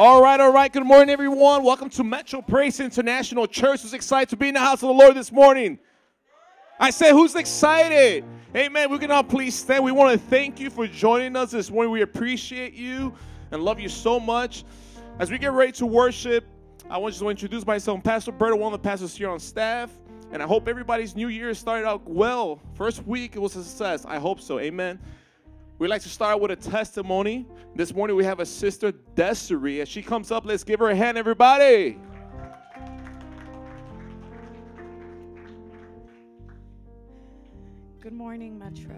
All right, all right. Good morning, everyone. Welcome to Metro Praise International Church. Who's excited to be in the house of the Lord this morning? I said, who's excited? Amen. We can all please stand. We want to thank you for joining us this morning. We appreciate you and love you so much. As we get ready to worship, I want you to introduce myself. Pastor Berto, one of the pastors here on staff. And I hope everybody's new year started out well. First week, it was a success. I hope so. Amen. We'd like to start with a testimony. This morning we have a sister, Desiree. As she comes up, let's give her a hand, everybody. Good morning, Metro.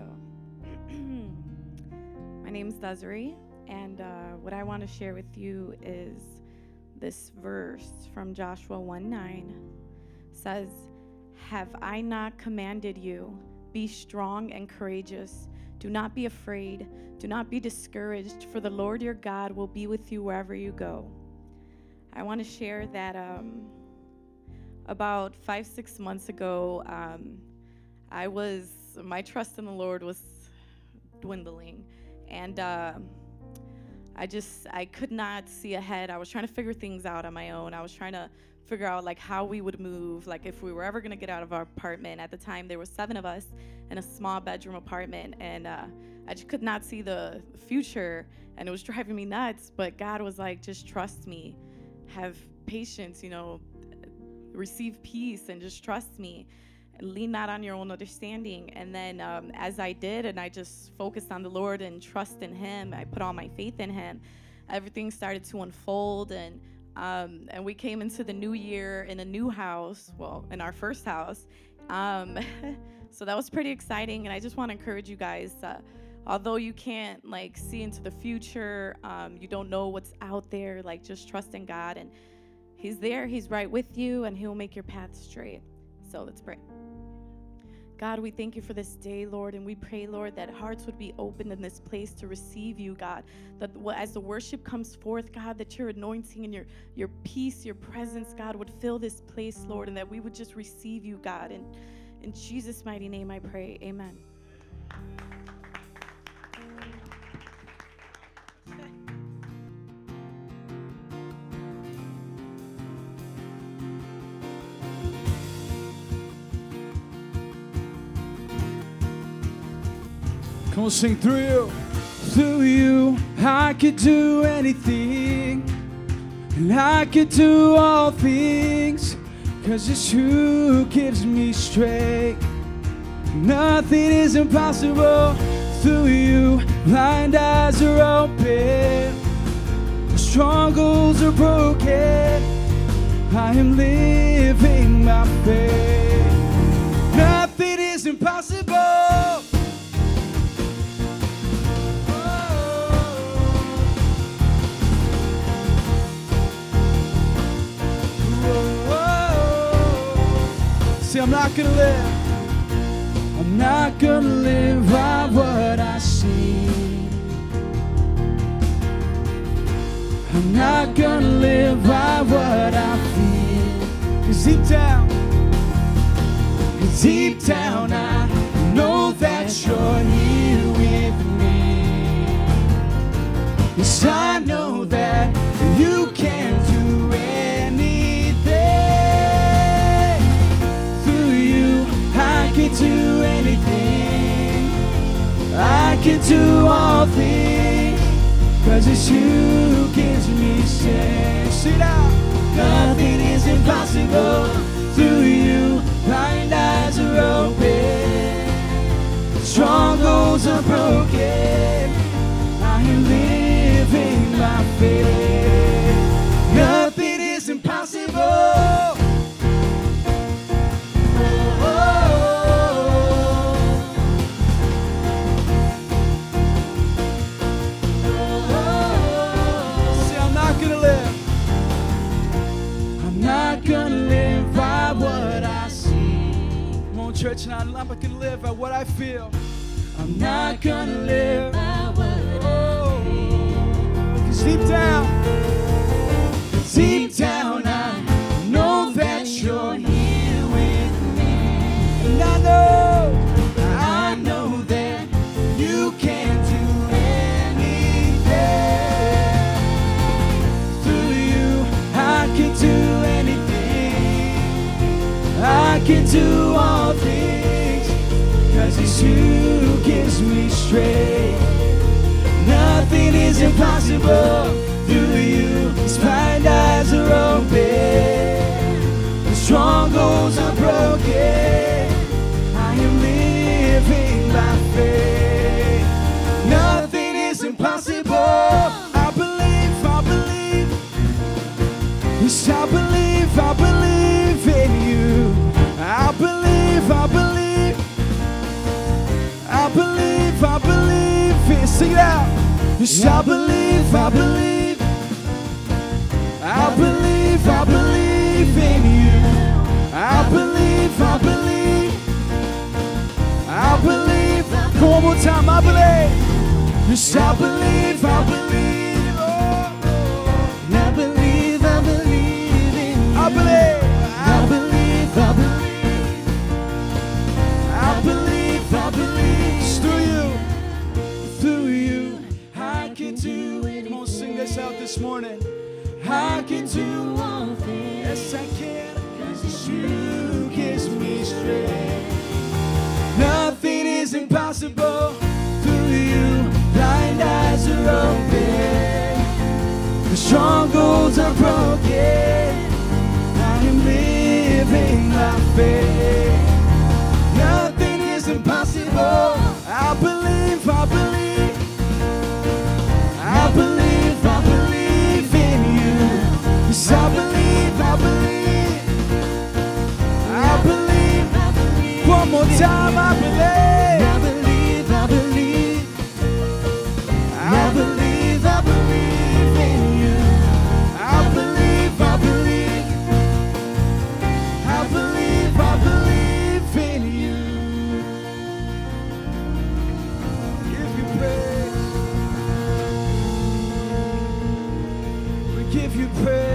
My name is Desiree, and uh, what I want to share with you is this verse from Joshua 1 9 says, Have I not commanded you? Be strong and courageous. Do not be afraid. Do not be discouraged, for the Lord your God will be with you wherever you go. I want to share that um, about five, six months ago, um, I was, my trust in the Lord was dwindling. And uh, I just, I could not see ahead. I was trying to figure things out on my own. I was trying to figure out like how we would move, like if we were ever gonna get out of our apartment. At the time, there were seven of us in a small bedroom apartment, and uh, I just could not see the future, and it was driving me nuts. But God was like, just trust me, have patience, you know, receive peace, and just trust me. Lean not on your own understanding. And then, um, as I did, and I just focused on the Lord and trust in Him, I put all my faith in Him. Everything started to unfold, and um, and we came into the new year in a new house, well, in our first house. Um, so that was pretty exciting. And I just want to encourage you guys, uh, although you can't like see into the future, um, you don't know what's out there, like just trust in God. And He's there, He's right with you, and He'll make your path straight. So let's pray. God, we thank you for this day, Lord, and we pray, Lord, that hearts would be opened in this place to receive you, God. That as the worship comes forth, God, that your anointing and your, your peace, your presence, God, would fill this place, Lord, and that we would just receive you, God. And in Jesus' mighty name I pray. Amen. Sing through you. Through you, I could do anything, and I could do all things, cause it's you who gives me strength. Nothing is impossible through you. Blind eyes are open, strongholds are broken. I am living my faith. Nothing is impossible. See, I'm not gonna live. I'm not gonna live by what I see. I'm not gonna live by what I feel. Cause deep down, cause deep down, I know that you're here with me. Yes, I know that you can I can do anything. I can do all things. Cause it's you who gives me strength. Nothing I, can live by what I feel. I'm not gonna live by what I feel. Because deep down, deep down, I know that you're here with me. And I know, I know that you can do anything. Through you, I can do anything. I can do all it's who gives me strength. Nothing is impossible through you. His blind eyes are open. The strongholds are broken. I am living by faith. Nothing is impossible. I believe, I believe. Yes, I believe, I believe in you. I believe, I believe. I believe, I believe. I believe, I believe in you. I believe, I believe. I believe. Come on, one more time. I believe. Yes, I believe, I believe. This morning. I can do all things. Yes, I can. Cause it's you who gives me strength. Nothing is impossible through you. Blind eyes are open. The strongholds are broken. I am living by faith. Time, I believe. I believe, I believe. I believe, I believe in you. I believe, I believe. I believe, I believe in you. Give you praise. We give you praise.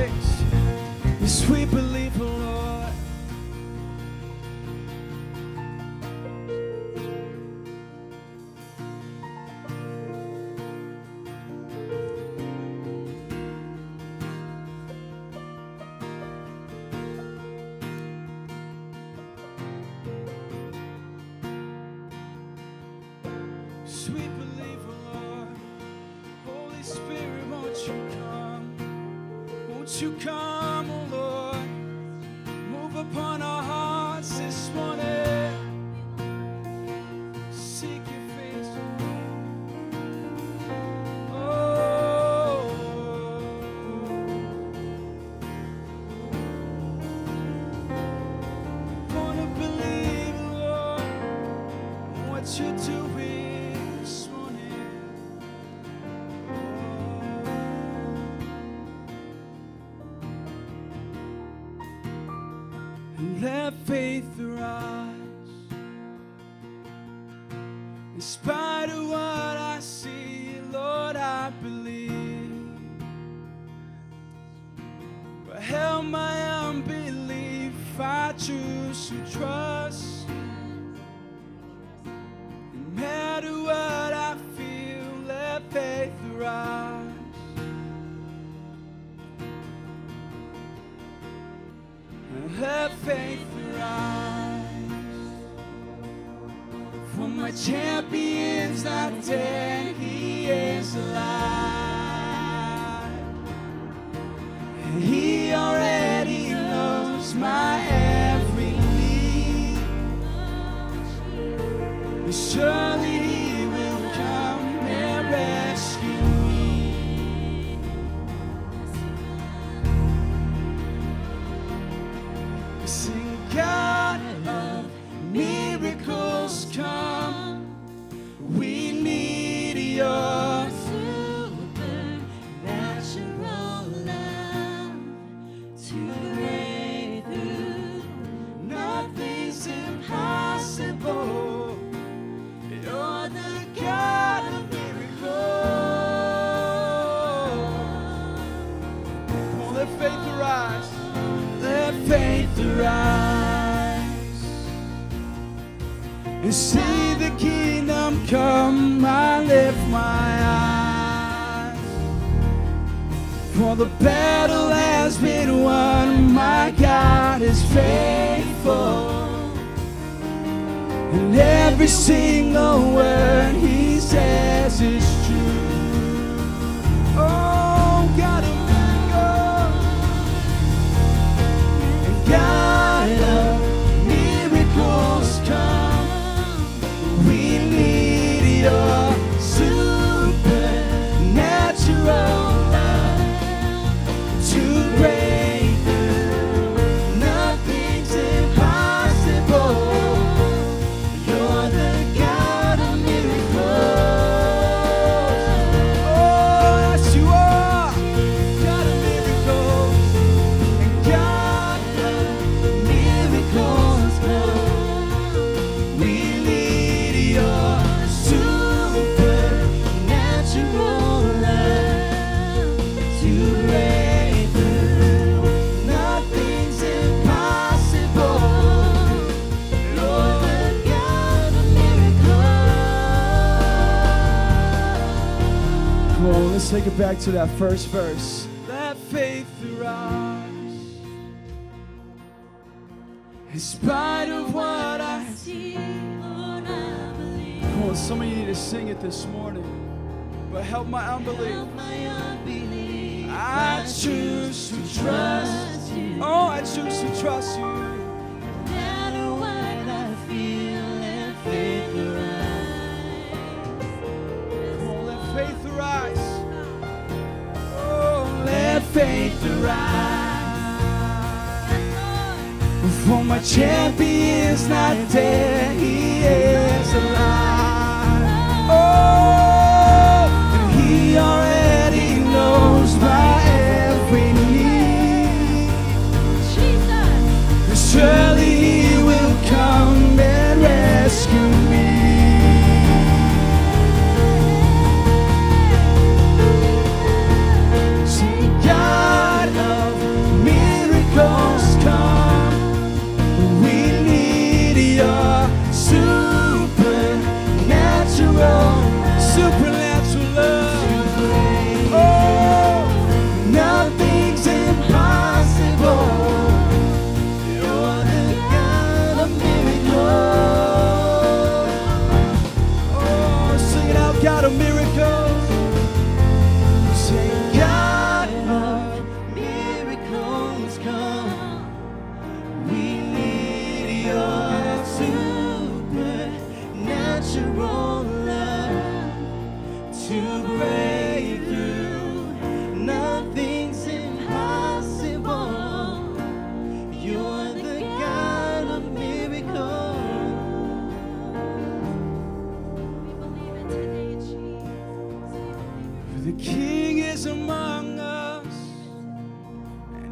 Back to that first verse.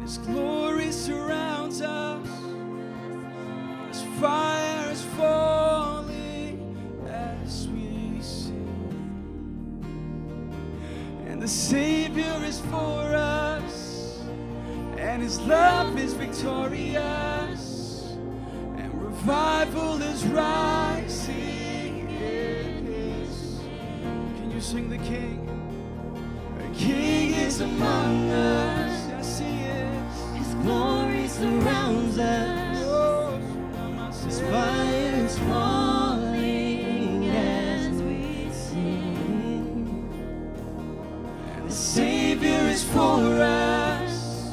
His glory surrounds us. His fire is falling as we sing, and the Savior is for us, and His love is victorious, and revival is rising in His. Can you sing the King? The King is among us. Glory surrounds us. His fire is falling as we sing. The Savior is for us,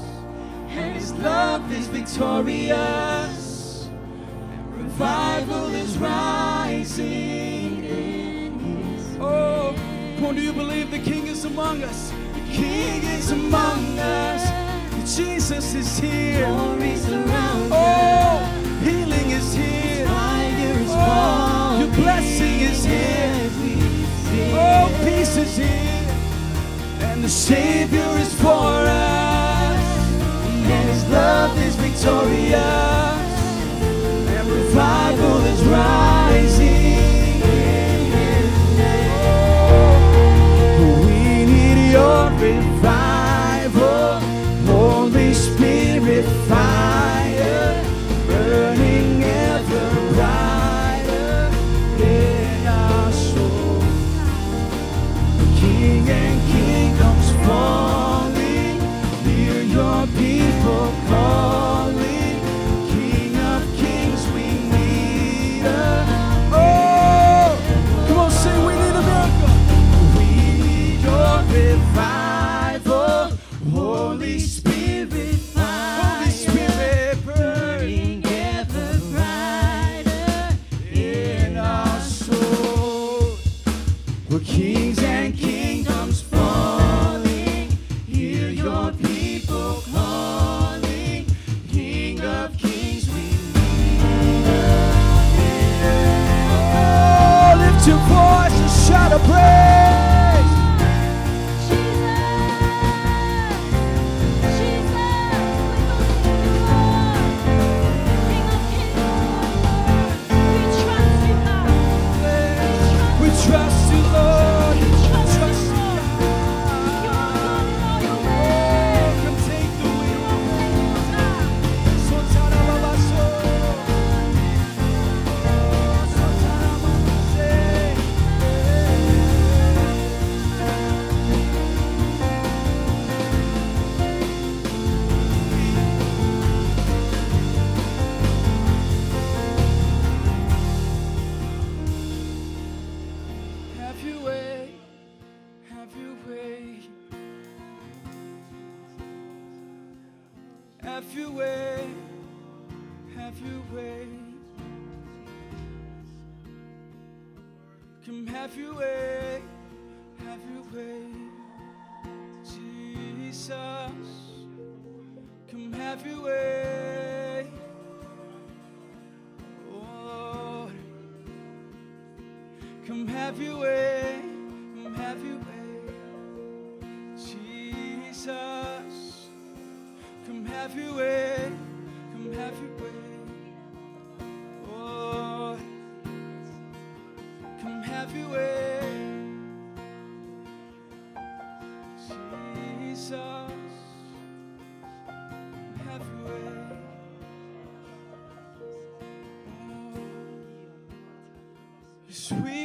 and His love is victorious, and revival is rising in His. Oh, do you believe the King is among us? The King is among us. Jesus is here. Oh, healing is here. Oh, your blessing is here. as we sing. Oh, peace is here, and the Savior is for us, and His love is victorious, and revival is rising.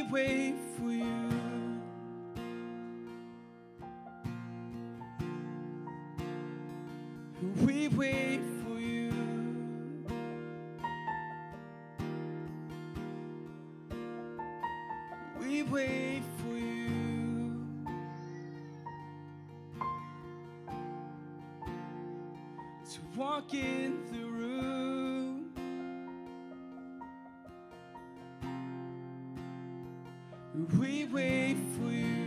wait for you. We wait for you. We wait for you. To walk in through. We wait for you.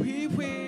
We wait.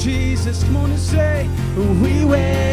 Jesus, come on and say, we will.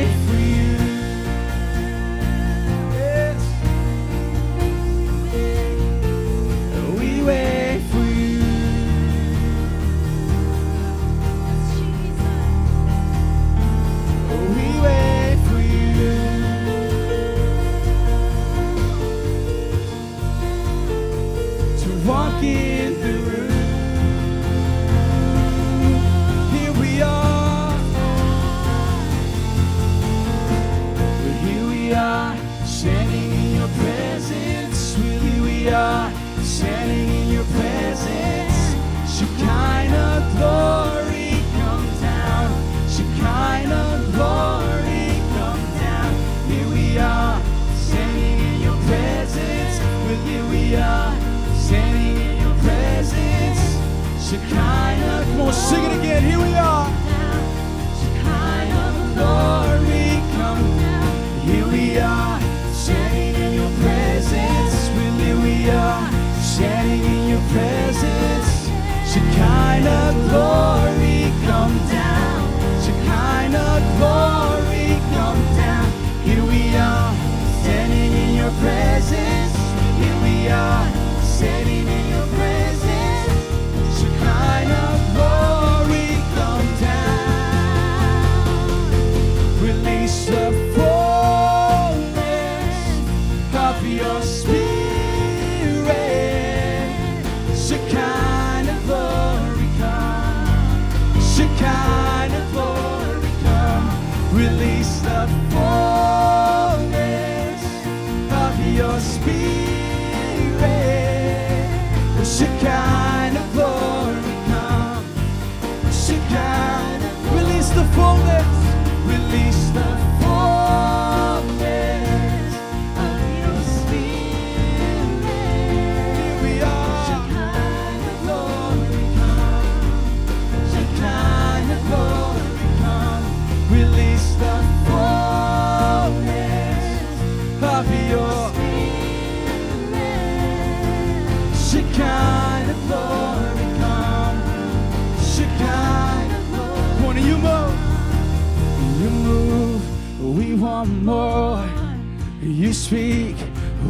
You speak.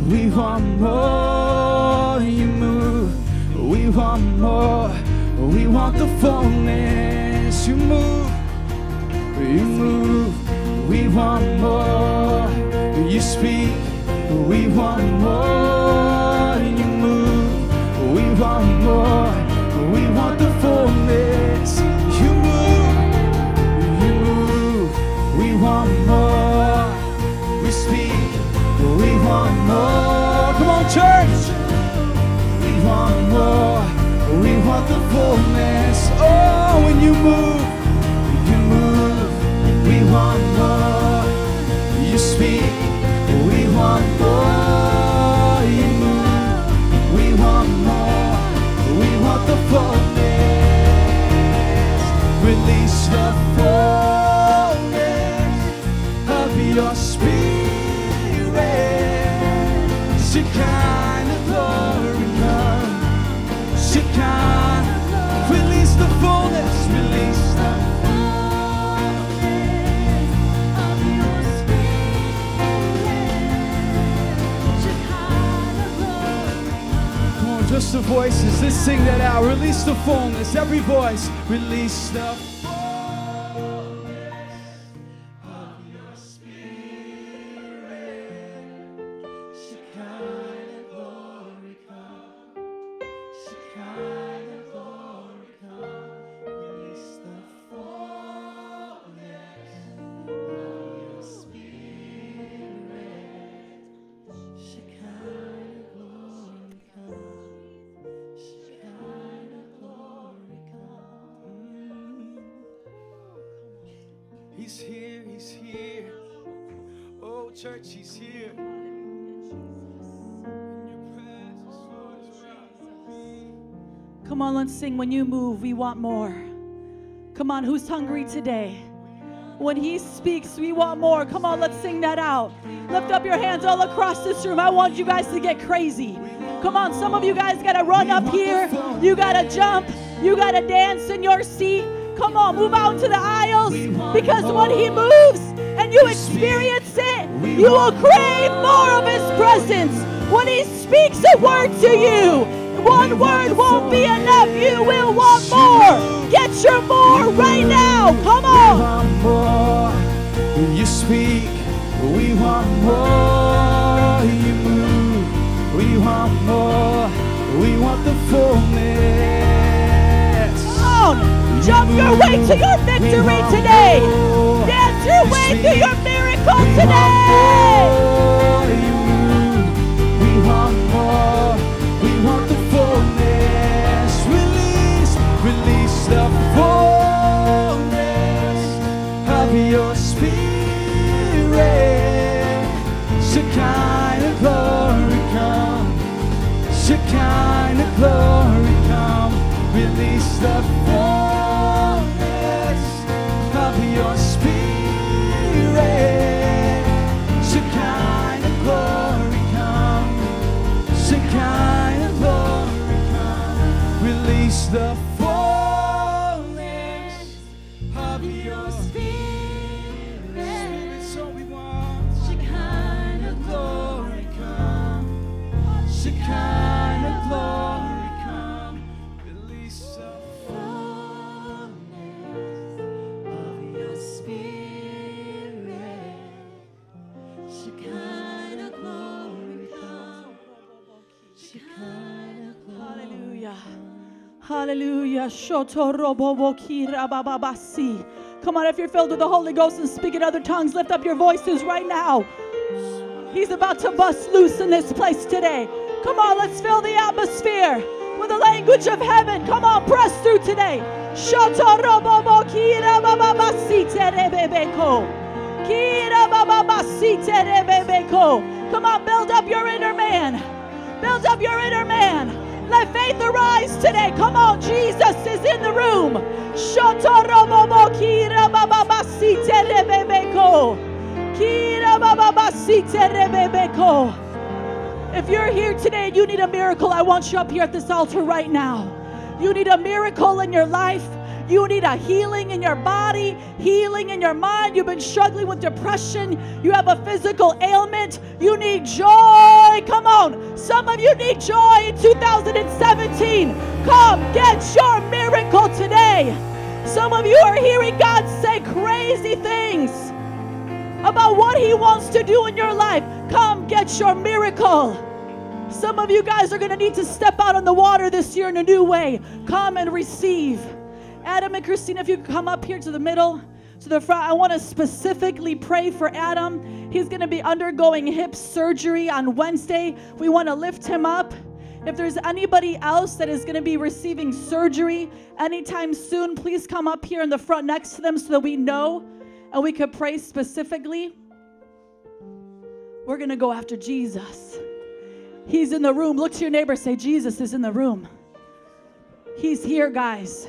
We want more. You move. We want more. We want the fullness. You move. You move, we want more. You speak, we want more. You move, we want more. Fullness. Oh, when you move, you move. We want more. You speak. We want more. You move. We want more. We want the fullness. Release the fullness of your spirit. Shekinah glory come. Shekinah. Just the voices. Let's sing that out. Release the fullness. Every voice. Release the church, he's here. Come on, let's sing. When you move, we want more. Come on, who's hungry today? When he speaks, we want more. Come on, let's sing that out. Lift up your hands all across this room. I want you guys to get crazy. Come on, some of you guys gotta run up here. You gotta jump. You gotta dance in your seat. Come on, move out to the aisles because when he moves and you experience it, you will crave more of his presence. When he speaks a word to you, one word won't be enough. You will want more. Get your more right now. Come on! We on. want more. You speak. We want more. You move. We want more. We want the fullness. Come on. Jump your way to your victory today. Your way to your miracle We want today. more. We want more. We want the fullness. Release. Release the fullness of your spirit. Shekinah glory come. Shekinah glory come. Release the fullness the Hallelujah. Come on, if you're filled with the Holy Ghost and speak in other tongues, lift up your voices right now. He's about to bust loose in this place today. Come on, let's fill the atmosphere with the language of heaven. Come on, press through today. Come on, build up your inner man. Build up your inner man. Let faith arise today. Come on, Jesus is in the room. If you're here today and you need a miracle, I want you up here at this altar right now. You need a miracle in your life. You need a healing in your body, healing in your mind. You've been struggling with depression. You have a physical ailment. You need joy. Come on. Some of you need joy in 2017. Come get your miracle today. Some of you are hearing God say crazy things about what He wants to do in your life. Come get your miracle. Some of you guys are going to need to step out on the water this year in a new way. Come and receive. Adam and Christina, if you come up here to the middle, to the front, I want to specifically pray for Adam. He's going to be undergoing hip surgery on Wednesday. We want to lift him up. If there's anybody else that is going to be receiving surgery anytime soon, please come up here in the front next to them so that we know and we could pray specifically. We're going to go after Jesus. He's in the room. Look to your neighbor, say, Jesus is in the room. He's here, guys.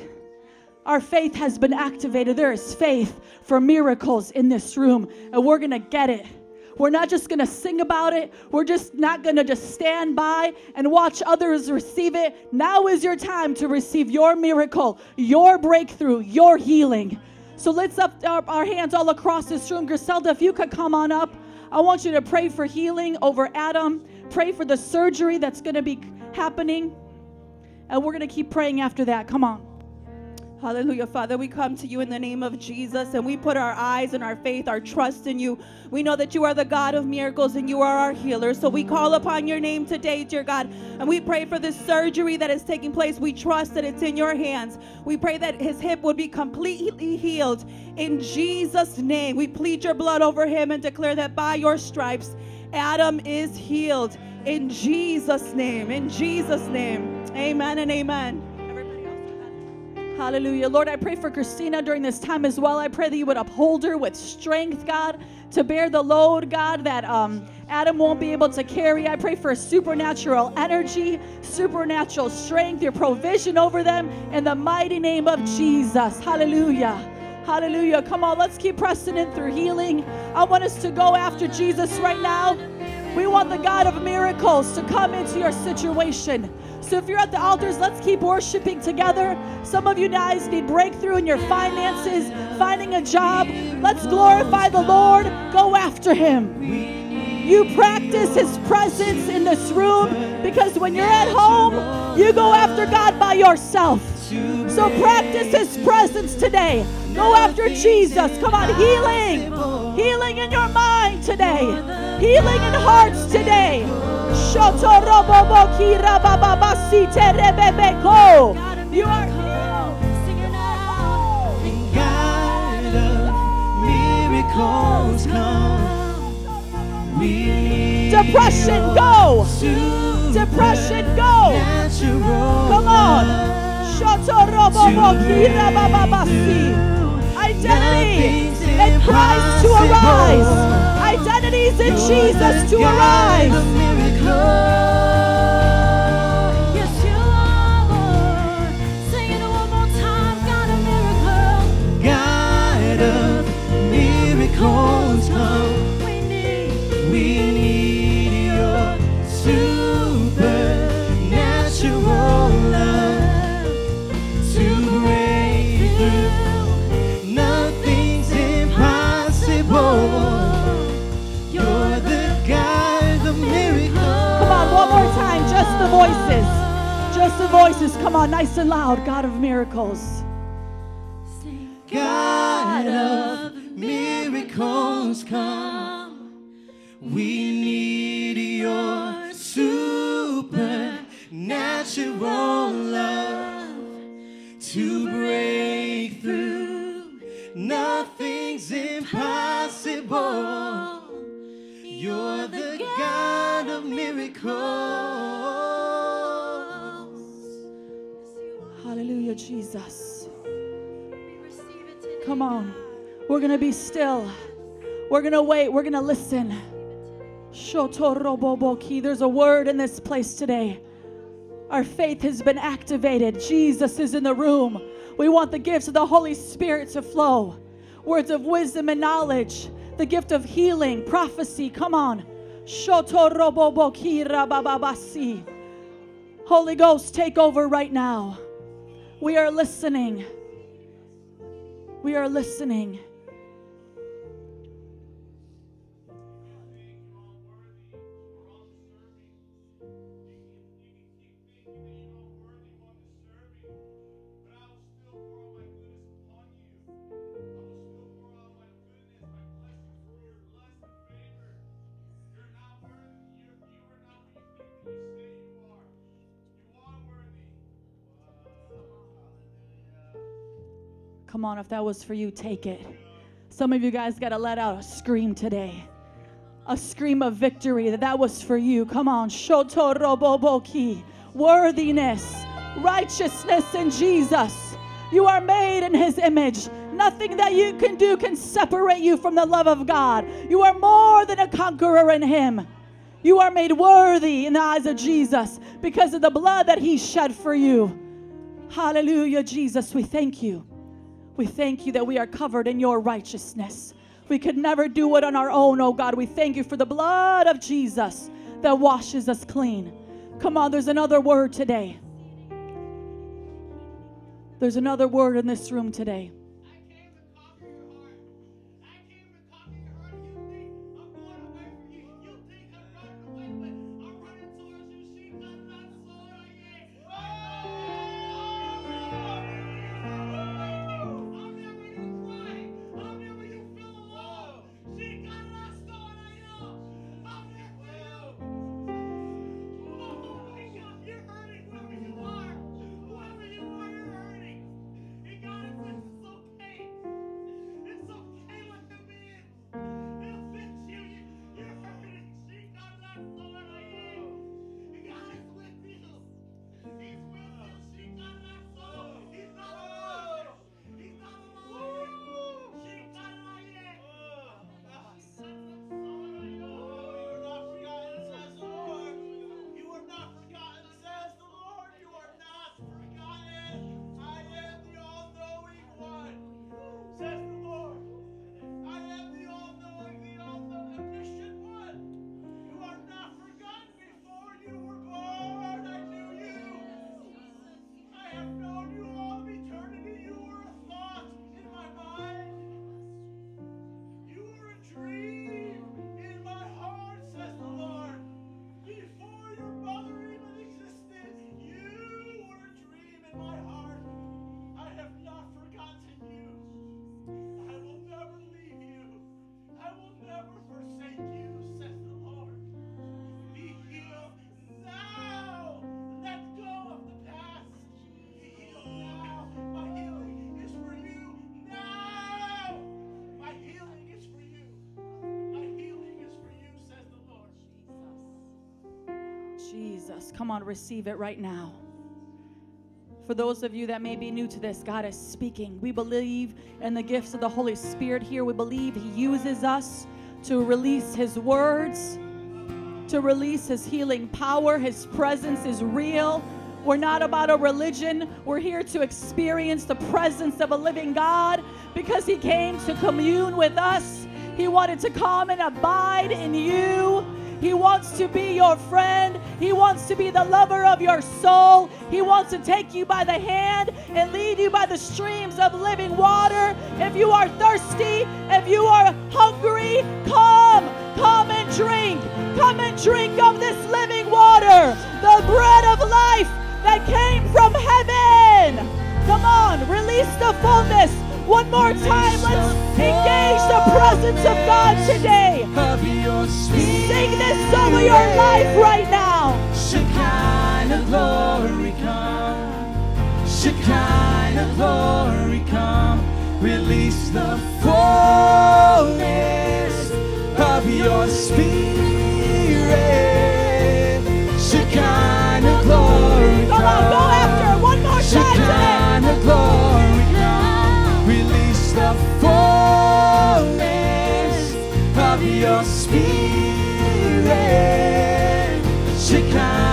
Our faith has been activated. There is faith for miracles in this room, and we're going to get it. We're not just going to sing about it. We're just not going to just stand by and watch others receive it. Now is your time to receive your miracle, your breakthrough, your healing. So let's up our, hands all across this room. Griselda, if you could come on up, I want you to pray for healing over Adam. Pray for the surgery that's going to be happening. And we're going to keep praying after that. Come on. Hallelujah, Father. We come to you in the name of Jesus and we put our eyes and our faith, our trust in you. We know that you are the God of miracles and you are our healer. So we call upon your name today, dear God, and we pray for this surgery that is taking place. We trust that it's in your hands. We pray that his hip would be completely healed in Jesus' name. We plead your blood over him and declare that by your stripes, Adam is healed in Jesus' name. In Jesus' name. Amen and amen. Hallelujah. Lord, I pray for Christina during this time as well. I pray that you would uphold her with strength, God, to bear the load, God, that um, Adam won't be able to carry. I pray for supernatural energy, supernatural strength, your provision over them in the mighty name of Jesus. Hallelujah. Hallelujah. Come on, let's keep pressing in through healing. I want us to go after Jesus right now. We want the God of miracles to come into your situation. So if you're at the altars, let's keep worshiping together. Some of you guys need breakthrough in your finances, finding a job. Let's glorify the Lord. Go after him. You practice his presence in this room because when you're at home, you go after God by yourself. So practice his presence today. Go after Jesus. Come on, healing. Healing in your mind today. Healing in hearts today. You are healed. God come. Depression, go. Depression, go. Come on. Identity in Christ to arise. Identities in Jesus to arise. Voices. Just the voices. Come on, nice and loud. God of miracles. God of miracles come. We need your supernatural love to break through. Nothing's impossible. You're the God of miracles. Hallelujah, Jesus. Come on. We're going to be still. We're going to wait. We're going to listen. There's a word in this place today. Our faith has been activated. Jesus is in the room. We want the gifts of the Holy Spirit to flow. Words of wisdom and knowledge, the gift of healing, prophecy. Come on. Holy Ghost, take over right now. We are listening. We are listening. On, if that was for you, take it. Some of you guys got to let out a scream today. A scream of victory that that was for you. Come on. Shotoroboboki. Worthiness, righteousness in Jesus. You are made in his image. Nothing that you can do can separate you from the love of God. You are more than a conqueror in him. You are made worthy in the eyes of Jesus because of the blood that he shed for you. Hallelujah, Jesus. We thank you. We thank you that we are covered in your righteousness. We could never do it on our own, oh God. We thank you for the blood of Jesus that washes us clean. Come on, there's another word today. There's another word in this room today. Come on, receive it right now. For those of you that may be new to this, God is speaking. We believe in the gifts of the Holy Spirit here. We believe He uses us to release His words, to release His healing power. His presence is real. We're not about a religion. We're here to experience the presence of a living God because He came to commune with us. He wanted to come and abide in you. He wants to be your friend. He wants to be the lover of your soul. He wants to take you by the hand and lead you by the streams of living water. If you are thirsty, if you are hungry, come, come and drink. Come and drink of this living water, the bread of life that came from heaven. Come on, release the fullness. One more time, let's engage the presence of God today. of your spirit. Sing this song of your life right now. Shekinah glory come. Shekinah glory come. Release the fullness of your spirit. Shekinah glory. Come on, go after it one more time today. Shekinah glory come. The fullness of your spirit. Shekinah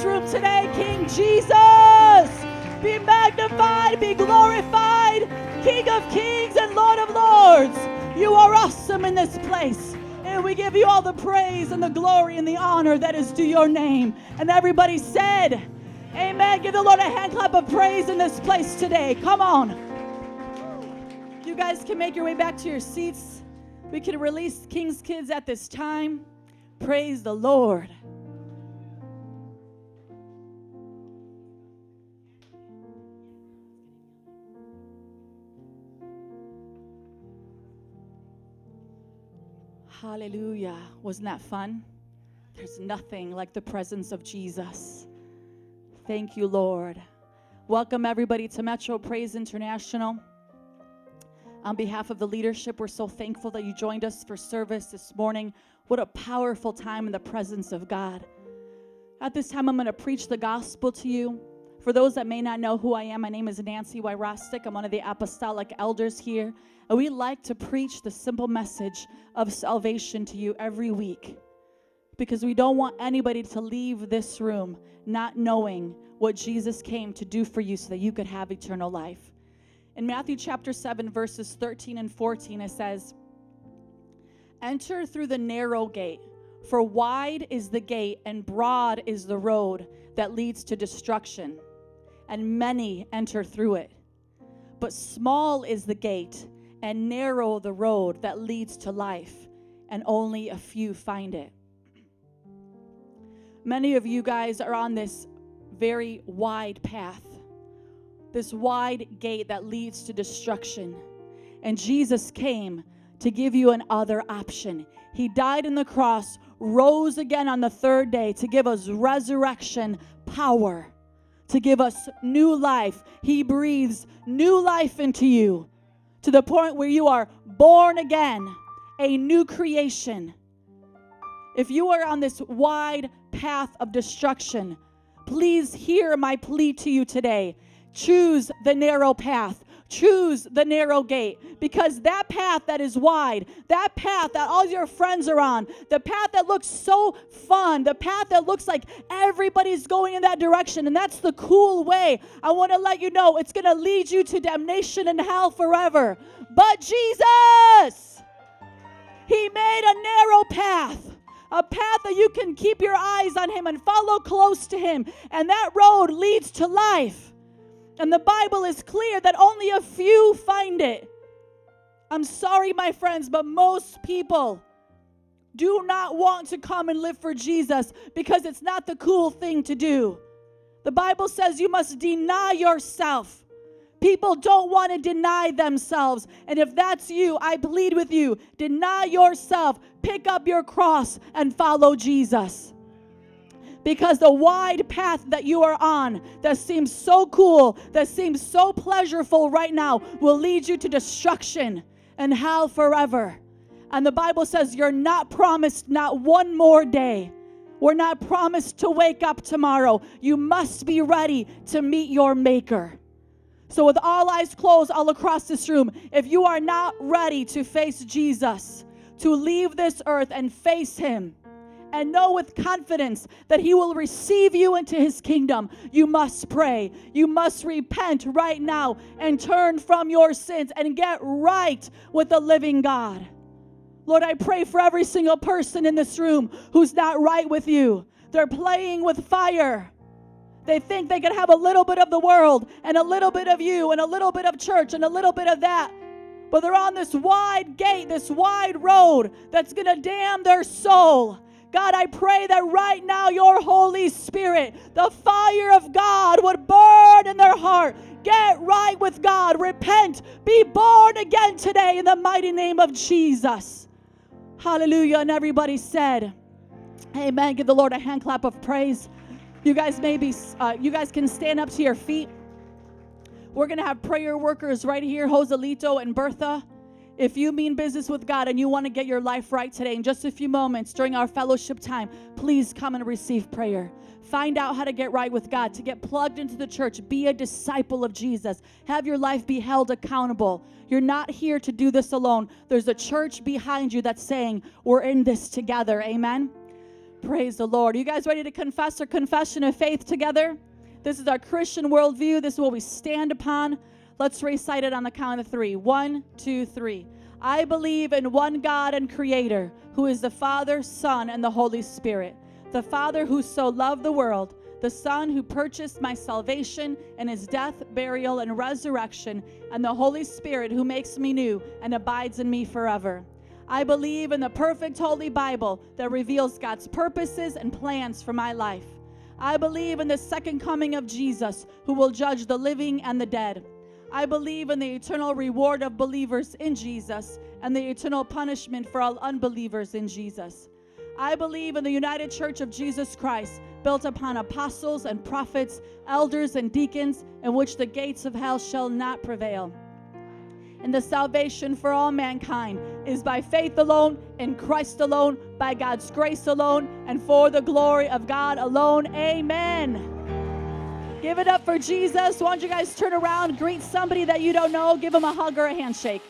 room today, King Jesus. Be magnified, be glorified, King of kings and Lord of lords. You are awesome in this place. And we give you all the praise and the glory and the honor that is due your name. And everybody said, Amen. Give the Lord a hand clap of praise in this place today. Come on. You guys can make your way back to your seats. We can release King's Kids at this time. Praise the Lord. Hallelujah. Wasn't that fun? There's nothing like the presence of Jesus. Thank you, Lord. Welcome, everybody, to Metro Praise International. On behalf of the leadership, we're so thankful that you joined us for service this morning. What a powerful time in the presence of God. At this time, I'm going to preach the gospel to you. For those that may not know who I am, my name is Nancy Wyrostic. I'm one of the apostolic elders here. And we like to preach the simple message of salvation to you every week because we don't want anybody to leave this room not knowing what Jesus came to do for you so that you could have eternal life. In Matthew chapter 7, verses 13 and 14, it says, Enter through the narrow gate, for wide is the gate and broad is the road that leads to destruction, and many enter through it. But small is the gate and narrow the road that leads to life, and only a few find it. Many of you guys are on this very wide path, this wide gate that leads to destruction. And Jesus came to give you another option. He died on the cross, rose again on the third day to give us resurrection power, to give us new life. He breathes new life into you to the point where you are born again, a new creation. If you are on this wide path of destruction, please hear my plea to you today. Choose the narrow path. Choose the narrow gate because that path that is wide, that path that all your friends are on, the path that looks so fun, the path that looks like everybody's going in that direction, and that's the cool way. I want to let you know it's going to lead you to damnation and hell forever. But Jesus, He made a narrow path a path that you can keep your eyes on Him and follow close to Him. And that road leads to life. And the Bible is clear that only a few find it. I'm sorry, my friends, but most people do not want to come and live for Jesus because it's not the cool thing to do. The Bible says you must deny yourself. People don't want to deny themselves. And if that's you, I plead with you deny yourself, pick up your cross, and follow Jesus. Because the wide path that you are on, that seems so cool, that seems so pleasurable right now, will lead you to destruction and hell forever. And the Bible says you're not promised not one more day. We're not promised to wake up tomorrow. You must be ready to meet your Maker. So, with all eyes closed all across this room, if you are not ready to face Jesus, to leave this earth and face Him, and know with confidence that He will receive you into His kingdom, you must pray. You must repent right now and turn from your sins and get right with the living God. Lord, I pray for every single person in this room who's not right with you. They're playing with fire. They think they can have a little bit of the world and a little bit of you and a little bit of church and a little bit of that. But they're on this wide gate, this wide road that's going to damn their soul. God, I pray that right now your Holy Spirit, the fire of God, would burn in their heart. Get right with God. Repent. Be born again today in the mighty name of Jesus. Hallelujah. And everybody said, Amen. Give the Lord a hand clap of praise. You guys maybe uh, you guys can stand up to your feet. We're gonna have prayer workers right here, Joselito and Bertha. If you mean business with God and you want to get your life right today, in just a few moments during our fellowship time, please come and receive prayer. Find out how to get right with God, to get plugged into the church, be a disciple of Jesus, have your life be held accountable. You're not here to do this alone. There's a church behind you that's saying, We're in this together. Amen. Praise the Lord. Are you guys ready to confess our confession of faith together? This is our Christian worldview. This is what we stand upon. Let's recite it on the count of three. One, two, three. I believe in one God and Creator, who is the Father, Son, and the Holy Spirit. The Father who so loved the world, the Son who purchased my salvation in his death, burial, and resurrection, and the Holy Spirit who makes me new and abides in me forever. I believe in the perfect Holy Bible that reveals God's purposes and plans for my life. I believe in the second coming of Jesus, who will judge the living and the dead. I believe in the eternal reward of believers in Jesus and the eternal punishment for all unbelievers in Jesus. I believe in the United Church of Jesus Christ, built upon apostles and prophets, elders and deacons, in which the gates of hell shall not prevail. And the salvation for all mankind is by faith alone, in Christ alone, by God's grace alone, and for the glory of God alone. Amen. Give it up for Jesus. Why don't you guys turn around, greet somebody that you don't know, give them a hug or a handshake.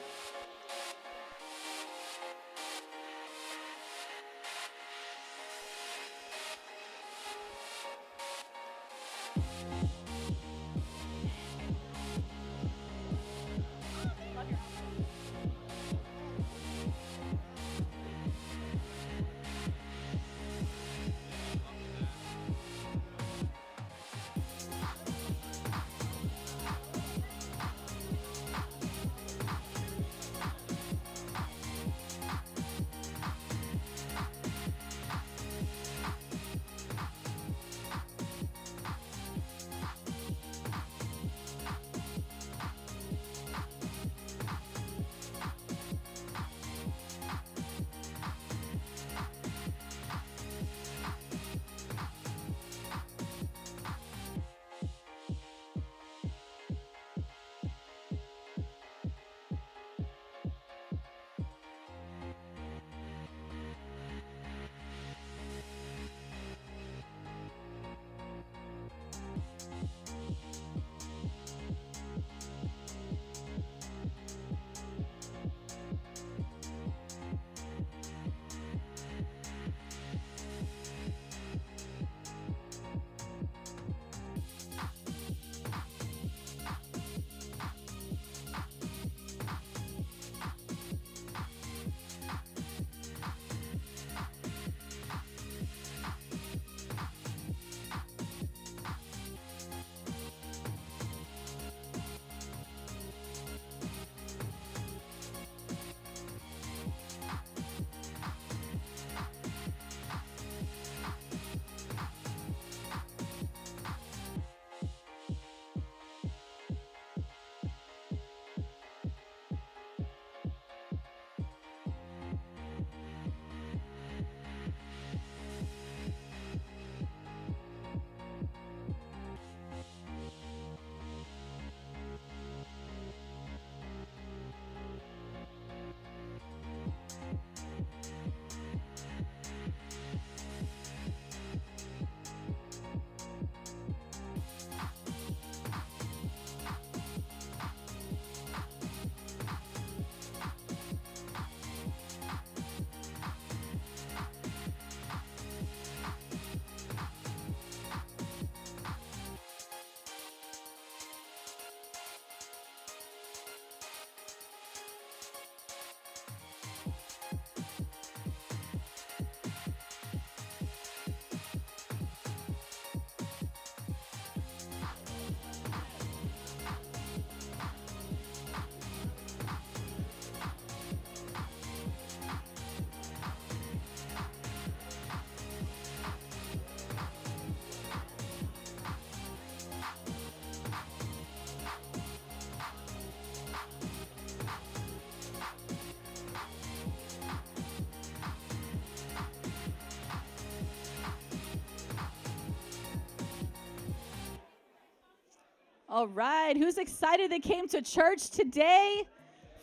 All right, who's excited they came to church today?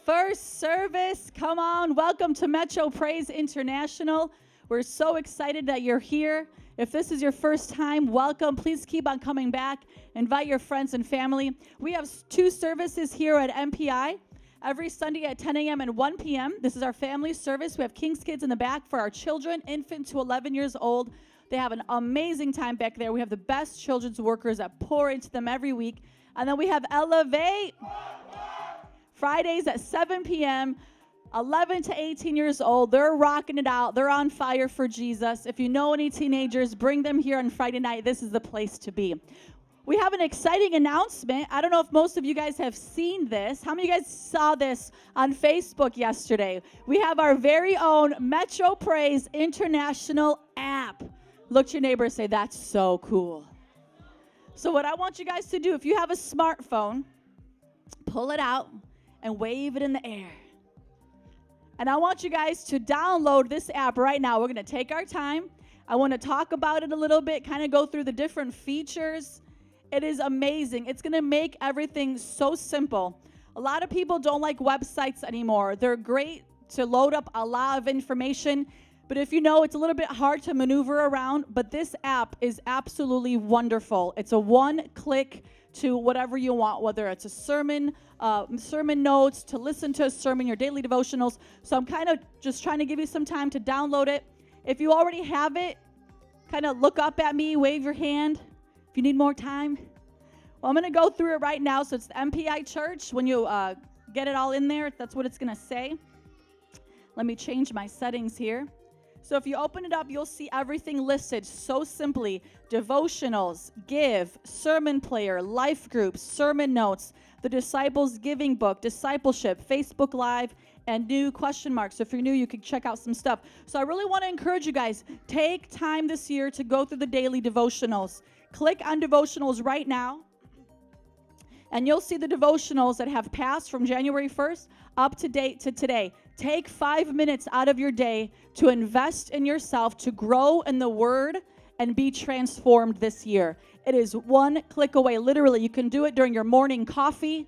First service, come on. Welcome to Metro Praise International. We're so excited that you're here. If this is your first time, welcome. Please keep on coming back. Invite your friends and family. We have two services here at MPI every Sunday at 10 a.m. and 1 p.m. This is our family service. We have King's Kids in the back for our children, infant to 11 years old. They have an amazing time back there. We have the best children's workers that pour into them every week. And then we have Elevate Fridays at 7 p.m. 11 to 18 years old. They're rocking it out. They're on fire for Jesus. If you know any teenagers, bring them here on Friday night. This is the place to be. We have an exciting announcement. I don't know if most of you guys have seen this. How many of you guys saw this on Facebook yesterday? We have our very own Metro Praise International app. Look to your neighbor and say, That's so cool. So, what I want you guys to do, if you have a smartphone, pull it out and wave it in the air. And I want you guys to download this app right now. We're going to take our time. I want to talk about it a little bit, kind of go through the different features. It is amazing. It's going to make everything so simple. A lot of people don't like websites anymore. They're great to load up a lot of information, but if you know, it's a little bit hard to maneuver around. But this app is absolutely wonderful. It's a one click to whatever you want, whether it's a sermon, uh, sermon notes, to listen to a sermon, your daily devotionals. So I'm kind of just trying to give you some time to download it. If you already have it, kind of look up at me, wave your hand. If you need more time, well, I'm going to go through it right now. So it's the MPI Church. When you uh, get it all in there, that's what it's going to say. Let me change my settings here. So if you open it up, you'll see everything listed so simply devotionals, give, sermon player, life groups, sermon notes, the disciples giving book, discipleship, Facebook Live, and new question marks. So if you're new, you can check out some stuff. So I really want to encourage you guys take time this year to go through the daily devotionals. Click on devotionals right now and you'll see the devotionals that have passed from January 1st up to date to today. Take five minutes out of your day to invest in yourself, to grow in the Word, and be transformed this year. It is one click away. Literally, you can do it during your morning coffee.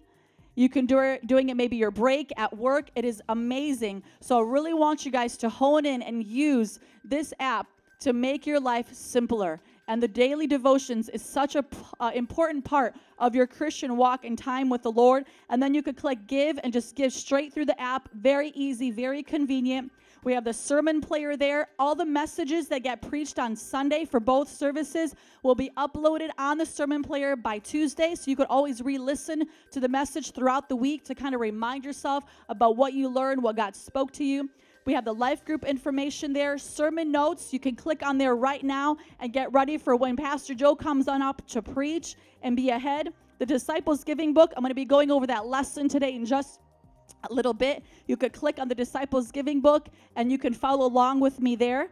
You can do it doing it maybe your break at work. It is amazing. So I really want you guys to hone in and use this app to make your life simpler. And the daily devotions is such a uh, important part of your Christian walk and time with the Lord. And then you could click give and just give straight through the app. Very easy, very convenient. We have the sermon player there. All the messages that get preached on Sunday for both services will be uploaded on the sermon player by Tuesday. So you could always re listen to the message throughout the week to kind of remind yourself about what you learned, what God spoke to you. We have the life group information there, sermon notes. You can click on there right now and get ready for when Pastor Joe comes on up to preach and be ahead. The disciples giving book, I'm going to be going over that lesson today in just a little bit. You could click on the disciples giving book and you can follow along with me there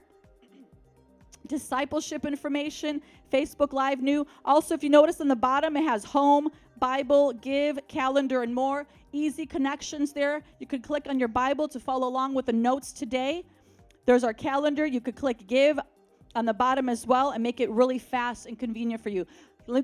discipleship information, Facebook Live new. Also, if you notice on the bottom, it has home, Bible, give, calendar, and more. Easy connections there. You could click on your Bible to follow along with the notes today. There's our calendar. You could click give on the bottom as well and make it really fast and convenient for you.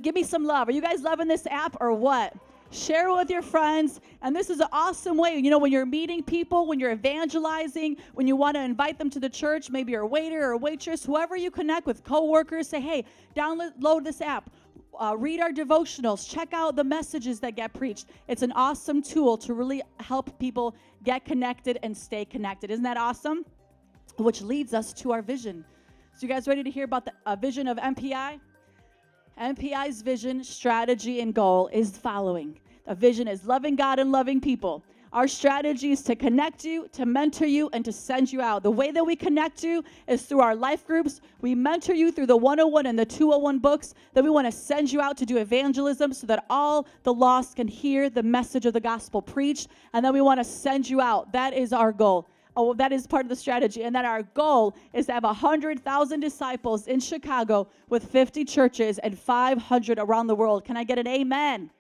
Give me some love. Are you guys loving this app or what? Share it with your friends. And this is an awesome way. You know, when you're meeting people, when you're evangelizing, when you want to invite them to the church, maybe you're a waiter or a waitress, whoever you connect with, coworkers, say, hey, download this app. Uh, read our devotionals. Check out the messages that get preached. It's an awesome tool to really help people get connected and stay connected. Isn't that awesome? Which leads us to our vision. So, you guys ready to hear about the uh, vision of MPI? MPI's vision, strategy, and goal is following. The vision is loving God and loving people. Our strategy is to connect you, to mentor you, and to send you out. The way that we connect you is through our life groups. We mentor you through the 101 and the 201 books. Then we want to send you out to do evangelism so that all the lost can hear the message of the gospel preached. And then we want to send you out. That is our goal. Oh, that is part of the strategy. And that our goal is to have 100,000 disciples in Chicago with 50 churches and 500 around the world. Can I get an amen?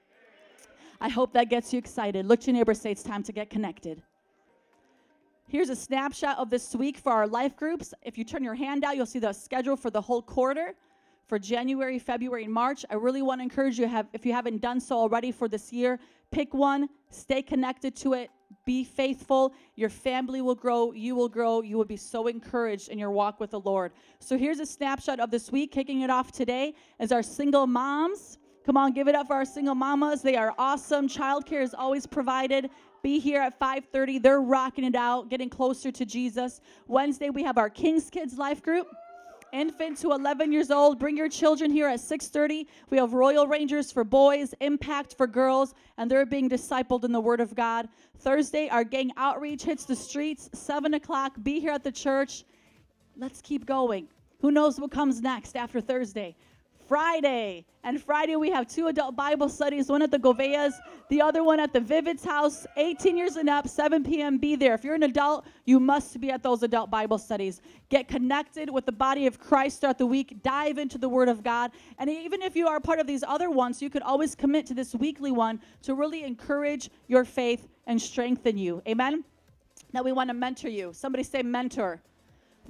I hope that gets you excited. Look to your neighbor, say it's time to get connected. Here's a snapshot of this week for our life groups. If you turn your hand out, you'll see the schedule for the whole quarter. for January, February, and March. I really want to encourage you have if you haven't done so already for this year, pick one, stay connected to it, be faithful. Your family will grow, you will grow, you will be so encouraged in your walk with the Lord. So here's a snapshot of this week. Kicking it off today is our single moms. Come on, give it up for our single mamas. They are awesome. Childcare is always provided. Be here at 5:30. They're rocking it out, getting closer to Jesus. Wednesday we have our King's Kids Life group. Infant to 11 years old, bring your children here at 6:30. We have Royal Rangers for boys, Impact for girls, and they're being discipled in the Word of God. Thursday, our gang outreach hits the streets, 7 o'clock. Be here at the church. Let's keep going. Who knows what comes next after Thursday? Friday. And Friday, we have two adult Bible studies one at the Goveas, the other one at the Vivid's house, 18 years and up, 7 p.m. Be there. If you're an adult, you must be at those adult Bible studies. Get connected with the body of Christ throughout the week, dive into the Word of God. And even if you are part of these other ones, you could always commit to this weekly one to really encourage your faith and strengthen you. Amen? Now, we want to mentor you. Somebody say, mentor.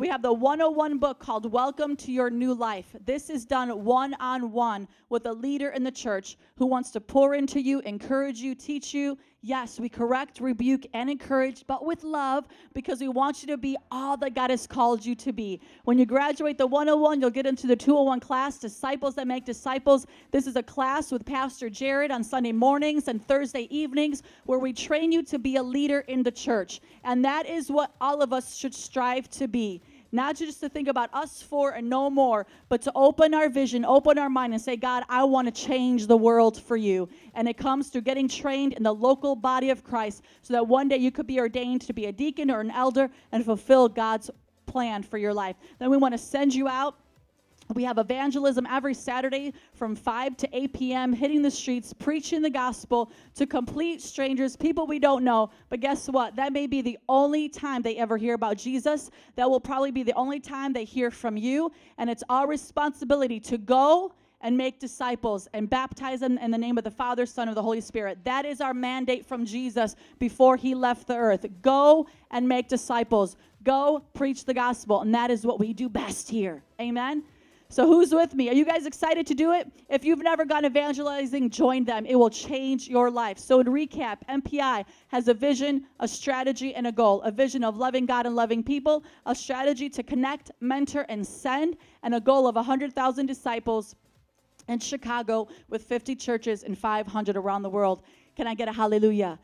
We have the 101 book called Welcome to Your New Life. This is done one on one with a leader in the church who wants to pour into you, encourage you, teach you. Yes, we correct, rebuke, and encourage, but with love because we want you to be all that God has called you to be. When you graduate the 101, you'll get into the 201 class, Disciples That Make Disciples. This is a class with Pastor Jared on Sunday mornings and Thursday evenings where we train you to be a leader in the church. And that is what all of us should strive to be not just to think about us four and no more, but to open our vision, open our mind, and say, God, I want to change the world for you. And it comes through getting trained in the local body of Christ so that one day you could be ordained to be a deacon or an elder and fulfill God's plan for your life. Then we want to send you out we have evangelism every Saturday from 5 to 8 p.m., hitting the streets, preaching the gospel to complete strangers, people we don't know. But guess what? That may be the only time they ever hear about Jesus. That will probably be the only time they hear from you. And it's our responsibility to go and make disciples and baptize them in the name of the Father, Son, and the Holy Spirit. That is our mandate from Jesus before he left the earth. Go and make disciples. Go preach the gospel. And that is what we do best here. Amen. So, who's with me? Are you guys excited to do it? If you've never gone evangelizing, join them. It will change your life. So, to recap, MPI has a vision, a strategy, and a goal a vision of loving God and loving people, a strategy to connect, mentor, and send, and a goal of 100,000 disciples in Chicago with 50 churches and 500 around the world. Can I get a hallelujah?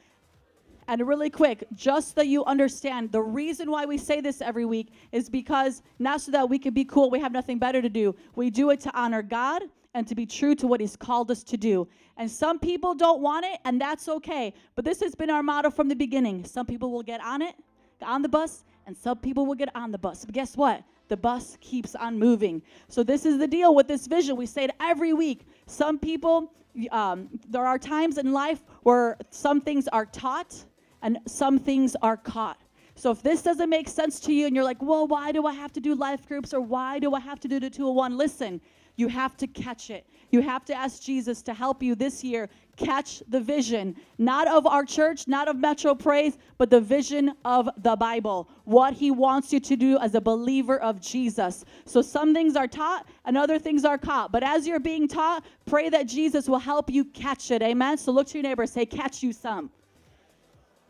And really quick, just so you understand, the reason why we say this every week is because not so that we can be cool, we have nothing better to do. We do it to honor God and to be true to what He's called us to do. And some people don't want it, and that's okay. But this has been our motto from the beginning. Some people will get on it, on the bus, and some people will get on the bus. But guess what? The bus keeps on moving. So this is the deal with this vision. We say it every week. Some people, um, there are times in life where some things are taught and some things are caught. So if this doesn't make sense to you and you're like, well, why do I have to do life groups or why do I have to do the 201? Listen, you have to catch it. You have to ask Jesus to help you this year catch the vision, not of our church, not of Metro Praise, but the vision of the Bible, what he wants you to do as a believer of Jesus. So some things are taught and other things are caught. But as you're being taught, pray that Jesus will help you catch it. Amen. So look to your neighbor, say, catch you some.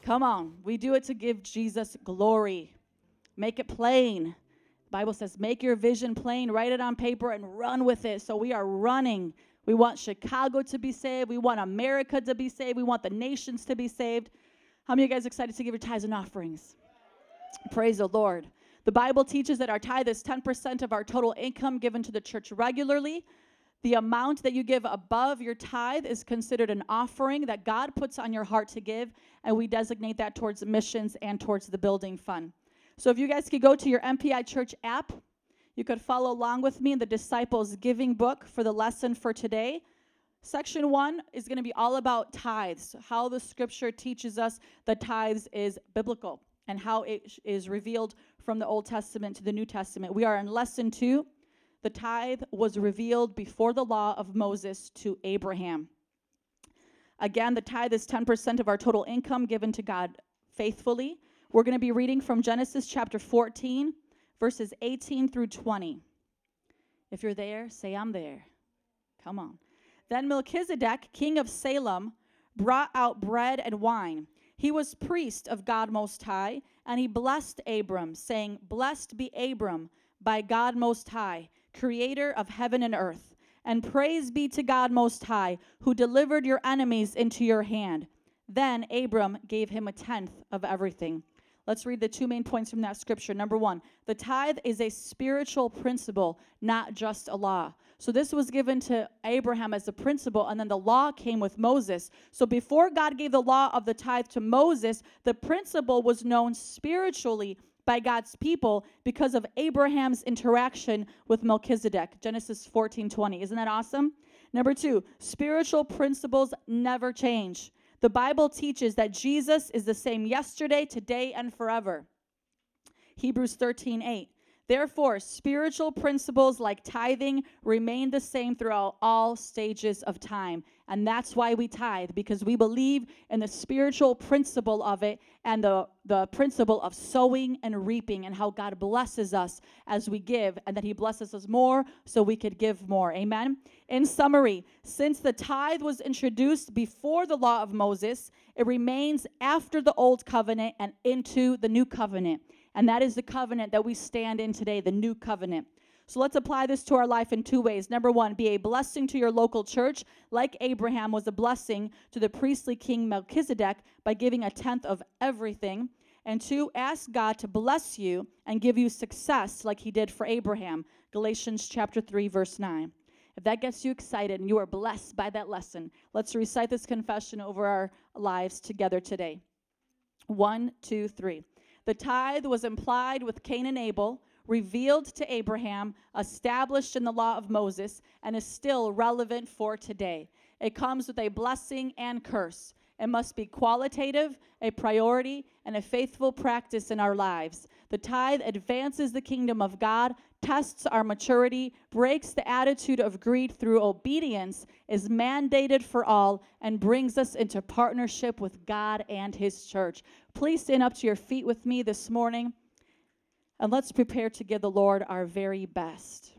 Come on. We do it to give Jesus glory. Make it plain. Bible says, make your vision plain, write it on paper, and run with it. So we are running. We want Chicago to be saved. We want America to be saved. We want the nations to be saved. How many of you guys excited to give your tithes and offerings? Praise the Lord. The Bible teaches that our tithe is 10% of our total income given to the church regularly. The amount that you give above your tithe is considered an offering that God puts on your heart to give, and we designate that towards missions and towards the building fund. So if you guys could go to your MPI Church app, you could follow along with me in the Disciples Giving book for the lesson for today. Section one is going to be all about tithes, how the scripture teaches us that tithes is biblical and how it is revealed from the Old Testament to the New Testament. We are in lesson two. The tithe was revealed before the law of Moses to Abraham. Again, the tithe is 10% of our total income given to God faithfully. We're going to be reading from Genesis chapter 14, verses 18 through 20. If you're there, say, I'm there. Come on. Then Melchizedek, king of Salem, brought out bread and wine. He was priest of God Most High, and he blessed Abram, saying, Blessed be Abram by God Most High, creator of heaven and earth. And praise be to God Most High, who delivered your enemies into your hand. Then Abram gave him a tenth of everything. Let's read the two main points from that scripture. Number one, the tithe is a spiritual principle, not just a law. So this was given to Abraham as a principle, and then the law came with Moses. So before God gave the law of the tithe to Moses, the principle was known spiritually by God's people because of Abraham's interaction with Melchizedek. Genesis 14 20. Isn't that awesome? Number two, spiritual principles never change. The Bible teaches that Jesus is the same yesterday, today, and forever. Hebrews 13 8. Therefore, spiritual principles like tithing remain the same throughout all stages of time. And that's why we tithe, because we believe in the spiritual principle of it and the, the principle of sowing and reaping and how God blesses us as we give and that He blesses us more so we could give more. Amen. In summary, since the tithe was introduced before the law of Moses, it remains after the old covenant and into the new covenant. And that is the covenant that we stand in today, the new covenant. So let's apply this to our life in two ways. Number one, be a blessing to your local church, like Abraham was a blessing to the priestly king Melchizedek by giving a tenth of everything. And two, ask God to bless you and give you success like he did for Abraham. Galatians chapter 3, verse 9. If that gets you excited and you are blessed by that lesson, let's recite this confession over our lives together today. One, two, three. The tithe was implied with Cain and Abel, revealed to Abraham, established in the law of Moses, and is still relevant for today. It comes with a blessing and curse. It must be qualitative, a priority, and a faithful practice in our lives. The tithe advances the kingdom of God, tests our maturity, breaks the attitude of greed through obedience, is mandated for all, and brings us into partnership with God and His church. Please stand up to your feet with me this morning, and let's prepare to give the Lord our very best.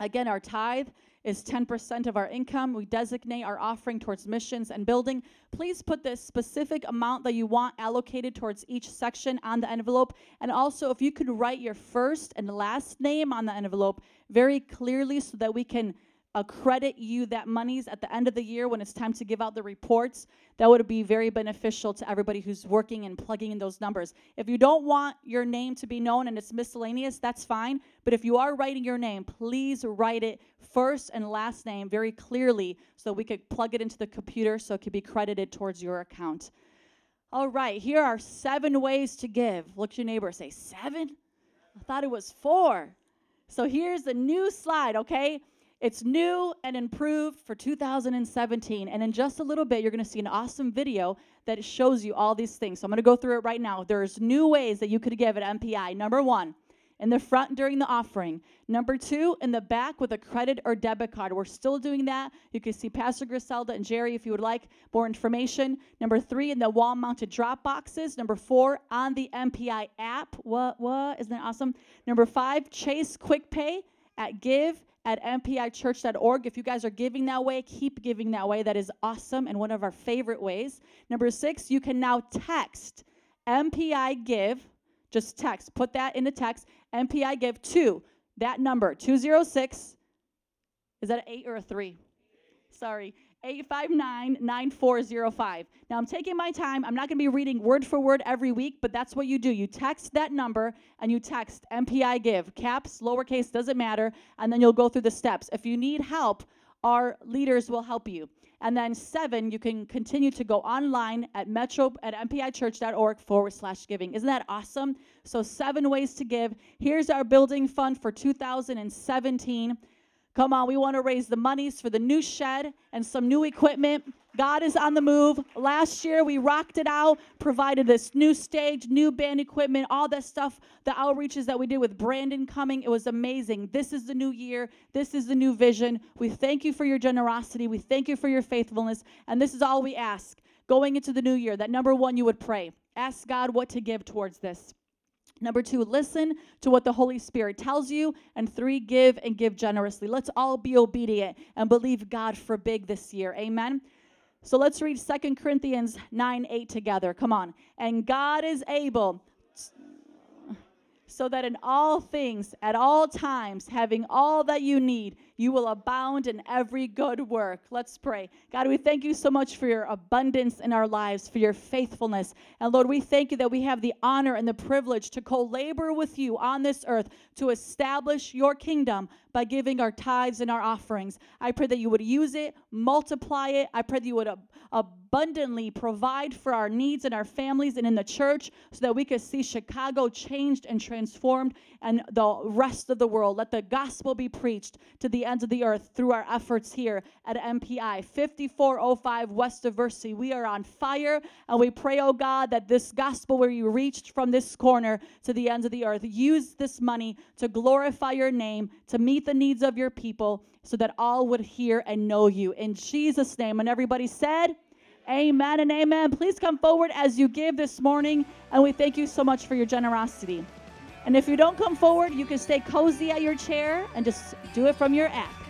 Again, our tithe is 10% of our income. We designate our offering towards missions and building. Please put the specific amount that you want allocated towards each section on the envelope. And also, if you could write your first and last name on the envelope very clearly so that we can accredit you that monies at the end of the year when it's time to give out the reports, that would be very beneficial to everybody who's working and plugging in those numbers. If you don't want your name to be known and it's miscellaneous, that's fine. But if you are writing your name, please write it first and last name very clearly so we could plug it into the computer so it could be credited towards your account. All right, here are seven ways to give. Look at your neighbor say, Seven? I thought it was four. So here's the new slide, okay? It's new and improved for 2017. And in just a little bit, you're going to see an awesome video that shows you all these things. So I'm going to go through it right now. There's new ways that you could give at MPI. Number one, in the front during the offering. Number two, in the back with a credit or debit card. We're still doing that. You can see Pastor Griselda and Jerry if you would like more information. Number three, in the wall mounted drop boxes. Number four, on the MPI app. What, what? Isn't that awesome? Number five, Chase Quick Pay at give at mpichurch.org. If you guys are giving that way, keep giving that way. That is awesome and one of our favorite ways. Number six, you can now text MPI Give. Just text, put that in the text, MPI Give to that number, 206. Is that an eight or a three? Sorry. 859 9405. Now, I'm taking my time. I'm not going to be reading word for word every week, but that's what you do. You text that number and you text MPI give, caps, lowercase, doesn't matter, and then you'll go through the steps. If you need help, our leaders will help you. And then seven, you can continue to go online at metro at mpichurch.org forward slash giving. Isn't that awesome? So seven ways to give. Here's our building fund for 2017. Come on, we want to raise the monies for the new shed and some new equipment. God is on the move. Last year, we rocked it out, provided this new stage, new band equipment, all that stuff, the outreaches that we did with Brandon coming. It was amazing. This is the new year. This is the new vision. We thank you for your generosity. We thank you for your faithfulness. And this is all we ask going into the new year that number one, you would pray. Ask God what to give towards this. Number two, listen to what the Holy Spirit tells you. And three, give and give generously. Let's all be obedient and believe God for big this year. Amen. So let's read Second Corinthians 9 8 together. Come on. And God is able so that in all things, at all times, having all that you need, you will abound in every good work. Let's pray. God, we thank you so much for your abundance in our lives, for your faithfulness. And Lord, we thank you that we have the honor and the privilege to co labor with you on this earth to establish your kingdom by giving our tithes and our offerings. I pray that you would use it, multiply it. I pray that you would ab- abundantly provide for our needs and our families and in the church so that we could see Chicago changed and transformed and the rest of the world. Let the gospel be preached to the ends of the earth through our efforts here at MPI 5405 West Diversey. We are on fire and we pray, oh God, that this gospel where you reached from this corner to the ends of the earth, use this money to glorify your name, to meet the needs of your people so that all would hear and know you. In Jesus' name. And everybody said, Amen and amen. Please come forward as you give this morning, and we thank you so much for your generosity. And if you don't come forward, you can stay cozy at your chair and just do it from your app.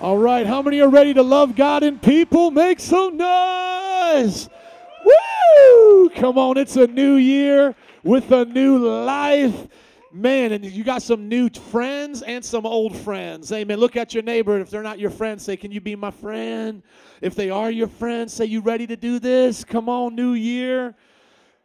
All right, how many are ready to love God and people? Make some noise! Woo! Come on, it's a new year with a new life. Man, and you got some new friends and some old friends. Amen. Look at your neighbor. If they're not your friends, say, Can you be my friend? If they are your friends, say, You ready to do this? Come on, new year.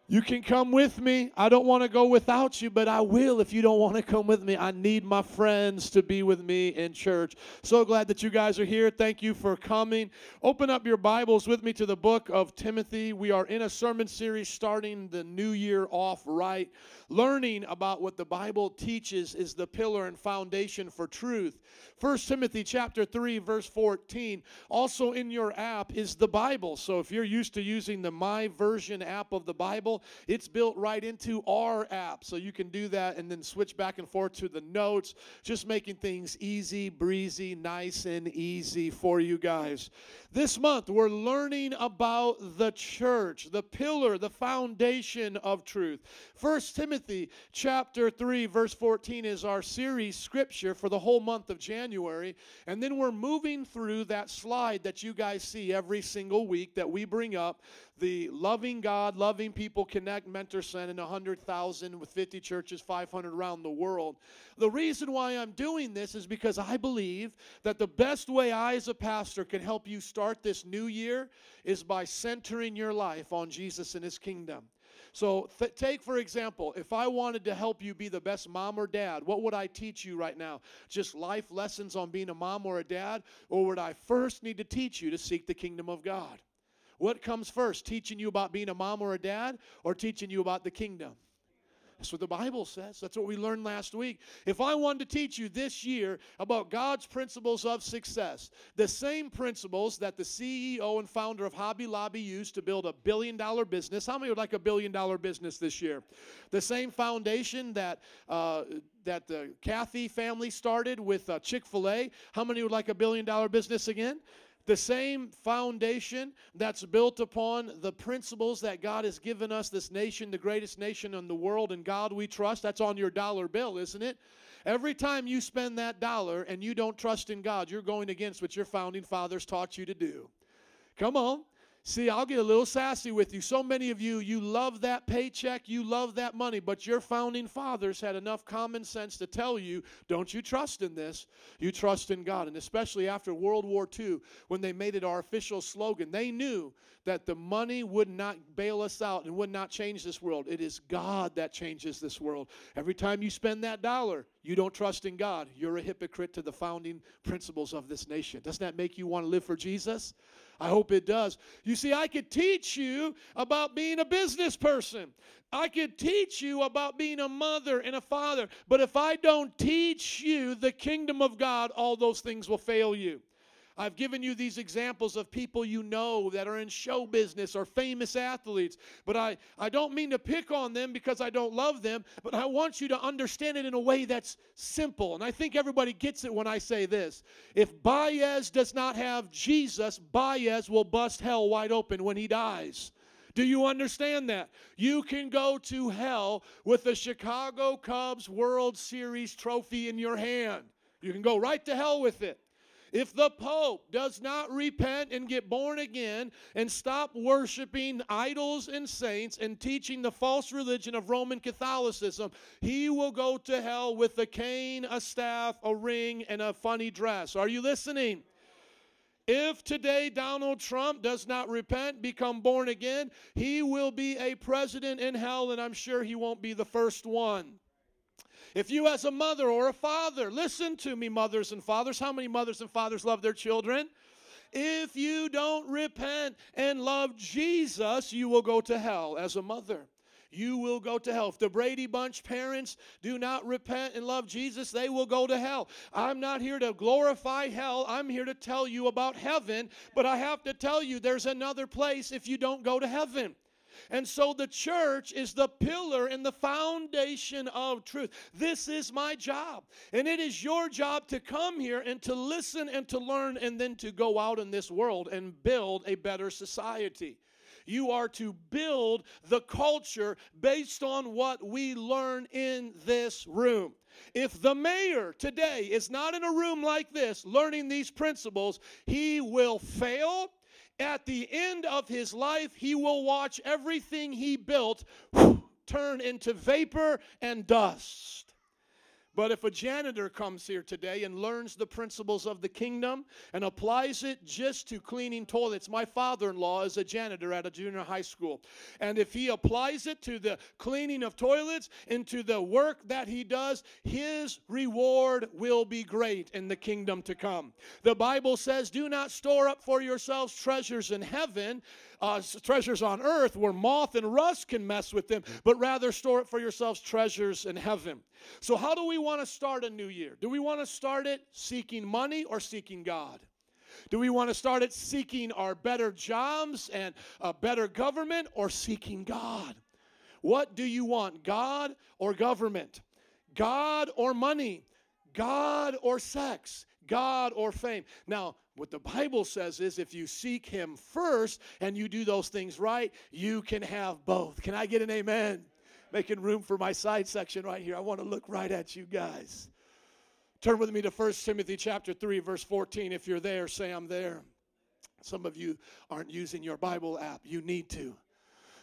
You can come with me. I don't want to go without you, but I will if you don't want to come with me. I need my friends to be with me in church. So glad that you guys are here. Thank you for coming. Open up your Bibles with me to the book of Timothy. We are in a sermon series starting the new year off right. Learning about what the Bible teaches is the pillar and foundation for truth. 1 Timothy chapter 3 verse 14. Also in your app is the Bible. So if you're used to using the My Version app of the Bible, it's built right into our app. So you can do that and then switch back and forth to the notes, just making things easy, breezy, nice and easy for you guys. This month we're learning about the church, the pillar, the foundation of truth. 1 Timothy chapter 3 verse 14 is our series scripture for the whole month of January, and then we're moving through that slide that you guys see every single week that we bring up, the loving God, loving people connect mentor center in 100,000 with 50 churches, 500 around the world. The reason why I'm doing this is because I believe that the best way I as a pastor can help you start this new year is by centering your life on Jesus and his kingdom. So, th- take for example, if I wanted to help you be the best mom or dad, what would I teach you right now? Just life lessons on being a mom or a dad? Or would I first need to teach you to seek the kingdom of God? What comes first, teaching you about being a mom or a dad, or teaching you about the kingdom? That's what the Bible says. That's what we learned last week. If I wanted to teach you this year about God's principles of success, the same principles that the CEO and founder of Hobby Lobby used to build a billion dollar business, how many would like a billion dollar business this year? The same foundation that uh, that the Cathy family started with uh, Chick Fil A, how many would like a billion dollar business again? The same foundation that's built upon the principles that God has given us, this nation, the greatest nation in the world, and God we trust. That's on your dollar bill, isn't it? Every time you spend that dollar and you don't trust in God, you're going against what your founding fathers taught you to do. Come on. See, I'll get a little sassy with you. So many of you, you love that paycheck, you love that money, but your founding fathers had enough common sense to tell you don't you trust in this, you trust in God. And especially after World War II, when they made it our official slogan, they knew that the money would not bail us out and would not change this world. It is God that changes this world. Every time you spend that dollar, you don't trust in God. You're a hypocrite to the founding principles of this nation. Doesn't that make you want to live for Jesus? I hope it does. You see, I could teach you about being a business person. I could teach you about being a mother and a father. But if I don't teach you the kingdom of God, all those things will fail you. I've given you these examples of people you know that are in show business or famous athletes, but I, I don't mean to pick on them because I don't love them, but I want you to understand it in a way that's simple. And I think everybody gets it when I say this. If Baez does not have Jesus, Baez will bust hell wide open when he dies. Do you understand that? You can go to hell with the Chicago Cubs World Series trophy in your hand. You can go right to hell with it. If the Pope does not repent and get born again and stop worshiping idols and saints and teaching the false religion of Roman Catholicism, he will go to hell with a cane, a staff, a ring, and a funny dress. Are you listening? If today Donald Trump does not repent, become born again, he will be a president in hell, and I'm sure he won't be the first one. If you, as a mother or a father, listen to me, mothers and fathers. How many mothers and fathers love their children? If you don't repent and love Jesus, you will go to hell as a mother. You will go to hell. If the Brady Bunch parents do not repent and love Jesus, they will go to hell. I'm not here to glorify hell. I'm here to tell you about heaven. But I have to tell you, there's another place if you don't go to heaven. And so the church is the pillar and the foundation of truth. This is my job. And it is your job to come here and to listen and to learn and then to go out in this world and build a better society. You are to build the culture based on what we learn in this room. If the mayor today is not in a room like this learning these principles, he will fail at the end of his life, he will watch everything he built turn into vapor and dust. But if a janitor comes here today and learns the principles of the kingdom and applies it just to cleaning toilets, my father in law is a janitor at a junior high school. And if he applies it to the cleaning of toilets and to the work that he does, his reward will be great in the kingdom to come. The Bible says, Do not store up for yourselves treasures in heaven uh, treasures on earth where moth and rust can mess with them, but rather store it for yourselves treasures in heaven. So, how do we want to start a new year? Do we want to start it seeking money or seeking God? Do we want to start it seeking our better jobs and a better government or seeking God? What do you want, God or government? God or money? God or sex? God or fame? Now, what the Bible says is if you seek Him first and you do those things right, you can have both. Can I get an amen? Making room for my side section right here. I want to look right at you guys. Turn with me to 1 Timothy chapter 3 verse 14 if you're there say I'm there. Some of you aren't using your Bible app. You need to.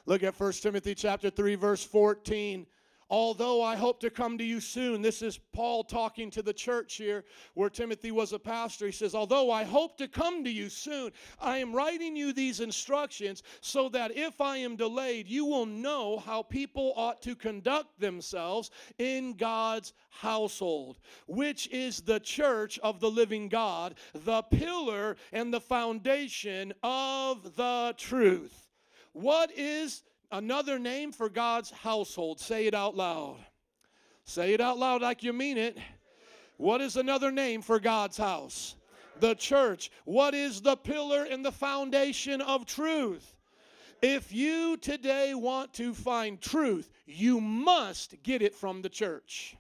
Look at 1 Timothy chapter 3 verse 14. Although I hope to come to you soon, this is Paul talking to the church here where Timothy was a pastor. He says, Although I hope to come to you soon, I am writing you these instructions so that if I am delayed, you will know how people ought to conduct themselves in God's household, which is the church of the living God, the pillar and the foundation of the truth. What is Another name for God's household. Say it out loud. Say it out loud like you mean it. What is another name for God's house? The church. What is the pillar and the foundation of truth? If you today want to find truth, you must get it from the church.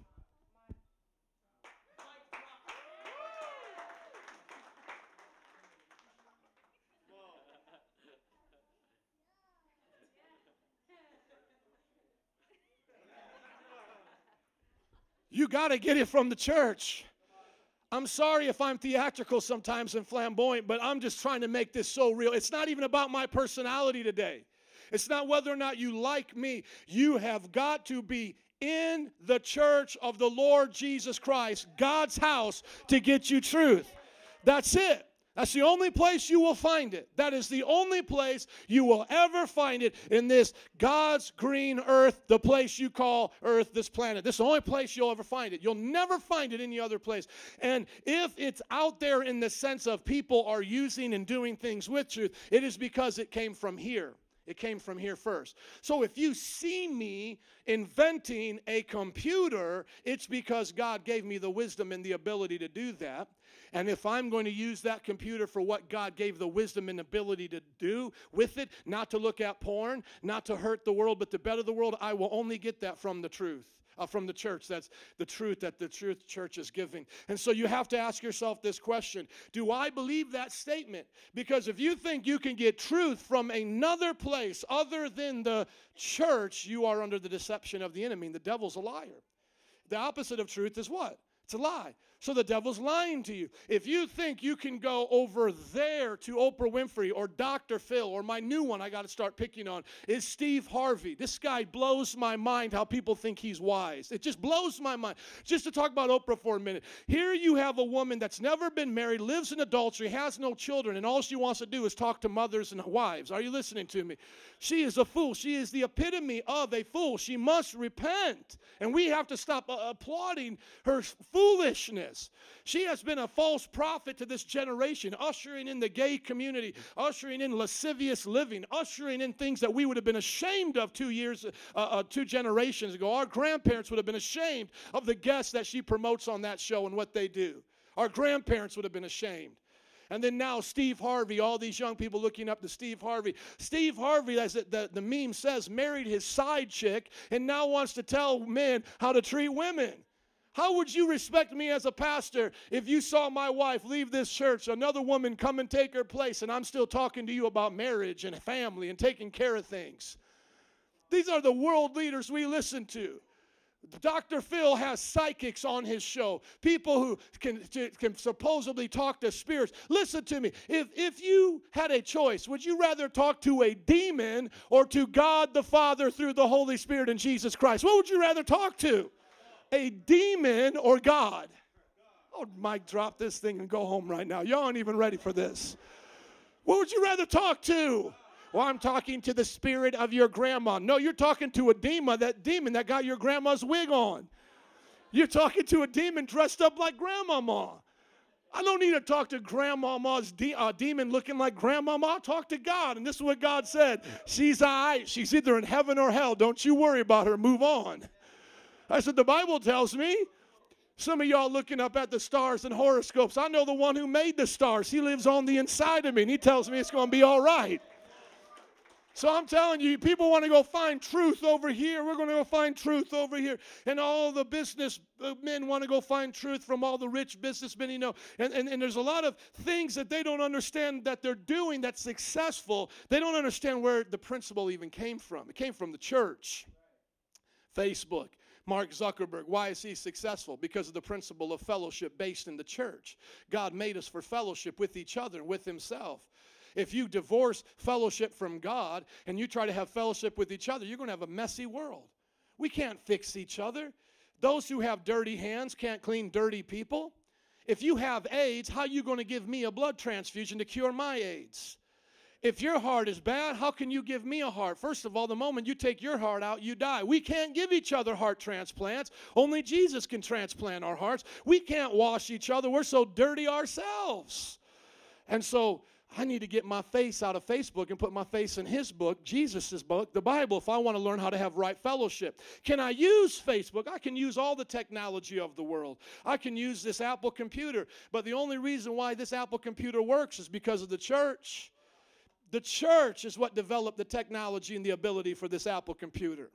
You got to get it from the church. I'm sorry if I'm theatrical sometimes and flamboyant, but I'm just trying to make this so real. It's not even about my personality today. It's not whether or not you like me. You have got to be in the church of the Lord Jesus Christ, God's house, to get you truth. That's it. That's the only place you will find it. That is the only place you will ever find it in this God's green earth, the place you call earth, this planet. This is the only place you'll ever find it. You'll never find it any other place. And if it's out there in the sense of people are using and doing things with truth, it is because it came from here. It came from here first. So if you see me inventing a computer, it's because God gave me the wisdom and the ability to do that. And if I'm going to use that computer for what God gave the wisdom and ability to do with it, not to look at porn, not to hurt the world, but to better the world, I will only get that from the truth. Uh, from the church. That's the truth that the truth church is giving. And so you have to ask yourself this question Do I believe that statement? Because if you think you can get truth from another place other than the church, you are under the deception of the enemy. The devil's a liar. The opposite of truth is what? It's a lie. So the devil's lying to you. If you think you can go over there to Oprah Winfrey or Dr. Phil or my new one I got to start picking on is Steve Harvey. This guy blows my mind how people think he's wise. It just blows my mind. Just to talk about Oprah for a minute. Here you have a woman that's never been married, lives in adultery, has no children, and all she wants to do is talk to mothers and wives. Are you listening to me? She is a fool. She is the epitome of a fool. She must repent. And we have to stop uh, applauding her foolishness. She has been a false prophet to this generation, ushering in the gay community, ushering in lascivious living, ushering in things that we would have been ashamed of two years, uh, uh, two generations ago. Our grandparents would have been ashamed of the guests that she promotes on that show and what they do. Our grandparents would have been ashamed. And then now Steve Harvey, all these young people looking up to Steve Harvey. Steve Harvey, as the, the, the meme says, married his side chick and now wants to tell men how to treat women. How would you respect me as a pastor if you saw my wife leave this church, another woman come and take her place, and I'm still talking to you about marriage and family and taking care of things? These are the world leaders we listen to. Dr. Phil has psychics on his show, people who can, can supposedly talk to spirits. Listen to me. If, if you had a choice, would you rather talk to a demon or to God the Father through the Holy Spirit and Jesus Christ? What would you rather talk to? A demon or God? Oh, Mike, drop this thing and go home right now. Y'all aren't even ready for this. What would you rather talk to? Well, I'm talking to the spirit of your grandma. No, you're talking to a demon, that demon that got your grandma's wig on. You're talking to a demon dressed up like grandmama. I don't need to talk to grandmama's de- uh, demon looking like grandmama. I'll talk to God. And this is what God said She's all right. She's either in heaven or hell. Don't you worry about her. Move on. That's said, the Bible tells me. Some of y'all looking up at the stars and horoscopes. I know the one who made the stars. He lives on the inside of me, and he tells me it's going to be all right. So I'm telling you, people want to go find truth over here. We're going to go find truth over here. And all the business uh, men want to go find truth from all the rich businessmen, you know. And, and, and there's a lot of things that they don't understand that they're doing that's successful. They don't understand where the principle even came from. It came from the church. Facebook. Mark Zuckerberg, why is he successful? Because of the principle of fellowship based in the church. God made us for fellowship with each other, with himself. If you divorce fellowship from God and you try to have fellowship with each other, you're going to have a messy world. We can't fix each other. Those who have dirty hands can't clean dirty people. If you have AIDS, how are you going to give me a blood transfusion to cure my AIDS? If your heart is bad, how can you give me a heart? First of all, the moment you take your heart out, you die. We can't give each other heart transplants. Only Jesus can transplant our hearts. We can't wash each other. We're so dirty ourselves. And so I need to get my face out of Facebook and put my face in his book, Jesus' book, the Bible, if I want to learn how to have right fellowship. Can I use Facebook? I can use all the technology of the world. I can use this Apple computer. But the only reason why this Apple computer works is because of the church. The church is what developed the technology and the ability for this Apple computer.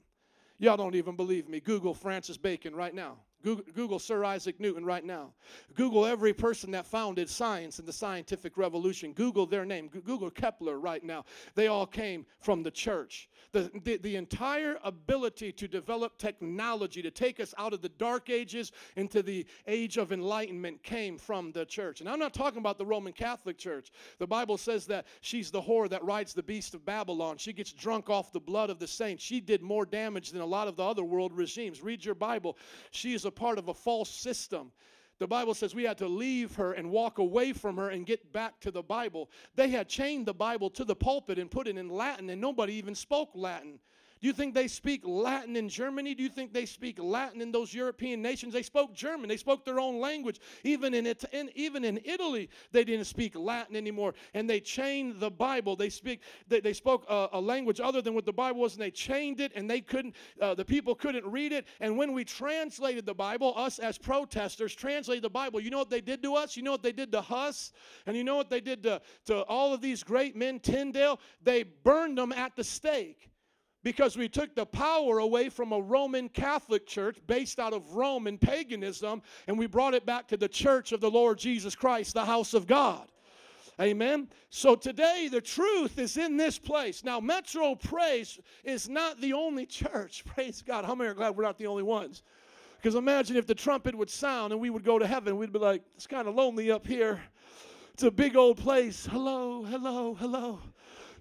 Y'all don't even believe me. Google Francis Bacon right now. Google, Google, Sir Isaac Newton right now. Google every person that founded science and the scientific revolution. Google their name. Google Kepler right now. They all came from the church. The, the, the entire ability to develop technology to take us out of the dark ages into the age of enlightenment came from the church. And I'm not talking about the Roman Catholic Church. The Bible says that she's the whore that rides the beast of Babylon. She gets drunk off the blood of the saints. She did more damage than a lot of the other world regimes. Read your Bible. She is a part of a false system. The Bible says we had to leave her and walk away from her and get back to the Bible. They had chained the Bible to the pulpit and put it in Latin, and nobody even spoke Latin. Do you think they speak Latin in Germany? Do you think they speak Latin in those European nations? They spoke German. They spoke their own language. Even in, it, in even in Italy, they didn't speak Latin anymore. And they chained the Bible. They speak. They, they spoke a, a language other than what the Bible was, and they chained it. And they couldn't. Uh, the people couldn't read it. And when we translated the Bible, us as protesters translated the Bible. You know what they did to us? You know what they did to Huss? And you know what they did to, to all of these great men? Tyndale. They burned them at the stake because we took the power away from a Roman Catholic church based out of Rome and paganism and we brought it back to the church of the Lord Jesus Christ, the house of God. Amen. So today the truth is in this place. Now, Metro Praise is not the only church. Praise God. How many are glad we're not the only ones? Because imagine if the trumpet would sound and we would go to heaven, we'd be like, it's kind of lonely up here. It's a big old place. Hello, hello, hello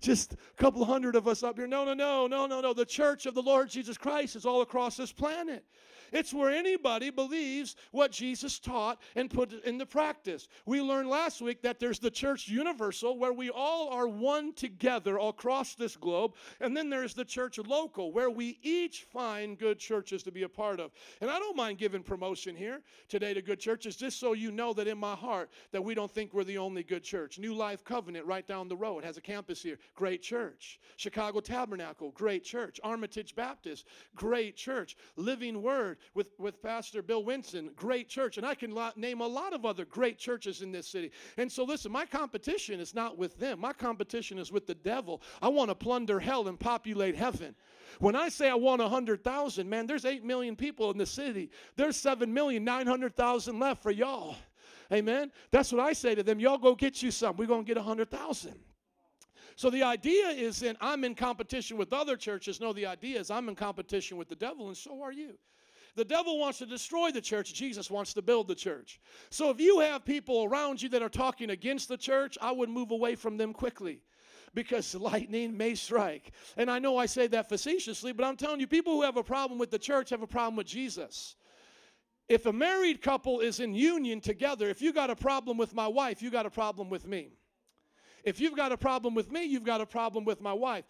just a couple hundred of us up here. No, no, no, no, no, no. The church of the Lord Jesus Christ is all across this planet. It's where anybody believes what Jesus taught and put it into practice. We learned last week that there's the church universal where we all are one together across this globe. And then there's the church local where we each find good churches to be a part of. And I don't mind giving promotion here today to good churches just so you know that in my heart that we don't think we're the only good church. New Life Covenant right down the road has a campus here. Great church. Chicago Tabernacle, great church. Armitage Baptist, great church. Living Word, with, with Pastor Bill Winston, great church. And I can name a lot of other great churches in this city. And so, listen, my competition is not with them, my competition is with the devil. I want to plunder hell and populate heaven. When I say I want 100,000, man, there's 8 million people in the city. There's 7,900,000 left for y'all. Amen. That's what I say to them. Y'all go get you some. We're going to get 100,000. So the idea is that I'm in competition with other churches. No, the idea is I'm in competition with the devil, and so are you. The devil wants to destroy the church. Jesus wants to build the church. So if you have people around you that are talking against the church, I would move away from them quickly because lightning may strike. And I know I say that facetiously, but I'm telling you, people who have a problem with the church have a problem with Jesus. If a married couple is in union together, if you got a problem with my wife, you got a problem with me. If you've got a problem with me, you've got a problem with my wife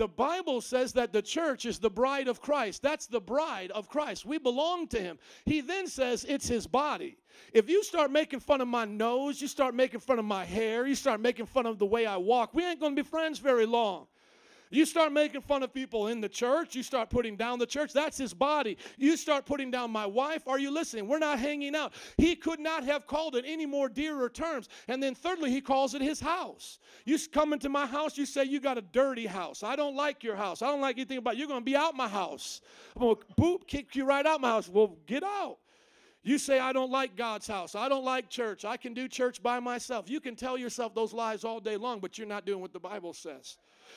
the Bible says that the church is the bride of Christ. That's the bride of Christ. We belong to him. He then says it's his body. If you start making fun of my nose, you start making fun of my hair, you start making fun of the way I walk, we ain't going to be friends very long. You start making fun of people in the church, you start putting down the church, that's his body. You start putting down my wife, are you listening? We're not hanging out. He could not have called it any more dearer terms. And then thirdly, he calls it his house. You come into my house, you say you got a dirty house. I don't like your house. I don't like anything about it. You're going to be out my house. I'm going to boop, kick you right out my house. Well, get out. You say, I don't like God's house. I don't like church. I can do church by myself. You can tell yourself those lies all day long, but you're not doing what the Bible says.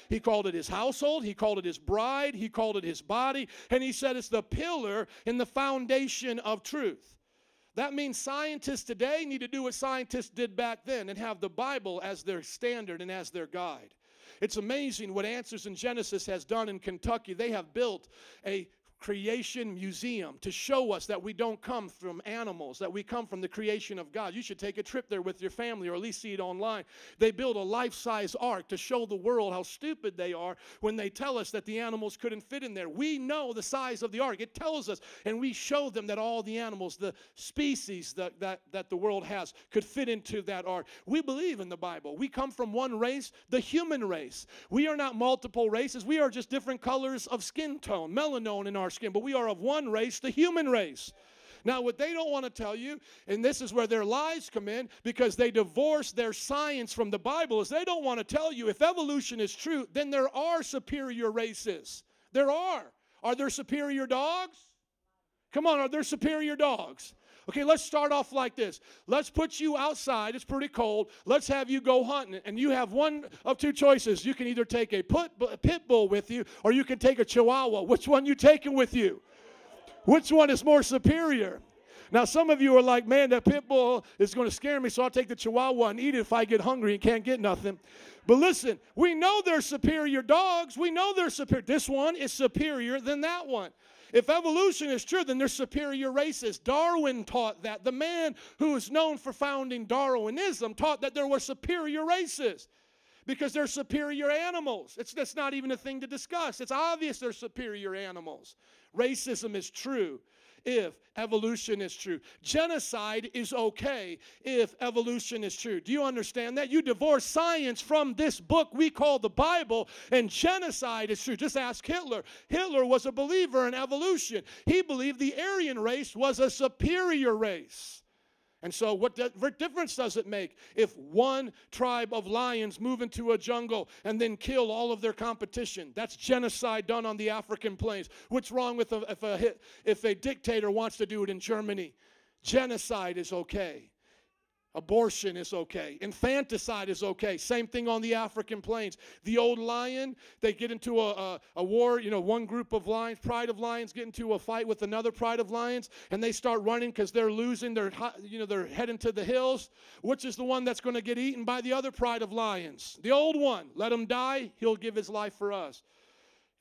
He called it his household, he called it his bride, he called it his body, and he said it's the pillar and the foundation of truth. That means scientists today need to do what scientists did back then and have the Bible as their standard and as their guide. It's amazing what Answers in Genesis has done in Kentucky. They have built a creation museum to show us that we don't come from animals, that we come from the creation of God. You should take a trip there with your family or at least see it online. They build a life size ark to show the world how stupid they are when they tell us that the animals couldn't fit in there. We know the size of the ark, it tells us, and we show them that all the animals, the species that, that, that the world has, could fit into that ark. We believe in the Bible. We come from one race, the human race. We are not multiple races, we are just different colors of skin tone, melanone in our skin, but we are of one race, the human race. Now, what they don't want to tell you, and this is where their lies come in because they divorce their science from the Bible, is they don't want to tell you if evolution is true, then there are superior races. There are. Are there superior dogs? Come on, are there superior dogs? Okay, let's start off like this. Let's put you outside. It's pretty cold. Let's have you go hunting. And you have one of two choices. You can either take a pit bull with you or you can take a chihuahua. Which one you taking with you? Which one is more superior? Now, some of you are like, man, that pit bull is going to scare me, so I'll take the chihuahua and eat it if I get hungry and can't get nothing. But listen, we know they're superior dogs. We know they're superior. This one is superior than that one. If evolution is true, then they're superior races. Darwin taught that. The man who is known for founding Darwinism taught that there were superior races because they're superior animals. It's that's not even a thing to discuss. It's obvious they're superior animals. Racism is true if evolution is true. Genocide is okay if evolution is true. Do you understand that? You divorce science from this book we call the Bible, and genocide is true. Just ask Hitler. Hitler was a believer in evolution, he believed the Aryan race was a superior race. And so, what difference does it make if one tribe of lions move into a jungle and then kill all of their competition? That's genocide done on the African plains. What's wrong with a, if, a, if a dictator wants to do it in Germany? Genocide is okay. Abortion is okay. Infanticide is okay. Same thing on the African plains. The old lion, they get into a, a, a, war, you know, one group of lions, pride of lions, get into a fight with another pride of lions, and they start running because they're losing. They're, you know, they're heading to the hills. Which is the one that's going to get eaten by the other pride of lions? The old one. Let him die. He'll give his life for us.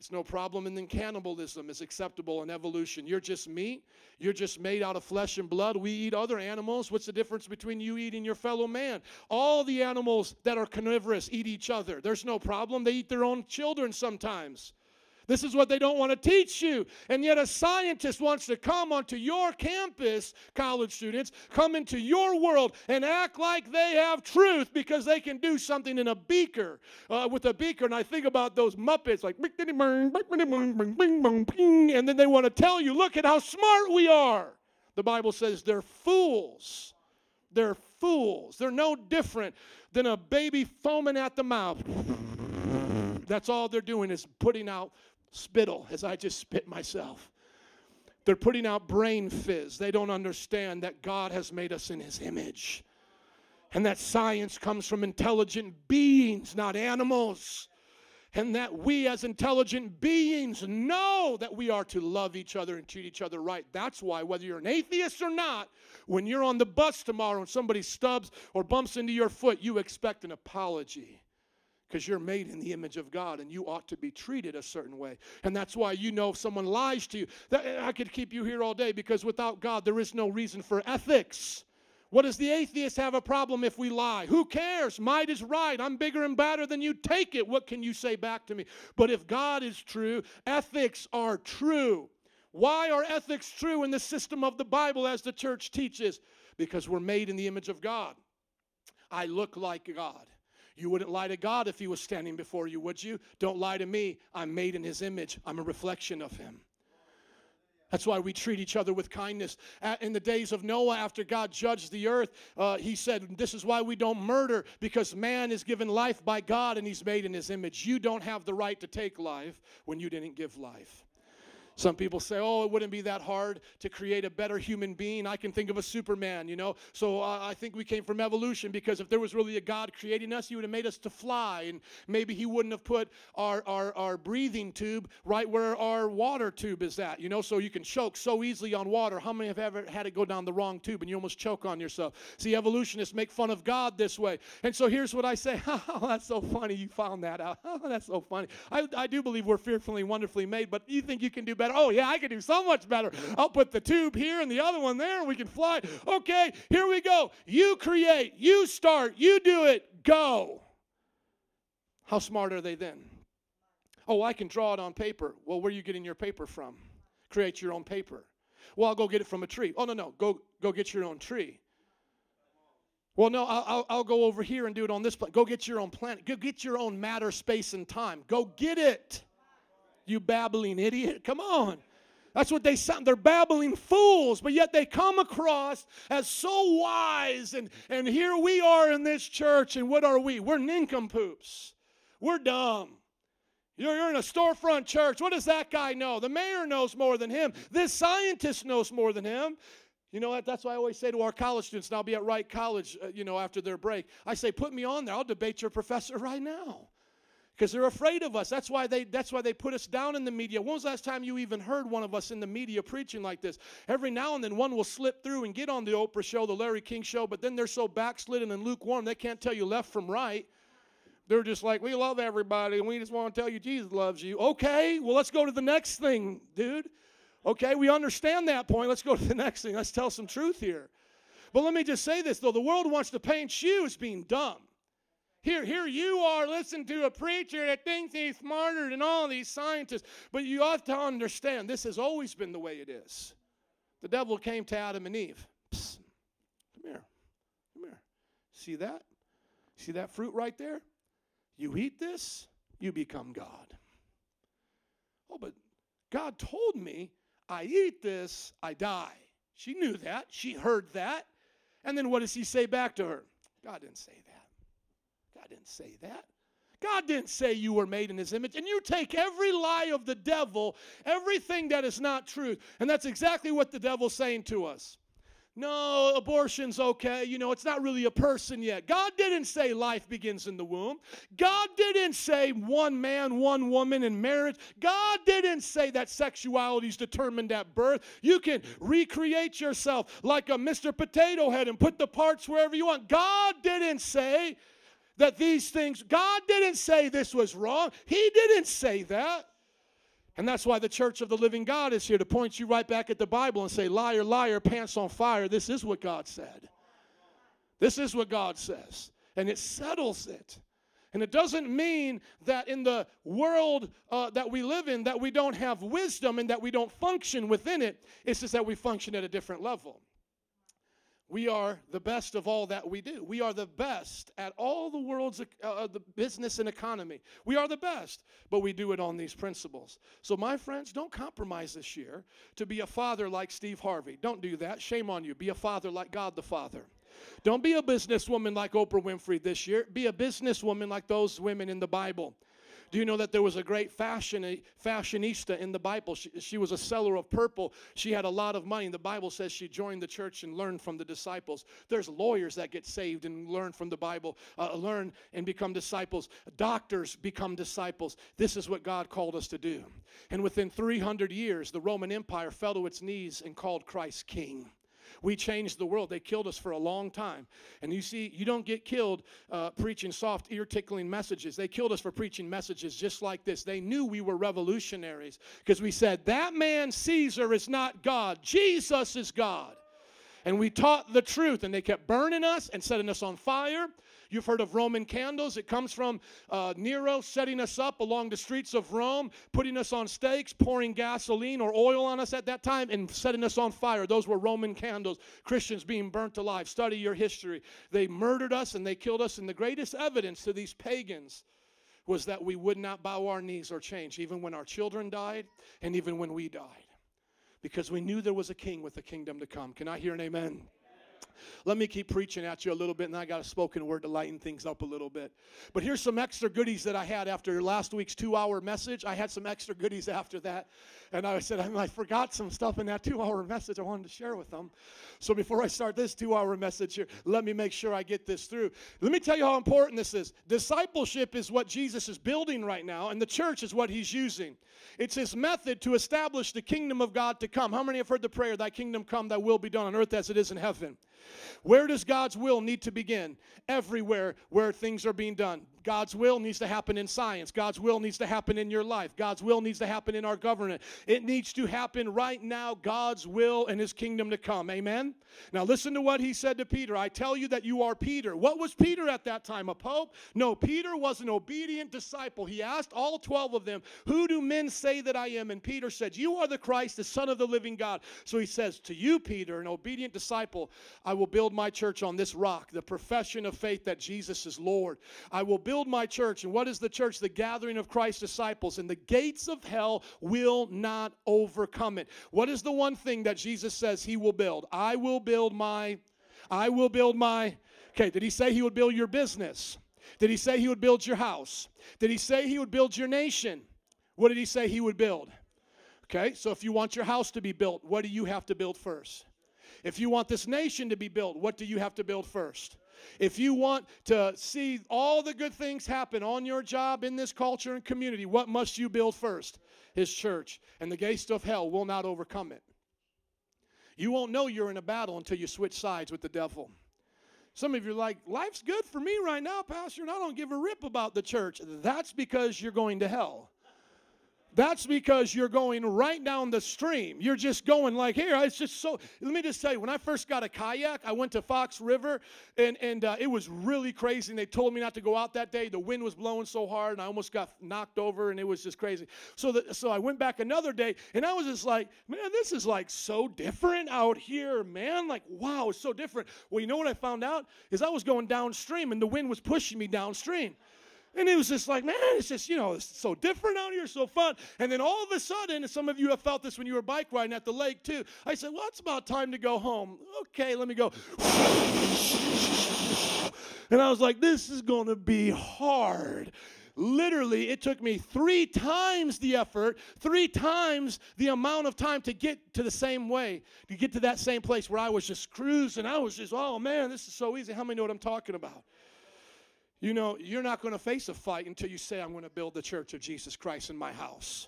It's no problem. And then cannibalism is acceptable in evolution. You're just meat. You're just made out of flesh and blood. We eat other animals. What's the difference between you eating your fellow man? All the animals that are carnivorous eat each other. There's no problem. They eat their own children sometimes. This is what they don't want to teach you. And yet, a scientist wants to come onto your campus, college students, come into your world and act like they have truth because they can do something in a beaker uh, with a beaker. And I think about those Muppets, like, and then they want to tell you, look at how smart we are. The Bible says they're fools. They're fools. They're no different than a baby foaming at the mouth. That's all they're doing is putting out spittle as I just spit myself. They're putting out brain fizz. They don't understand that God has made us in His image. And that science comes from intelligent beings, not animals. And that we, as intelligent beings, know that we are to love each other and treat each other right. That's why, whether you're an atheist or not, when you're on the bus tomorrow and somebody stubs or bumps into your foot, you expect an apology because you're made in the image of God and you ought to be treated a certain way. And that's why you know if someone lies to you, that, I could keep you here all day because without God, there is no reason for ethics. What does the atheist have a problem if we lie? Who cares? Might is right. I'm bigger and badder than you. Take it. What can you say back to me? But if God is true, ethics are true. Why are ethics true in the system of the Bible as the church teaches? Because we're made in the image of God. I look like God. You wouldn't lie to God if He was standing before you, would you? Don't lie to me. I'm made in His image, I'm a reflection of Him. That's why we treat each other with kindness. In the days of Noah, after God judged the earth, uh, he said, This is why we don't murder, because man is given life by God and he's made in his image. You don't have the right to take life when you didn't give life. Some people say, oh, it wouldn't be that hard to create a better human being. I can think of a Superman, you know. So uh, I think we came from evolution because if there was really a God creating us, He would have made us to fly. And maybe He wouldn't have put our, our, our breathing tube right where our water tube is at, you know, so you can choke so easily on water. How many have ever had it go down the wrong tube and you almost choke on yourself? See, evolutionists make fun of God this way. And so here's what I say oh, that's so funny you found that out. Oh, that's so funny. I, I do believe we're fearfully and wonderfully made, but you think you can do better? Better. Oh, yeah, I can do so much better. I'll put the tube here and the other one there, and we can fly. Okay, here we go. You create, you start, you do it, go. How smart are they then? Oh, I can draw it on paper. Well, where are you getting your paper from? Create your own paper. Well, I'll go get it from a tree. Oh, no, no. Go, go get your own tree. Well, no, I'll, I'll, I'll go over here and do it on this planet. Go get your own planet. Go get your own matter, space, and time. Go get it. You babbling idiot. Come on. That's what they sound. They're babbling fools, but yet they come across as so wise. And, and here we are in this church, and what are we? We're nincompoops. We're dumb. You're, you're in a storefront church. What does that guy know? The mayor knows more than him. This scientist knows more than him. You know what? That's why I always say to our college students, and I'll be at Wright College, uh, you know, after their break. I say, put me on there. I'll debate your professor right now. Because they're afraid of us. That's why they that's why they put us down in the media. When was the last time you even heard one of us in the media preaching like this? Every now and then one will slip through and get on the Oprah show, the Larry King show, but then they're so backslidden and lukewarm they can't tell you left from right. They're just like, we love everybody and we just want to tell you Jesus loves you. Okay, well, let's go to the next thing, dude. Okay, we understand that point. Let's go to the next thing. Let's tell some truth here. But let me just say this though the world wants to paint you as being dumb. Here, here you are listening to a preacher that thinks he's smarter than all these scientists. But you ought to understand this has always been the way it is. The devil came to Adam and Eve. Psst, come here. Come here. See that? See that fruit right there? You eat this, you become God. Oh, but God told me I eat this, I die. She knew that. She heard that. And then what does he say back to her? God didn't say that. Didn't say that. God didn't say you were made in his image. And you take every lie of the devil, everything that is not truth. And that's exactly what the devil's saying to us. No, abortion's okay. You know, it's not really a person yet. God didn't say life begins in the womb. God didn't say one man, one woman in marriage. God didn't say that sexuality is determined at birth. You can recreate yourself like a Mr. Potato Head and put the parts wherever you want. God didn't say that these things, God didn't say this was wrong. He didn't say that. And that's why the church of the living God is here to point you right back at the Bible and say, liar, liar, pants on fire. This is what God said. This is what God says. And it settles it. And it doesn't mean that in the world uh, that we live in that we don't have wisdom and that we don't function within it. It's just that we function at a different level. We are the best of all that we do. We are the best at all the world's uh, the business and economy. We are the best, but we do it on these principles. So, my friends, don't compromise this year to be a father like Steve Harvey. Don't do that. Shame on you. Be a father like God the Father. Don't be a businesswoman like Oprah Winfrey this year. Be a businesswoman like those women in the Bible. Do you know that there was a great fashion, fashionista in the Bible? She, she, was a seller of purple. She had a lot of money. The Bible says she joined the church and learned from the disciples. There's lawyers that get saved and learn from the Bible, uh, learn and become disciples. Doctors become disciples. This is what God called us to do. And within 300 years, the Roman Empire fell to its knees and called Christ king. We changed the world. They killed us for a long time. And you see, you don't get killed uh, preaching soft, ear tickling messages. They killed us for preaching messages just like this. They knew we were revolutionaries because we said, that man Caesar is not God, Jesus is God. And we taught the truth, and they kept burning us and setting us on fire. You've heard of Roman candles. It comes from uh, Nero setting us up along the streets of Rome, putting us on stakes, pouring gasoline or oil on us at that time, and setting us on fire. Those were Roman candles. Christians being burnt alive. Study your history. They murdered us and they killed us. And the greatest evidence to these pagans was that we would not bow our knees or change, even when our children died and even when we died. Because we knew there was a king with a kingdom to come. Can I hear an amen? Let me keep preaching at you a little bit, and I got a spoken word to lighten things up a little bit. But here's some extra goodies that I had after last week's two hour message. I had some extra goodies after that. And I said, I forgot some stuff in that two hour message I wanted to share with them. So before I start this two hour message here, let me make sure I get this through. Let me tell you how important this is. Discipleship is what Jesus is building right now, and the church is what he's using. It's his method to establish the kingdom of God to come. How many have heard the prayer, Thy kingdom come, Thy will be done on earth as it is in heaven? Where does God's will need to begin? Everywhere where things are being done. God's will needs to happen in science. God's will needs to happen in your life. God's will needs to happen in our government. It needs to happen right now, God's will and his kingdom to come. Amen? Now, listen to what he said to Peter. I tell you that you are Peter. What was Peter at that time? A pope? No, Peter was an obedient disciple. He asked all 12 of them, Who do men say that I am? And Peter said, You are the Christ, the Son of the living God. So he says, To you, Peter, an obedient disciple, I will build my church on this rock, the profession of faith that Jesus is Lord. I will build my church. And what is the church? The gathering of Christ's disciples. And the gates of hell will not overcome it. What is the one thing that Jesus says he will build? I will build my, I will build my. Okay, did he say he would build your business? Did he say he would build your house? Did he say he would build your nation? What did he say he would build? Okay, so if you want your house to be built, what do you have to build first? If you want this nation to be built, what do you have to build first? If you want to see all the good things happen on your job, in this culture and community, what must you build first? His church. And the gates of hell will not overcome it. You won't know you're in a battle until you switch sides with the devil. Some of you are like, life's good for me right now, Pastor, and I don't give a rip about the church. That's because you're going to hell. That's because you're going right down the stream. You're just going like here. It's just so. Let me just tell you, when I first got a kayak, I went to Fox River, and and uh, it was really crazy. And they told me not to go out that day. The wind was blowing so hard, and I almost got knocked over, and it was just crazy. So the, so I went back another day, and I was just like, man, this is like so different out here, man. Like wow, it's so different. Well, you know what I found out is I was going downstream, and the wind was pushing me downstream. And it was just like, man, it's just, you know, it's so different out here, so fun. And then all of a sudden, and some of you have felt this when you were bike riding at the lake too, I said, well, it's about time to go home. Okay, let me go. And I was like, this is going to be hard. Literally, it took me three times the effort, three times the amount of time to get to the same way, to get to that same place where I was just cruising. I was just, oh man, this is so easy. How many know what I'm talking about? You know, you're not going to face a fight until you say, I'm going to build the church of Jesus Christ in my house.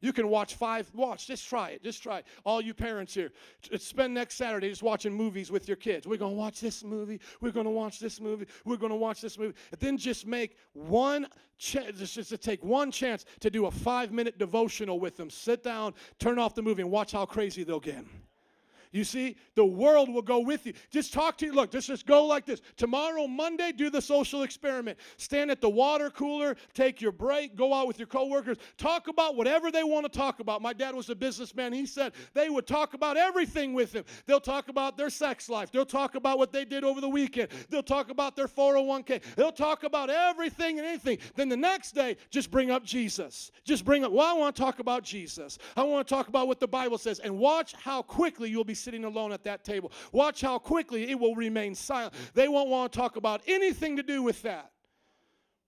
You can watch five, watch, just try it, just try it. All you parents here, spend next Saturday just watching movies with your kids. We're going to watch this movie, we're going to watch this movie, we're going to watch this movie. And then just make one chance, just, just to take one chance to do a five minute devotional with them. Sit down, turn off the movie, and watch how crazy they'll get. You see, the world will go with you. Just talk to you. Look, just, just go like this. Tomorrow, Monday, do the social experiment. Stand at the water cooler, take your break, go out with your coworkers, talk about whatever they want to talk about. My dad was a businessman. He said they would talk about everything with him. They'll talk about their sex life. They'll talk about what they did over the weekend. They'll talk about their 401k. They'll talk about everything and anything. Then the next day, just bring up Jesus. Just bring up, well, I want to talk about Jesus. I want to talk about what the Bible says. And watch how quickly you'll be sitting alone at that table. Watch how quickly it will remain silent. They won't want to talk about anything to do with that.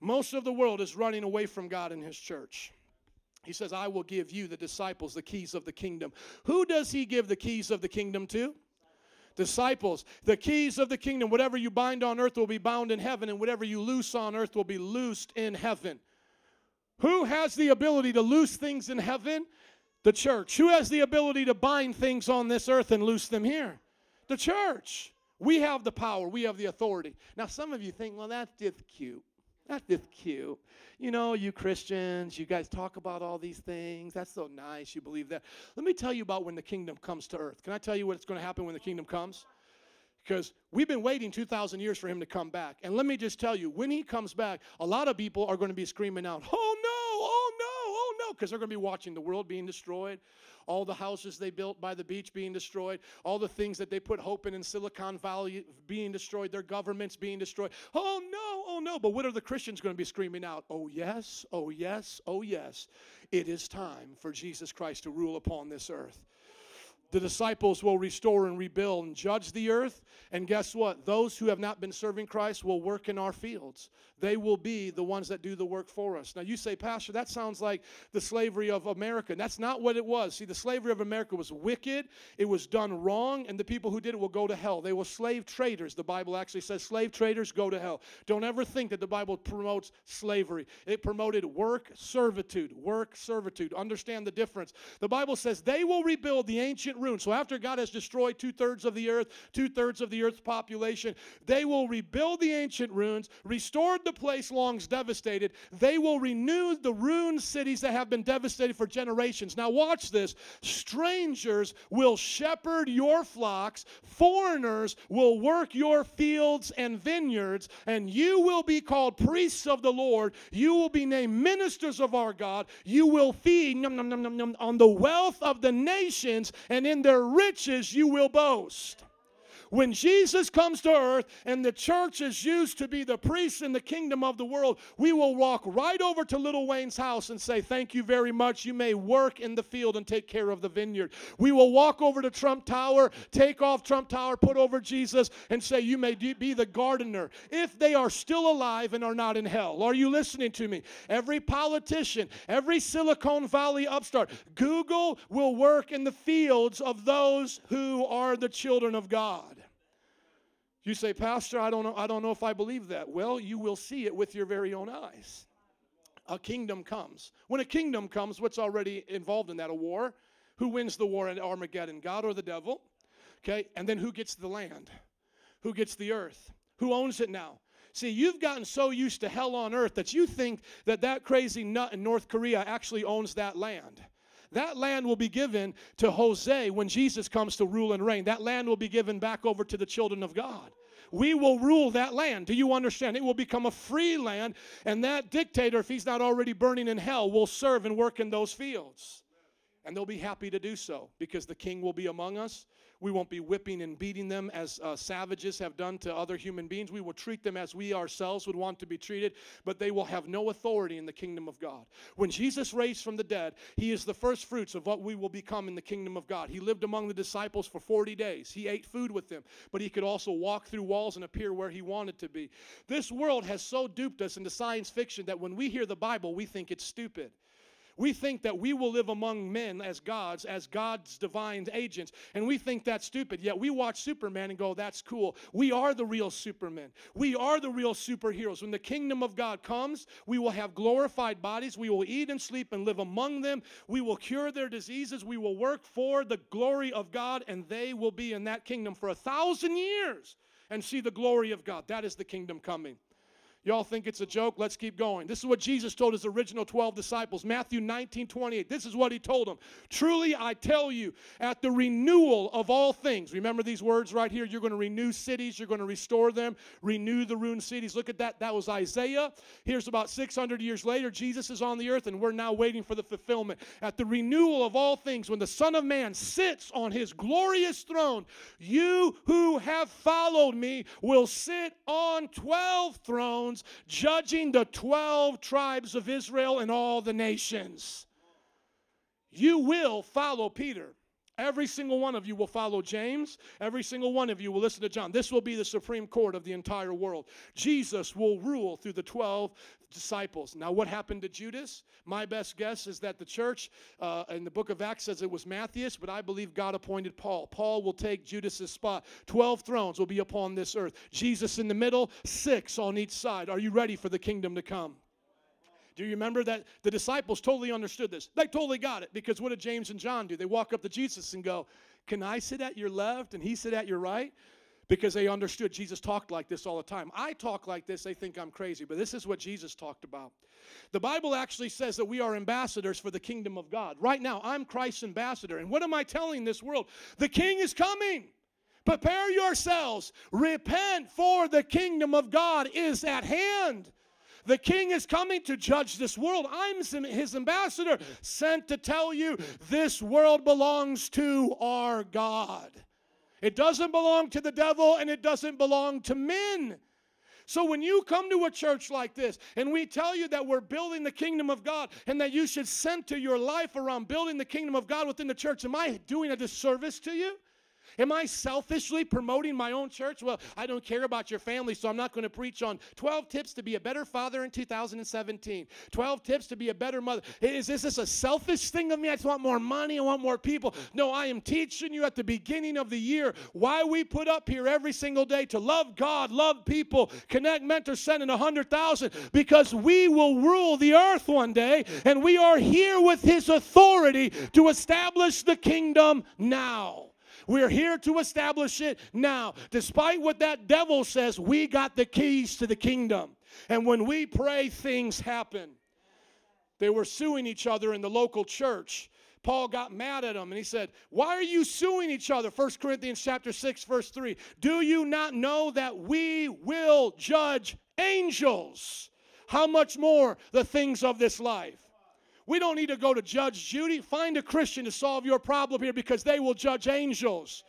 Most of the world is running away from God and His church. He says, I will give you, the disciples, the keys of the kingdom. Who does He give the keys of the kingdom to? Disciples, the keys of the kingdom. Whatever you bind on earth will be bound in heaven, and whatever you loose on earth will be loosed in heaven. Who has the ability to loose things in heaven? The church. Who has the ability to bind things on this earth and loose them here? The church. We have the power, we have the authority. Now, some of you think, well, that's just cute. That's just cute. You know, you Christians, you guys talk about all these things. That's so nice. You believe that. Let me tell you about when the kingdom comes to earth. Can I tell you what's going to happen when the kingdom comes? Because we've been waiting 2,000 years for him to come back. And let me just tell you, when he comes back, a lot of people are going to be screaming out, oh no, no, because they're going to be watching the world being destroyed, all the houses they built by the beach being destroyed, all the things that they put hope in in Silicon Valley being destroyed, their governments being destroyed. Oh no, oh no. But what are the Christians going to be screaming out? Oh yes, oh yes, oh yes. It is time for Jesus Christ to rule upon this earth. The disciples will restore and rebuild and judge the earth. And guess what? Those who have not been serving Christ will work in our fields. They will be the ones that do the work for us. Now, you say, Pastor, that sounds like the slavery of America. And that's not what it was. See, the slavery of America was wicked, it was done wrong, and the people who did it will go to hell. They were slave traders. The Bible actually says slave traders go to hell. Don't ever think that the Bible promotes slavery, it promoted work servitude. Work servitude. Understand the difference. The Bible says they will rebuild the ancient So after God has destroyed two thirds of the earth, two thirds of the earth's population, they will rebuild the ancient ruins, restored the place long devastated. They will renew the ruined cities that have been devastated for generations. Now watch this. Strangers will shepherd your flocks, foreigners will work your fields and vineyards, and you will be called priests of the Lord. You will be named ministers of our God. You will feed on the wealth of the nations, and in their riches you will boast. When Jesus comes to earth and the church is used to be the priests in the kingdom of the world, we will walk right over to Lil Wayne's house and say, Thank you very much. You may work in the field and take care of the vineyard. We will walk over to Trump Tower, take off Trump Tower, put over Jesus, and say, You may be the gardener. If they are still alive and are not in hell. Are you listening to me? Every politician, every Silicon Valley upstart, Google will work in the fields of those who are the children of God. You say, Pastor, I don't know, I don't know if I believe that. Well, you will see it with your very own eyes. A kingdom comes. When a kingdom comes, what's already involved in that? A war. Who wins the war at Armageddon? God or the devil? Okay, and then who gets the land? Who gets the earth? Who owns it now? See, you've gotten so used to hell on earth that you think that that crazy nut in North Korea actually owns that land. That land will be given to Jose when Jesus comes to rule and reign. That land will be given back over to the children of God. We will rule that land. Do you understand? It will become a free land, and that dictator, if he's not already burning in hell, will serve and work in those fields. And they'll be happy to do so because the king will be among us. We won't be whipping and beating them as uh, savages have done to other human beings. We will treat them as we ourselves would want to be treated, but they will have no authority in the kingdom of God. When Jesus raised from the dead, he is the first fruits of what we will become in the kingdom of God. He lived among the disciples for 40 days. He ate food with them, but he could also walk through walls and appear where he wanted to be. This world has so duped us into science fiction that when we hear the Bible, we think it's stupid. We think that we will live among men as gods, as God's divine agents, and we think that's stupid. Yet we watch Superman and go, that's cool. We are the real Supermen. We are the real superheroes. When the kingdom of God comes, we will have glorified bodies. We will eat and sleep and live among them. We will cure their diseases. We will work for the glory of God, and they will be in that kingdom for a thousand years and see the glory of God. That is the kingdom coming. Y'all think it's a joke? Let's keep going. This is what Jesus told his original 12 disciples. Matthew 19, 28. This is what he told them. Truly I tell you, at the renewal of all things, remember these words right here? You're going to renew cities, you're going to restore them, renew the ruined cities. Look at that. That was Isaiah. Here's about 600 years later, Jesus is on the earth, and we're now waiting for the fulfillment. At the renewal of all things, when the Son of Man sits on his glorious throne, you who have followed me will sit on 12 thrones judging the 12 tribes of Israel and all the nations. You will follow Peter. Every single one of you will follow James. Every single one of you will listen to John. This will be the supreme court of the entire world. Jesus will rule through the 12 disciples. Now, what happened to Judas? My best guess is that the church uh, in the book of Acts says it was Matthias, but I believe God appointed Paul. Paul will take Judas's spot. 12 thrones will be upon this earth. Jesus in the middle, six on each side. Are you ready for the kingdom to come? Do you remember that the disciples totally understood this? They totally got it because what did James and John do? They walk up to Jesus and go, Can I sit at your left and he sit at your right? Because they understood Jesus talked like this all the time. I talk like this, they think I'm crazy, but this is what Jesus talked about. The Bible actually says that we are ambassadors for the kingdom of God. Right now, I'm Christ's ambassador. And what am I telling this world? The king is coming. Prepare yourselves. Repent, for the kingdom of God is at hand. The king is coming to judge this world. I'm his ambassador, sent to tell you this world belongs to our God. It doesn't belong to the devil and it doesn't belong to men. So when you come to a church like this and we tell you that we're building the kingdom of God and that you should center your life around building the kingdom of God within the church, am I doing a disservice to you? Am I selfishly promoting my own church? Well, I don't care about your family, so I'm not going to preach on 12 tips to be a better father in 2017, 12 tips to be a better mother. Is this, this a selfish thing of me? I just want more money, I want more people. No, I am teaching you at the beginning of the year why we put up here every single day to love God, love people, connect, mentor, send in 100,000 because we will rule the earth one day and we are here with His authority to establish the kingdom now. We're here to establish it now. Despite what that devil says, we got the keys to the kingdom. And when we pray, things happen. They were suing each other in the local church. Paul got mad at them and he said, Why are you suing each other? 1 Corinthians chapter 6, verse 3. Do you not know that we will judge angels? How much more the things of this life? We don't need to go to Judge Judy. Find a Christian to solve your problem here because they will judge angels.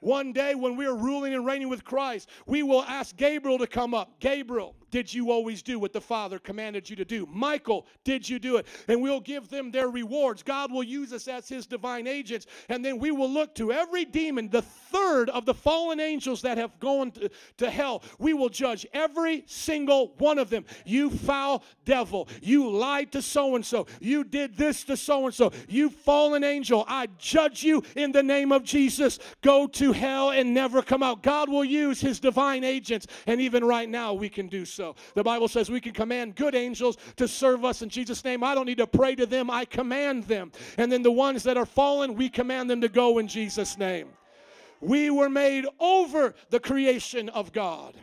One day when we are ruling and reigning with Christ, we will ask Gabriel to come up. Gabriel, did you always do what the Father commanded you to do? Michael, did you do it? And we'll give them their rewards. God will use us as his divine agents. And then we will look to every demon, the third of the fallen angels that have gone to, to hell. We will judge every single one of them. You foul devil. You lied to so and so. You did this to so and so. You fallen angel. I judge you in the name of Jesus. Go to hell and never come out. God will use his divine agents. And even right now, we can do so. The Bible says we can command good angels to serve us in Jesus' name. I don't need to pray to them, I command them. And then the ones that are fallen, we command them to go in Jesus' name. We were made over the creation of God.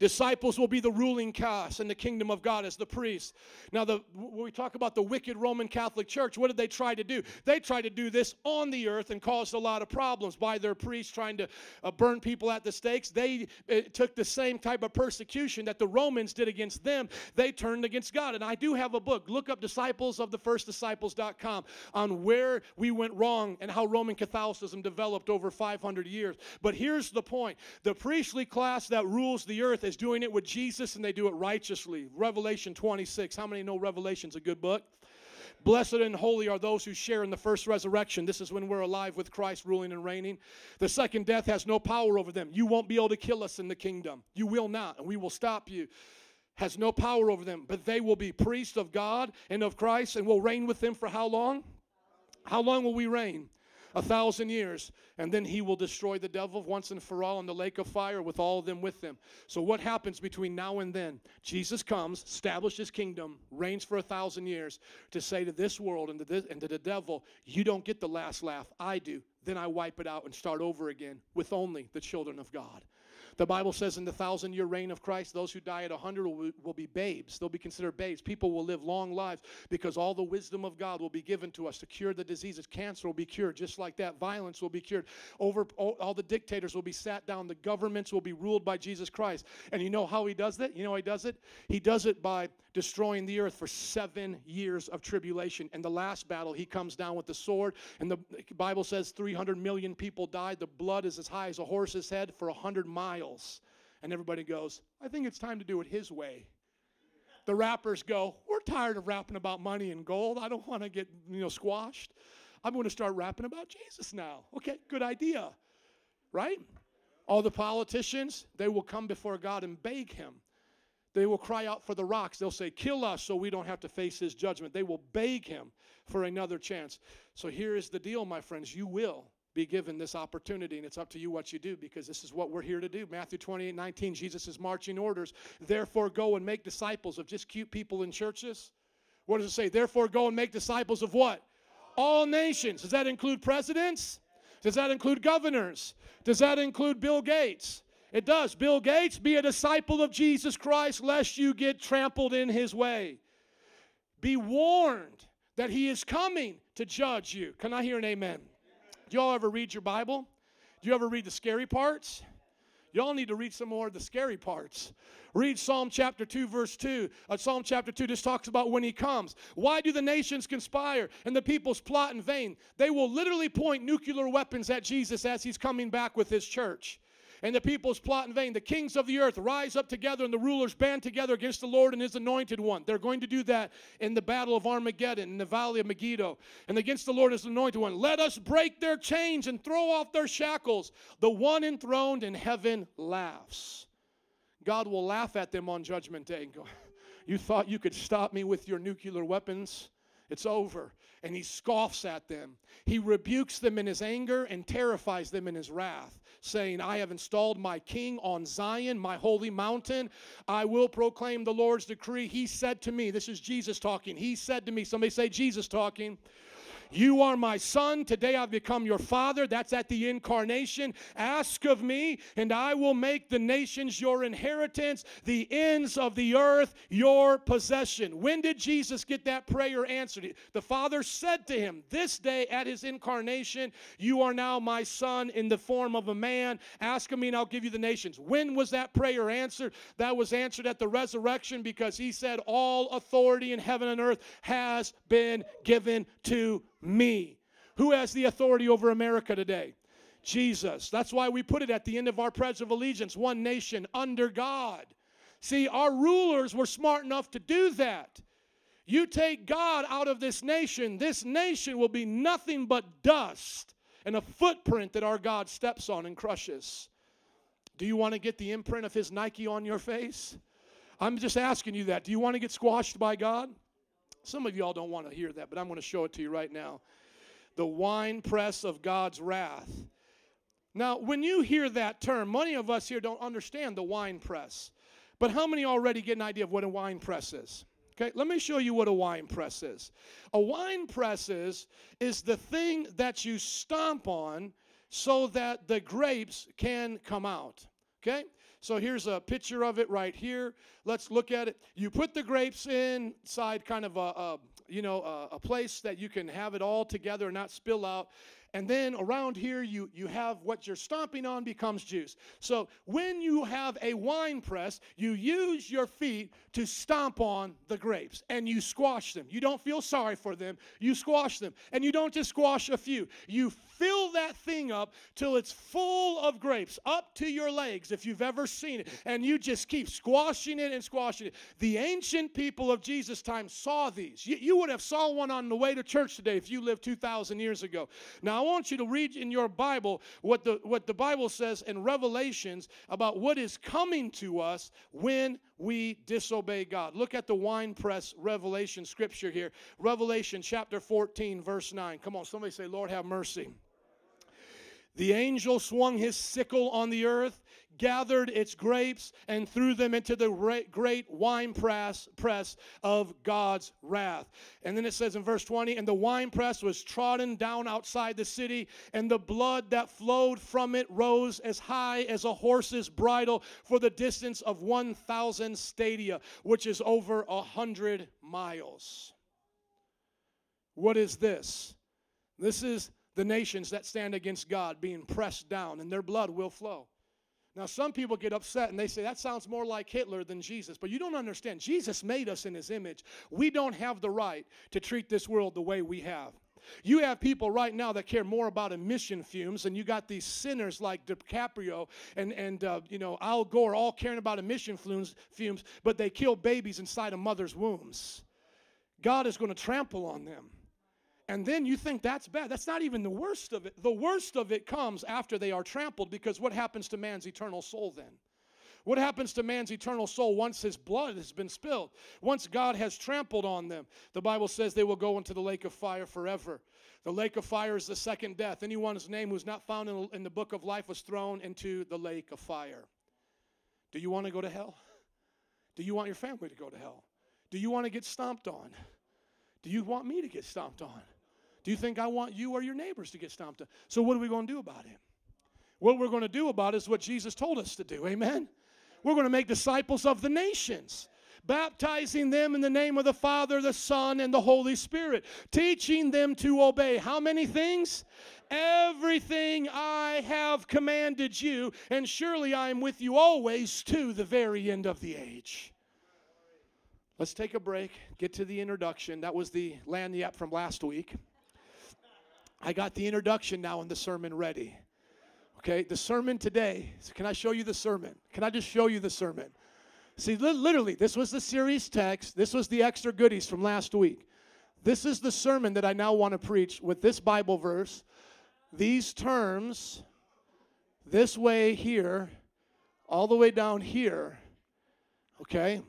Disciples will be the ruling class in the kingdom of God as the priests. Now, the, when we talk about the wicked Roman Catholic Church, what did they try to do? They tried to do this on the earth and caused a lot of problems by their priests trying to uh, burn people at the stakes. They uh, took the same type of persecution that the Romans did against them. They turned against God. And I do have a book. Look up disciples of the first disciples.com on where we went wrong and how Roman Catholicism developed over 500 years. But here's the point the priestly class that rules the earth is doing it with Jesus and they do it righteously. Revelation 26. How many know Revelation's a good book? Blessed and holy are those who share in the first resurrection. This is when we're alive with Christ ruling and reigning. The second death has no power over them. You won't be able to kill us in the kingdom. You will not, and we will stop you. Has no power over them, but they will be priests of God and of Christ and will reign with them for how long? How long will we reign? A thousand years, and then he will destroy the devil once and for all in the lake of fire with all of them with him. So, what happens between now and then? Jesus comes, establishes his kingdom, reigns for a thousand years to say to this world and to, this, and to the devil, You don't get the last laugh, I do. Then I wipe it out and start over again with only the children of God. The Bible says in the thousand year reign of Christ, those who die at 100 will, will be babes. They'll be considered babes. People will live long lives because all the wisdom of God will be given to us to cure the diseases. Cancer will be cured just like that. Violence will be cured. Over all, the dictators will be sat down. The governments will be ruled by Jesus Christ. And you know how he does that? You know how he does it? He does it by destroying the earth for seven years of tribulation. And the last battle, he comes down with the sword. And the Bible says 300 million people died. The blood is as high as a horse's head for 100 miles. And everybody goes, I think it's time to do it his way. The rappers go, We're tired of rapping about money and gold. I don't want to get you know squashed. I'm going to start rapping about Jesus now. Okay, good idea. Right? All the politicians, they will come before God and beg him. They will cry out for the rocks. They'll say, Kill us so we don't have to face his judgment. They will beg him for another chance. So here is the deal, my friends. You will be given this opportunity, and it's up to you what you do because this is what we're here to do. Matthew 28 19, Jesus is marching orders. Therefore, go and make disciples of just cute people in churches. What does it say? Therefore, go and make disciples of what? All nations. Does that include presidents? Does that include governors? Does that include Bill Gates? It does. Bill Gates, be a disciple of Jesus Christ, lest you get trampled in his way. Be warned that he is coming to judge you. Can I hear an amen? Do y'all ever read your Bible? Do you ever read the scary parts? Y'all need to read some more of the scary parts. Read Psalm chapter 2, verse 2. Uh, Psalm chapter 2 just talks about when he comes. Why do the nations conspire and the peoples plot in vain? They will literally point nuclear weapons at Jesus as he's coming back with his church. And the peoples plot in vain. The kings of the earth rise up together, and the rulers band together against the Lord and his anointed one. They're going to do that in the battle of Armageddon, in the valley of Megiddo, and against the Lord and his anointed one. Let us break their chains and throw off their shackles. The one enthroned in heaven laughs. God will laugh at them on Judgment Day and go, You thought you could stop me with your nuclear weapons? It's over. And he scoffs at them. He rebukes them in his anger and terrifies them in his wrath, saying, I have installed my king on Zion, my holy mountain. I will proclaim the Lord's decree. He said to me, This is Jesus talking. He said to me, somebody say Jesus talking. You are my son. Today I've become your father. That's at the incarnation. Ask of me, and I will make the nations your inheritance, the ends of the earth your possession. When did Jesus get that prayer answered? The Father said to him, This day at his incarnation, you are now my son in the form of a man. Ask of me, and I'll give you the nations. When was that prayer answered? That was answered at the resurrection because he said, All authority in heaven and earth has been given to me. Who has the authority over America today? Jesus. That's why we put it at the end of our Pledge of Allegiance one nation under God. See, our rulers were smart enough to do that. You take God out of this nation, this nation will be nothing but dust and a footprint that our God steps on and crushes. Do you want to get the imprint of his Nike on your face? I'm just asking you that. Do you want to get squashed by God? Some of y'all don't want to hear that, but I'm going to show it to you right now. The wine press of God's wrath. Now, when you hear that term, many of us here don't understand the wine press. But how many already get an idea of what a wine press is? Okay, let me show you what a wine press is. A wine press is, is the thing that you stomp on so that the grapes can come out. Okay? So here's a picture of it right here. Let's look at it. You put the grapes inside kind of a, a you know a, a place that you can have it all together and not spill out. And then around here, you, you have what you're stomping on becomes juice. So when you have a wine press, you use your feet to stomp on the grapes and you squash them. You don't feel sorry for them, you squash them. And you don't just squash a few, you fill that thing up till it's full of grapes, up to your legs, if you've ever seen it. And you just keep squashing it and squashing it. The ancient people of Jesus' time saw these. You, you would have saw one on the way to church today if you lived 2,000 years ago. Now, I want you to read in your Bible what the, what the Bible says in Revelations about what is coming to us when we disobey God. Look at the wine press revelation scripture here. Revelation chapter 14, verse 9. Come on, somebody say, Lord, have mercy. The angel swung his sickle on the earth, gathered its grapes, and threw them into the great wine press, press of God's wrath. And then it says in verse 20, and the wine press was trodden down outside the city, and the blood that flowed from it rose as high as a horse's bridle for the distance of 1,000 stadia, which is over a hundred miles. What is this? This is the nations that stand against God being pressed down, and their blood will flow. Now, some people get upset and they say that sounds more like Hitler than Jesus, but you don't understand. Jesus made us in his image. We don't have the right to treat this world the way we have. You have people right now that care more about emission fumes, and you got these sinners like DiCaprio and, and uh, you know, Al Gore all caring about emission fumes, but they kill babies inside of mothers' wombs. God is going to trample on them. And then you think that's bad. That's not even the worst of it. The worst of it comes after they are trampled because what happens to man's eternal soul then? What happens to man's eternal soul once his blood has been spilled? Once God has trampled on them, the Bible says they will go into the lake of fire forever. The lake of fire is the second death. Anyone's name who's not found in, the book of life was thrown into the lake of fire. Do you want to go to hell? Do you want your family to go to hell? Do you want to get stomped on? Do you want me to get stomped on? Do you think I want you or your neighbors to get stomped on? So, what are we going to do about it? What we're going to do about it is what Jesus told us to do. Amen? We're going to make disciples of the nations baptizing them in the name of the Father, the Son, and the Holy Spirit, teaching them to obey how many things? Everything I have commanded you, and surely I am with you always to the very end of the age. Let's take a break, get to the introduction. That was the land yap from last week. I got the introduction now and the sermon ready. Okay, the sermon today. so Can I show you the sermon? Can I just show you the sermon? See, li- literally, this was the series text. This was the extra goodies from last week. This is the sermon that I now want to preach with this Bible verse, these terms, this way here, all the way down here. Okay?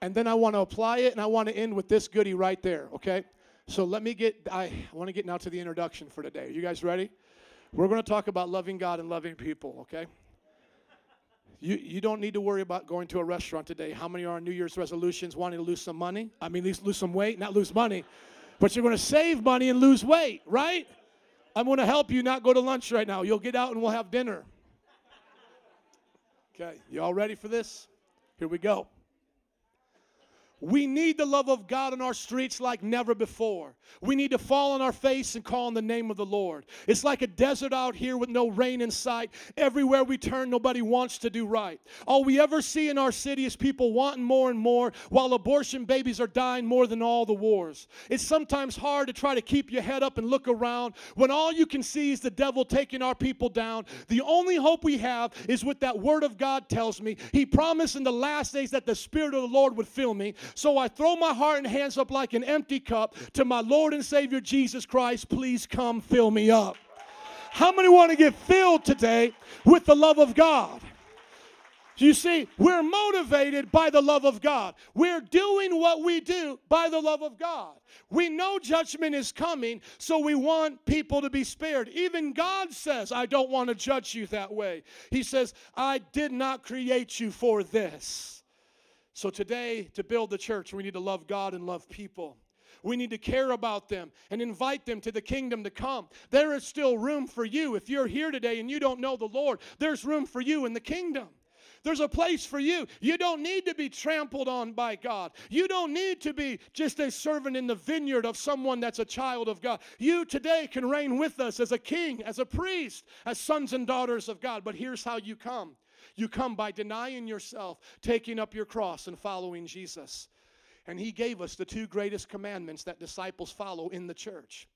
And then I want to apply it and I want to end with this goodie right there. Okay? So let me get, I want to get now to the introduction for today. Are you guys ready? We're going to talk about loving God and loving people, okay? You, you don't need to worry about going to a restaurant today. How many are on New Year's resolutions wanting to lose some money? I mean, lose some weight, not lose money. But you're going to save money and lose weight, right? I'm going to help you not go to lunch right now. You'll get out and we'll have dinner. Okay, you all ready for this? Here we go. We need the love of God in our streets like never before. We need to fall on our face and call on the name of the Lord. It's like a desert out here with no rain in sight. Everywhere we turn, nobody wants to do right. All we ever see in our city is people wanting more and more, while abortion babies are dying more than all the wars. It's sometimes hard to try to keep your head up and look around when all you can see is the devil taking our people down. The only hope we have is what that word of God tells me. He promised in the last days that the Spirit of the Lord would fill me. So I throw my heart and hands up like an empty cup to my Lord and Savior Jesus Christ. Please come fill me up. How many want to get filled today with the love of God? You see, we're motivated by the love of God. We're doing what we do by the love of God. We know judgment is coming, so we want people to be spared. Even God says, I don't want to judge you that way. He says, I did not create you for this. So today, to build the church, we need to love God and love people. We need to care about them and invite them to the kingdom to come. There is still room for you. If you're here today and you don't know the Lord, there's room for you in the kingdom. There's a place for you. You don't need to be trampled on by God. You don't need to be just a servant in the vineyard of someone that's a child of God. You today can reign with us as a king, as a priest, as sons and daughters of God. But here's how you come you come by denying yourself, taking up your cross, and following Jesus. And He gave us the two greatest commandments that disciples follow in the church.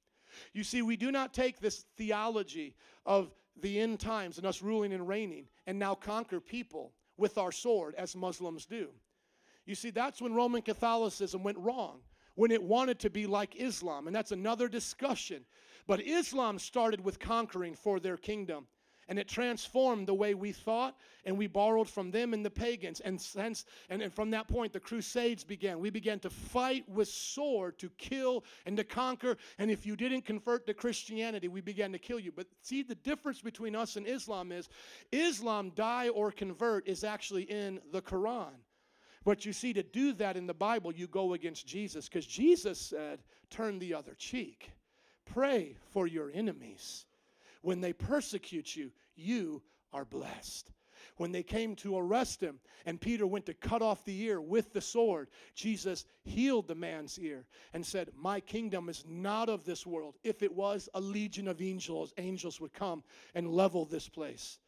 You see, we do not take this theology of the end times and us ruling and reigning and now conquer people with our sword as Muslims do. You see, that's when Roman Catholicism went wrong, when it wanted to be like Islam, and that's another discussion. But Islam started with conquering for their kingdom and it transformed the way we thought and we borrowed from them and the pagans. And since and, and from that point the crusades began. We began to fight with sword to kill and to conquer. And if you didn't convert to christianity we began to kill you. But see the difference between us and islam is islam die or convert is actually in the quran. But you see to do that in the bible you go against jesus because jesus said turn the other cheek. Pray for your enemies when they persecute you, you are blessed. When they came to arrest him and Peter went to cut off the ear with the sword, Jesus healed the man's ear and said, My kingdom is not of this world. If it was, a legion of angels, angels would come and level this place.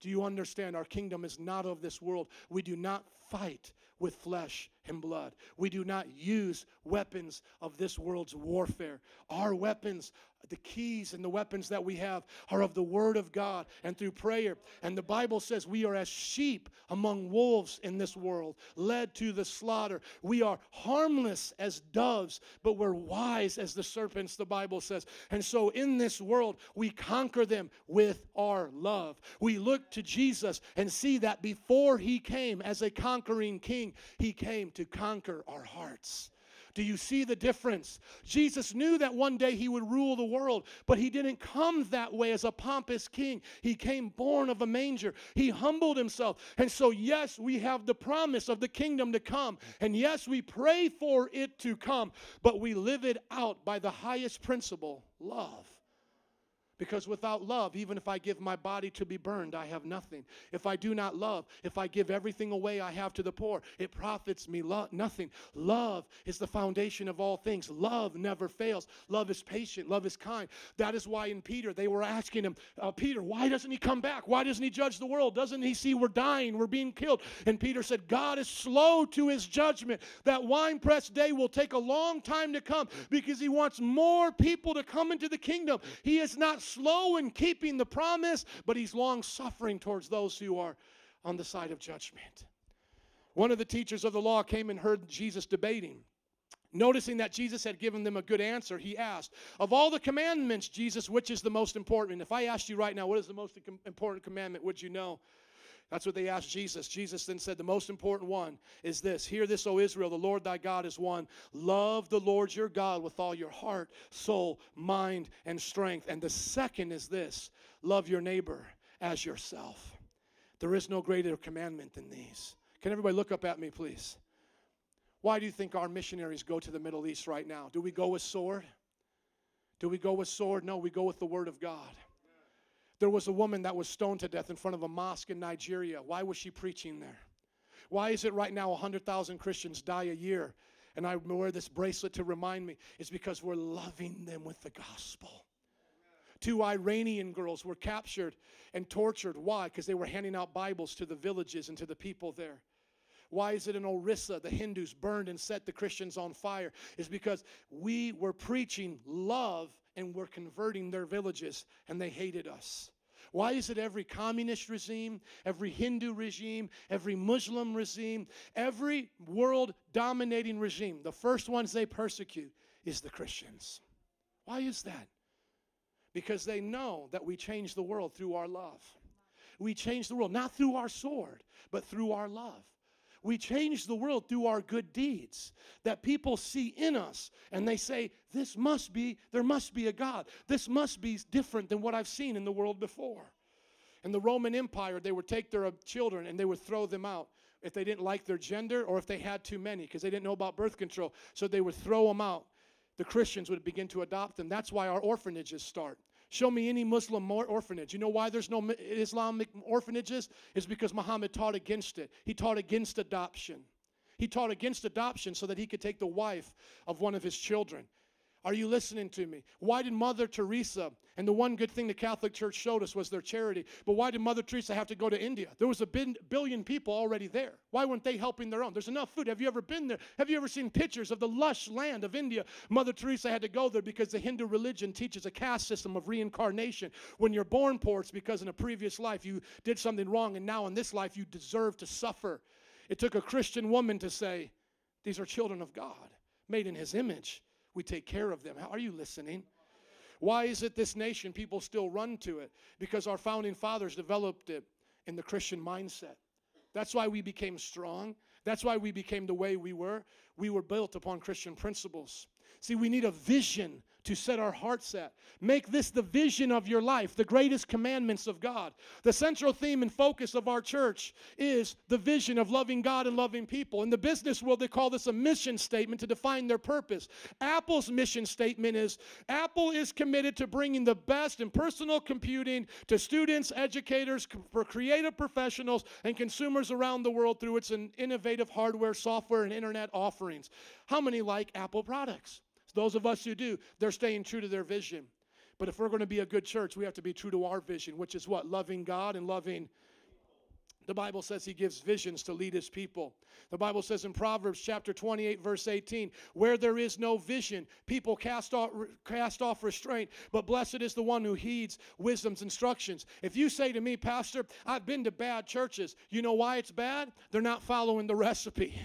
Do you understand? Our kingdom is not of this world. We do not fight with flesh and blood. We do not use weapons of this world's warfare. Our weapons the keys and the weapons that we have are of the Word of God and through prayer. And the Bible says we are as sheep among wolves in this world, led to the slaughter. We are harmless as doves, but we're wise as the serpents, the Bible says. And so in this world, we conquer them with our love. We look to Jesus and see that before He came as a conquering king, He came to conquer our hearts. Do you see the difference? Jesus knew that one day he would rule the world, but he didn't come that way as a pompous king. He came born of a manger. He humbled himself. And so, yes, we have the promise of the kingdom to come. And yes, we pray for it to come, but we live it out by the highest principle love. Because without love, even if I give my body to be burned, I have nothing. If I do not love, if I give everything away I have to the poor, it profits me lo- nothing. Love is the foundation of all things. Love never fails. Love is patient. Love is kind. That is why in Peter, they were asking him, uh, Peter, why doesn't he come back? Why doesn't he judge the world? Doesn't he see we're dying? We're being killed. And Peter said, God is slow to his judgment. That winepress day will take a long time to come because he wants more people to come into the kingdom. He is not slow in keeping the promise, but he's long suffering towards those who are on the side of judgment. One of the teachers of the law came and heard Jesus debating. Noticing that Jesus had given them a good answer, he asked, Of all the commandments, Jesus, which is the most important? If I asked you right now, what is the most important commandment, would you know? That's what they asked Jesus. Jesus then said, The most important one is this Hear this, O Israel, the Lord thy God is one. Love the Lord your God with all your heart, soul, mind, and strength. And the second is this love your neighbor as yourself. There is no greater commandment than these. Can everybody look up at me, please? Why do you think our missionaries go to the Middle East right now? Do we go with sword? Do we go with sword? No, we go with the Word of God. There was a woman that was stoned to death in front of a mosque in Nigeria. Why was she preaching there? Why is it right now 100,000 Christians die a year? And I wear this bracelet to remind me. It's because we're loving them with the gospel. Two Iranian girls were captured and tortured. Why? Because they were handing out Bibles to the villages and to the people there. Why is it in Orissa the Hindus burned and set the Christians on fire? Is because we were preaching love and we're converting their villages and they hated us. Why is it every communist regime, every Hindu regime, every Muslim regime, every world dominating regime, the first ones they persecute is the Christians? Why is that? Because they know that we change the world through our love. We change the world not through our sword, but through our love. We change the world through our good deeds that people see in us and they say, This must be, there must be a God. This must be different than what I've seen in the world before. In the Roman Empire, they would take their children and they would throw them out if they didn't like their gender or if they had too many because they didn't know about birth control. So they would throw them out. The Christians would begin to adopt them. That's why our orphanages start. Show me any Muslim orphanage. You know why there's no Islamic orphanages? Is because Muhammad taught against it. He taught against adoption. He taught against adoption so that he could take the wife of one of his children. Are you listening to me? Why did Mother Teresa, and the one good thing the Catholic Church showed us was their charity, but why did Mother Teresa have to go to India? There was a billion people already there. Why weren't they helping their own? There's enough food. Have you ever been there? Have you ever seen pictures of the lush land of India? Mother Teresa had to go there because the Hindu religion teaches a caste system of reincarnation. When you're born poor, it's because in a previous life you did something wrong, and now in this life you deserve to suffer. It took a Christian woman to say, These are children of God, made in His image we take care of them. How are you listening? Why is it this nation people still run to it? Because our founding fathers developed it in the Christian mindset. That's why we became strong. That's why we became the way we were. We were built upon Christian principles. See, we need a vision to set our hearts at. Make this the vision of your life, the greatest commandments of God. The central theme and focus of our church is the vision of loving God and loving people. In the business world, they call this a mission statement to define their purpose. Apple's mission statement is Apple is committed to bringing the best in personal computing to students, educators, for creative professionals, and consumers around the world through its innovative hardware, software, and internet offerings. How many like Apple products? Those of us who do, they're staying true to their vision. But if we're going to be a good church, we have to be true to our vision, which is what? Loving God and loving. The Bible says he gives visions to lead his people. The Bible says in Proverbs chapter 28, verse 18, where there is no vision, people cast off, cast off restraint, but blessed is the one who heeds wisdom's instructions. If you say to me, Pastor, I've been to bad churches, you know why it's bad? They're not following the recipe.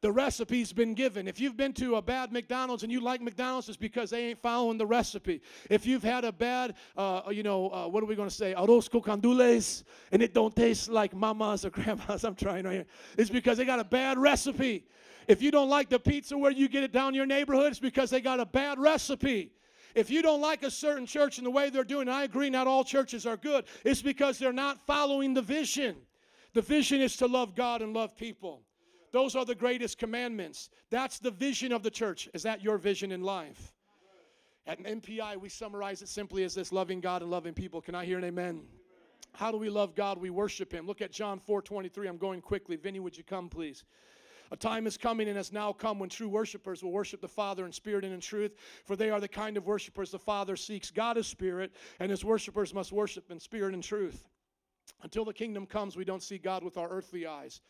The recipe's been given. If you've been to a bad McDonald's and you like McDonald's, it's because they ain't following the recipe. If you've had a bad, uh, you know, uh, what are we going to say, arroz con gandules, and it don't taste like mama's or grandma's, I'm trying right here, it's because they got a bad recipe. If you don't like the pizza where you get it down your neighborhood, it's because they got a bad recipe. If you don't like a certain church and the way they're doing, I agree, not all churches are good, it's because they're not following the vision. The vision is to love God and love people. Those are the greatest commandments. That's the vision of the church. Is that your vision in life? At MPI, we summarize it simply as this loving God and loving people. Can I hear an amen? How do we love God? We worship Him. Look at John 4 23. I'm going quickly. Vinny, would you come, please? A time is coming and has now come when true worshipers will worship the Father in spirit and in truth, for they are the kind of worshipers the Father seeks. God is spirit, and his worshipers must worship in spirit and truth. Until the kingdom comes, we don't see God with our earthly eyes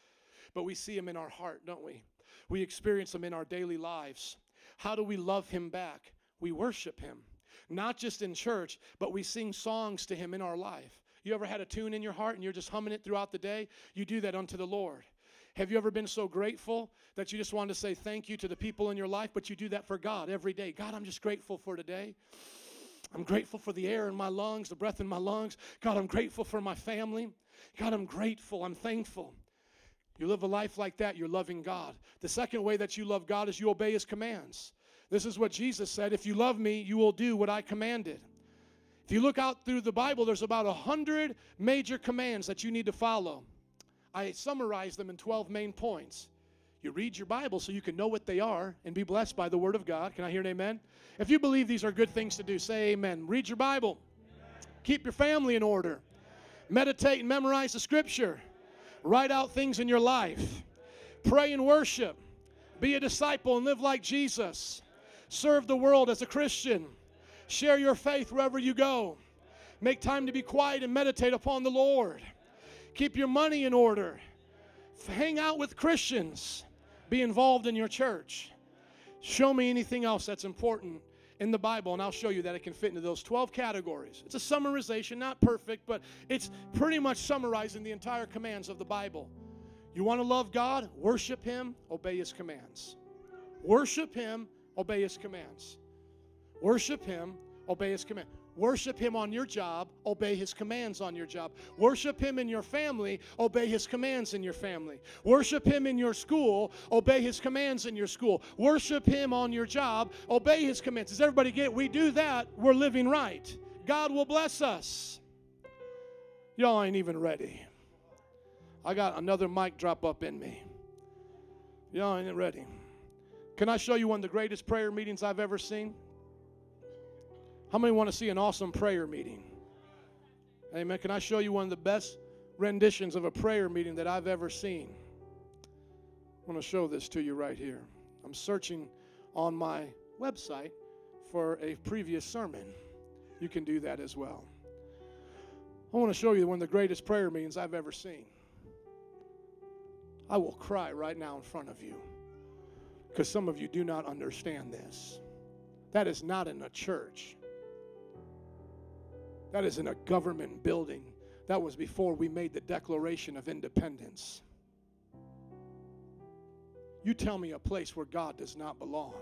but we see him in our heart, don't we? We experience him in our daily lives. How do we love him back? We worship him. not just in church, but we sing songs to Him in our life. You ever had a tune in your heart and you're just humming it throughout the day? You do that unto the Lord. Have you ever been so grateful that you just wanted to say thank you to the people in your life, but you do that for God every day? God, I'm just grateful for today. I'm grateful for the air in my lungs, the breath in my lungs. God, I'm grateful for my family. God, I'm grateful. I'm thankful. You live a life like that, you're loving God. The second way that you love God is you obey His commands. This is what Jesus said If you love me, you will do what I commanded. If you look out through the Bible, there's about a hundred major commands that you need to follow. I summarize them in 12 main points. You read your Bible so you can know what they are and be blessed by the Word of God. Can I hear an amen? If you believe these are good things to do, say amen. Read your Bible. Keep your family in order. Meditate and memorize the Scripture. Write out things in your life. Pray and worship. Be a disciple and live like Jesus. Serve the world as a Christian. Share your faith wherever you go. Make time to be quiet and meditate upon the Lord. Keep your money in order. Hang out with Christians. Be involved in your church. Show me anything else that's important in the Bible, and I'll show you that it can fit into those 12 categories. It's a summarization, not perfect, but it's pretty much summarizing the entire commands of the Bible. You want to love God? Worship Him, obey His commands. Worship Him, obey His commands. Worship Him, obey His command. Worship Him on your job, obey His commands on your job. Worship Him in your family, obey His commands in your family. Worship Him in your school, obey His commands in your school. Worship Him on your job, obey His commands. Does everybody get it? We do that, we're living right. God will bless us. Y'all ain't even ready. I got another mic drop up in me. Y'all ain't ready. Can I show you one of the greatest prayer meetings I've ever seen? How many want to see an awesome prayer meeting? Amen. Can I show you one of the best renditions of a prayer meeting that I've ever seen? I want to show this to you right here. I'm searching on my website for a previous sermon. You can do that as well. I want to show you one of the greatest prayer meetings I've ever seen. I will cry right now in front of you because some of you do not understand this. That is not in a church. That is in a government building. That was before we made the Declaration of Independence. You tell me a place where God does not belong,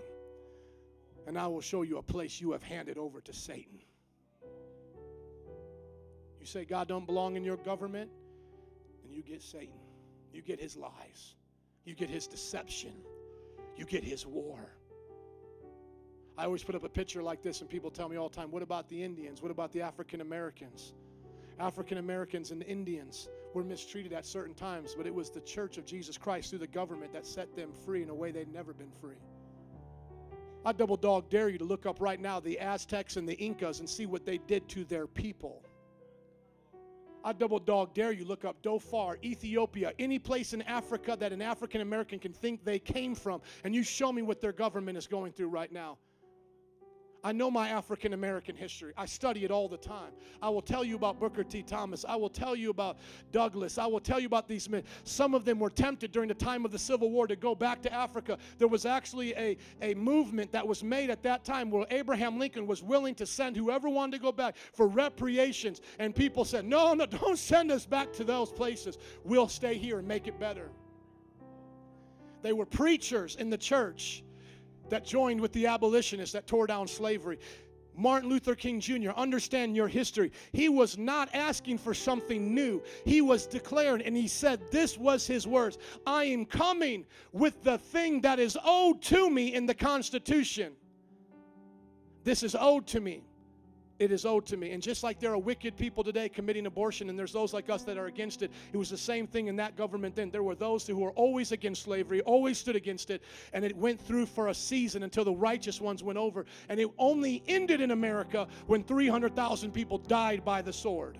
and I will show you a place you have handed over to Satan. You say God don't belong in your government, and you get Satan. You get his lies. You get his deception. You get his war. I always put up a picture like this, and people tell me all the time, what about the Indians? What about the African Americans? African Americans and Indians were mistreated at certain times, but it was the church of Jesus Christ through the government that set them free in a way they'd never been free. I double dog dare you to look up right now the Aztecs and the Incas and see what they did to their people. I double dog dare you look up Darfur, Ethiopia, any place in Africa that an African American can think they came from, and you show me what their government is going through right now. I know my African American history. I study it all the time. I will tell you about Booker T. Thomas. I will tell you about Douglass. I will tell you about these men. Some of them were tempted during the time of the Civil War to go back to Africa. There was actually a, a movement that was made at that time where Abraham Lincoln was willing to send whoever wanted to go back for repatriations. And people said, No, no, don't send us back to those places. We'll stay here and make it better. They were preachers in the church that joined with the abolitionists that tore down slavery. Martin Luther King Jr., understand your history. He was not asking for something new. He was declaring, and he said, This was his words I am coming with the thing that is owed to me in the Constitution. This is owed to me. It is owed to me. And just like there are wicked people today committing abortion, and there's those like us that are against it, it was the same thing in that government then. There were those who were always against slavery, always stood against it, and it went through for a season until the righteous ones went over. And it only ended in America when 300,000 people died by the sword.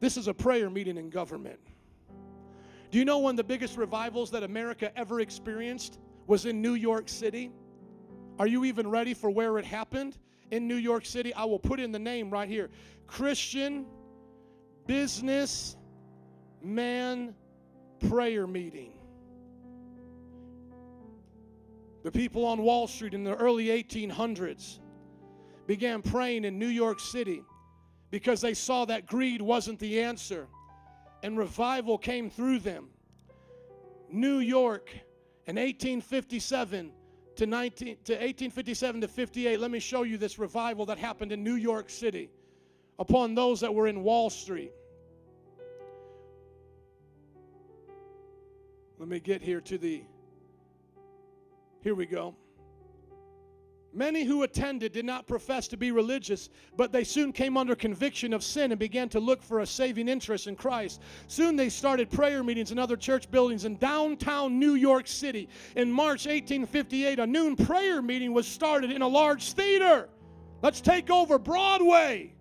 This is a prayer meeting in government. Do you know one of the biggest revivals that America ever experienced was in New York City? Are you even ready for where it happened? In New York City, I will put in the name right here Christian Business Man Prayer Meeting. The people on Wall Street in the early 1800s began praying in New York City because they saw that greed wasn't the answer and revival came through them. New York in 1857 to 19 to 1857 to 58 let me show you this revival that happened in New York City upon those that were in Wall Street. Let me get here to the here we go Many who attended did not profess to be religious, but they soon came under conviction of sin and began to look for a saving interest in Christ. Soon they started prayer meetings in other church buildings in downtown New York City. In March 1858, a noon prayer meeting was started in a large theater. Let's take over Broadway.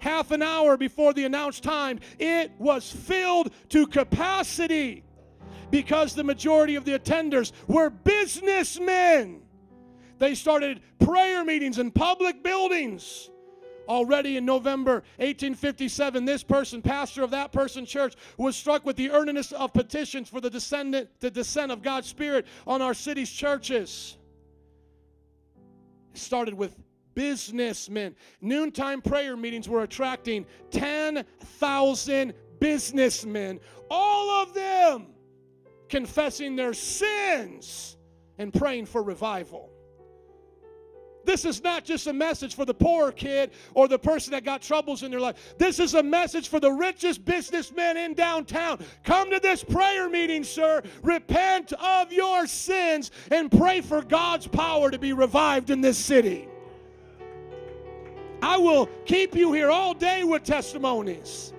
Half an hour before the announced time, it was filled to capacity because the majority of the attenders were businessmen. They started prayer meetings in public buildings. Already in November 1857, this person, pastor of that person church, was struck with the earnestness of petitions for the descendant, the descent of God's Spirit on our city's churches. It started with businessmen. Noontime prayer meetings were attracting 10,000 businessmen, all of them confessing their sins and praying for revival. This is not just a message for the poor kid or the person that got troubles in their life. This is a message for the richest businessmen in downtown. Come to this prayer meeting, sir. Repent of your sins and pray for God's power to be revived in this city. I will keep you here all day with testimonies.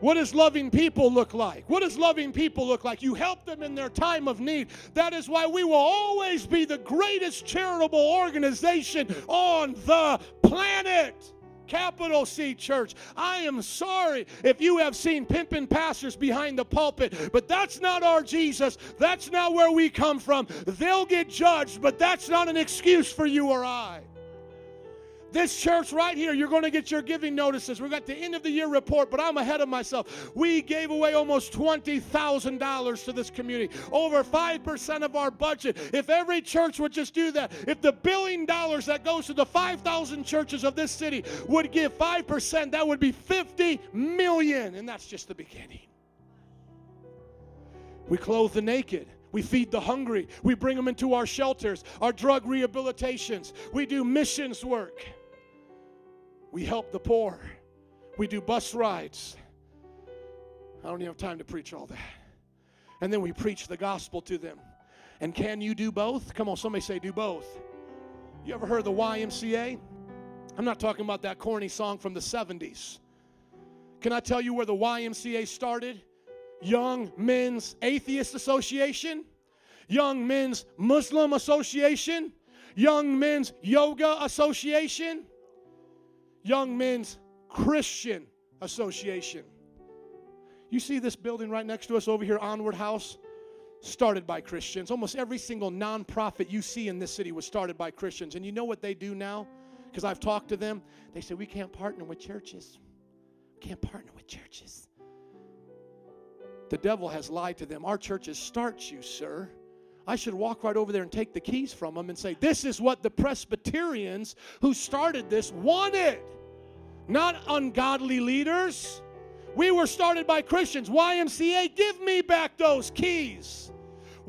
What does loving people look like? What does loving people look like? You help them in their time of need. That is why we will always be the greatest charitable organization on the planet. Capital C Church. I am sorry if you have seen pimping pastors behind the pulpit, but that's not our Jesus. That's not where we come from. They'll get judged, but that's not an excuse for you or I. This church right here, you're going to get your giving notices. We've got the end of the year report, but I'm ahead of myself. We gave away almost $20,000 to this community, over 5% of our budget. If every church would just do that, if the billion dollars that goes to the 5,000 churches of this city would give 5%, that would be 50 million. And that's just the beginning. We clothe the naked. We feed the hungry. We bring them into our shelters, our drug rehabilitations. We do missions work. We help the poor. We do bus rides. I don't even have time to preach all that. And then we preach the gospel to them. And can you do both? Come on, somebody say, do both. You ever heard the YMCA? I'm not talking about that corny song from the 70s. Can I tell you where the YMCA started? Young Men's Atheist Association, Young Men's Muslim Association, Young Men's Yoga Association, Young Men's Christian Association. You see this building right next to us over here, Onward House? Started by Christians. Almost every single nonprofit you see in this city was started by Christians. And you know what they do now? Because I've talked to them. They say, We can't partner with churches. We can't partner with churches. The devil has lied to them. Our churches start you, sir. I should walk right over there and take the keys from them and say, This is what the Presbyterians who started this wanted. Not ungodly leaders. We were started by Christians. YMCA, give me back those keys.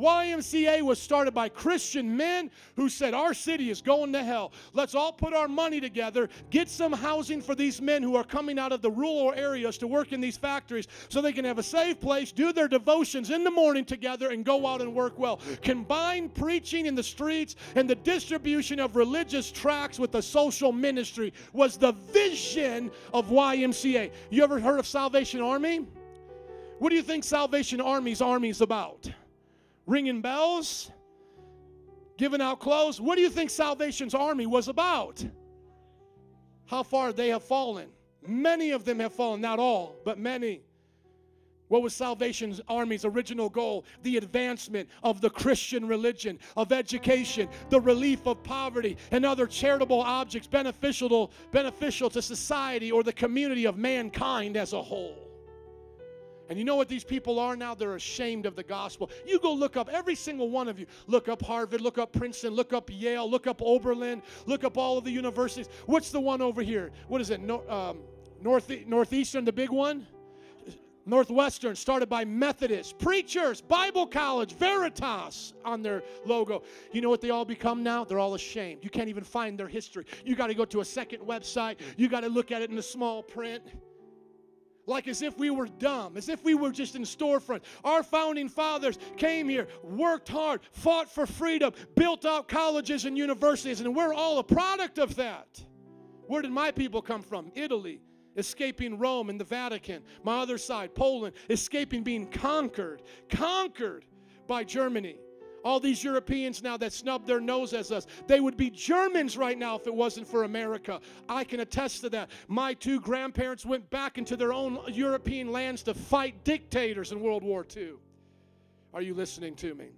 YMCA was started by Christian men who said, Our city is going to hell. Let's all put our money together, get some housing for these men who are coming out of the rural areas to work in these factories so they can have a safe place, do their devotions in the morning together, and go out and work well. Combine preaching in the streets and the distribution of religious tracts with the social ministry was the vision of YMCA. You ever heard of Salvation Army? What do you think Salvation Army's army is about? Ringing bells, giving out clothes. What do you think Salvation's army was about? How far they have fallen. Many of them have fallen, not all, but many. What was Salvation's Army's original goal? The advancement of the Christian religion, of education, the relief of poverty, and other charitable objects beneficial to, beneficial to society or the community of mankind as a whole. And you know what these people are now? They're ashamed of the gospel. You go look up, every single one of you, look up Harvard, look up Princeton, look up Yale, look up Oberlin, look up all of the universities. What's the one over here? What is it? No, um, North, Northeastern, the big one? Northwestern, started by Methodists, preachers, Bible College, Veritas on their logo. You know what they all become now? They're all ashamed. You can't even find their history. You got to go to a second website, you got to look at it in the small print like as if we were dumb, as if we were just in storefront. Our founding fathers came here, worked hard, fought for freedom, built out colleges and universities, and we're all a product of that. Where did my people come from? Italy, escaping Rome and the Vatican. My other side, Poland, escaping being conquered, conquered by Germany all these Europeans now that snub their nose at us, they would be Germans right now if it wasn't for America. I can attest to that. My two grandparents went back into their own European lands to fight dictators in World War II. Are you listening to me?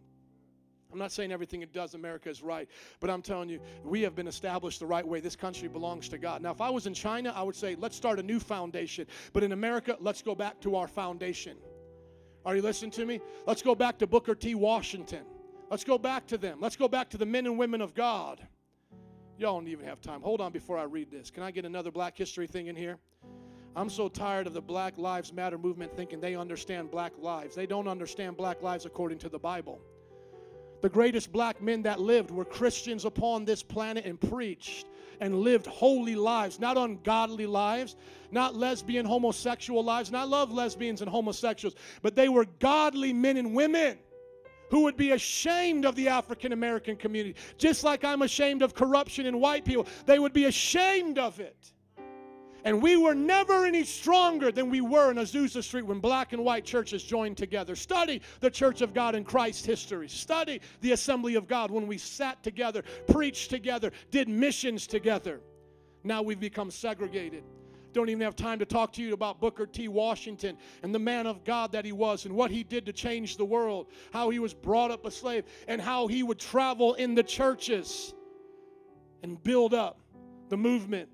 I'm not saying everything it does America is right, but I'm telling you, we have been established the right way. This country belongs to God. Now, if I was in China, I would say, let's start a new foundation. But in America, let's go back to our foundation. Are you listening to me? Let's go back to Booker T. Washington. Let's go back to them. Let's go back to the men and women of God. Y'all don't even have time. Hold on before I read this. Can I get another black history thing in here? I'm so tired of the Black Lives Matter movement thinking they understand black lives. They don't understand black lives according to the Bible. The greatest black men that lived were Christians upon this planet and preached and lived holy lives, not ungodly lives, not lesbian, homosexual lives. And I love lesbians and homosexuals, but they were godly men and women who would be ashamed of the African American community. Just like I'm ashamed of corruption in white people, they would be ashamed of it. And we were never any stronger than we were in Azusa Street when black and white churches joined together. Study the Church of God in Christ history. Study the Assembly of God when we sat together, preached together, did missions together. Now we've become segregated. Don't even have time to talk to you about Booker T. Washington and the man of God that he was and what he did to change the world, how he was brought up a slave, and how he would travel in the churches and build up the movement.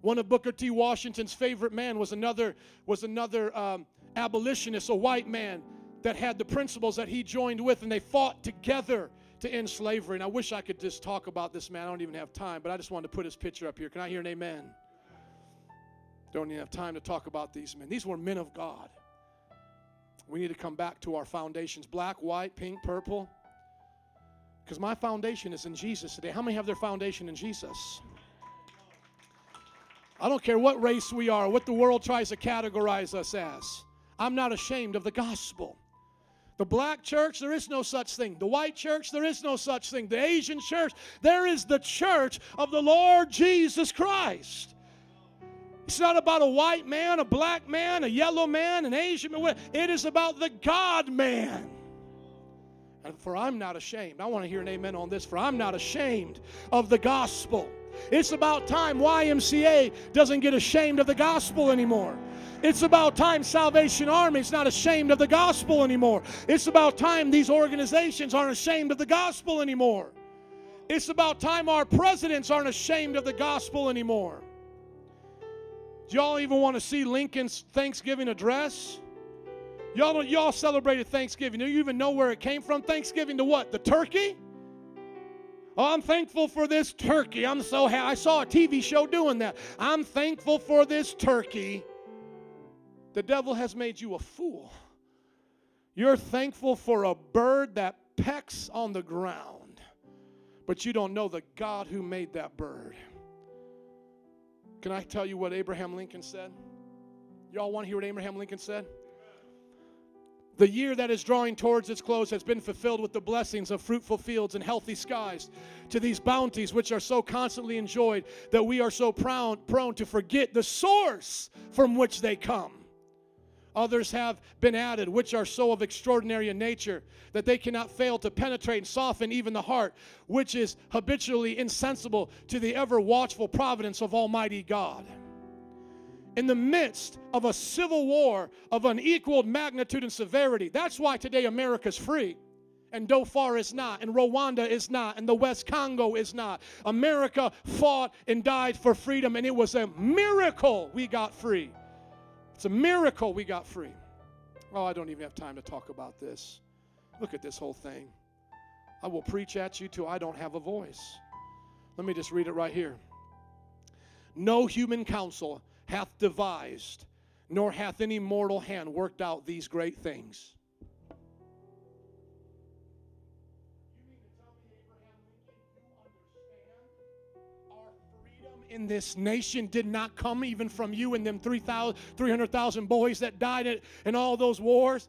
One of Booker T. Washington's favorite men was another was another um, abolitionist, a white man that had the principles that he joined with, and they fought together to end slavery. And I wish I could just talk about this man. I don't even have time, but I just wanted to put his picture up here. Can I hear an amen? Don't even have time to talk about these men. These were men of God. We need to come back to our foundations black, white, pink, purple. Because my foundation is in Jesus today. How many have their foundation in Jesus? I don't care what race we are, what the world tries to categorize us as. I'm not ashamed of the gospel. The black church, there is no such thing. The white church, there is no such thing. The Asian church, there is the church of the Lord Jesus Christ. It's not about a white man, a black man, a yellow man, an Asian man. It is about the God man. And for I'm not ashamed. I want to hear an amen on this. For I'm not ashamed of the gospel. It's about time YMCA doesn't get ashamed of the gospel anymore. It's about time Salvation Army is not ashamed of the gospel anymore. It's about time these organizations aren't ashamed of the gospel anymore. It's about time our presidents aren't ashamed of the gospel anymore. Do y'all even want to see Lincoln's Thanksgiving address? Y'all y'all celebrated Thanksgiving. Do you even know where it came from? Thanksgiving to what? The turkey? Oh, I'm thankful for this turkey. I'm so happy. I saw a TV show doing that. I'm thankful for this turkey. The devil has made you a fool. You're thankful for a bird that pecks on the ground, but you don't know the God who made that bird. Can I tell you what Abraham Lincoln said? Y'all want to hear what Abraham Lincoln said? The year that is drawing towards its close has been fulfilled with the blessings of fruitful fields and healthy skies. To these bounties, which are so constantly enjoyed, that we are so prone, prone to forget the source from which they come. Others have been added, which are so of extraordinary in nature that they cannot fail to penetrate and soften even the heart, which is habitually insensible to the ever watchful providence of Almighty God. In the midst of a civil war of unequaled magnitude and severity, that's why today America's free. And Darfur is not, and Rwanda is not, and the West Congo is not. America fought and died for freedom, and it was a miracle we got free. It's a miracle we got free. Oh, I don't even have time to talk about this. Look at this whole thing. I will preach at you till I don't have a voice. Let me just read it right here. No human counsel hath devised, nor hath any mortal hand worked out these great things. In this nation did not come even from you and them 300,000 boys that died in, all those wars.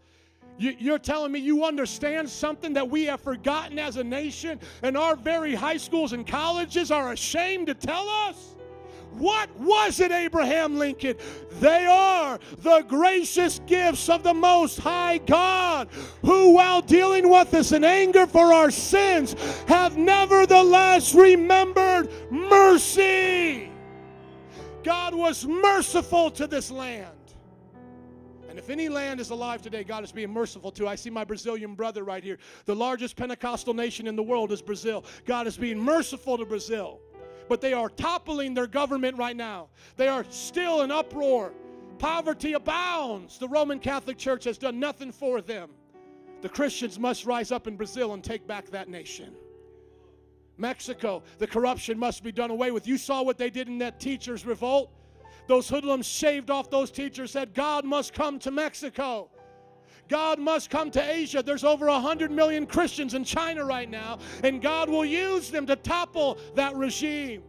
You, you're telling me you understand something that we have forgotten as a nation, and our very high schools and colleges are ashamed to tell us? What was it, Abraham Lincoln? They are the gracious gifts of the Most High God, who, while dealing with us in anger for our sins, have nevertheless remembered mercy. God was merciful to this land. And if any land is alive today, God is being merciful to. I see my Brazilian brother right here. The largest Pentecostal nation in the world is Brazil. God is being merciful to Brazil but they are toppling their government right now. They are still in uproar. Poverty abounds. The Roman Catholic Church has done nothing for them. The Christians must rise up in Brazil and take back that nation. Mexico, the corruption must be done away with. You saw what they did in that teachers' revolt. Those hoodlums shaved off those teachers, said, God must come to Mexico. God must come to Asia. There's over 100 million Christians in China right now, and God will use them to topple that regime.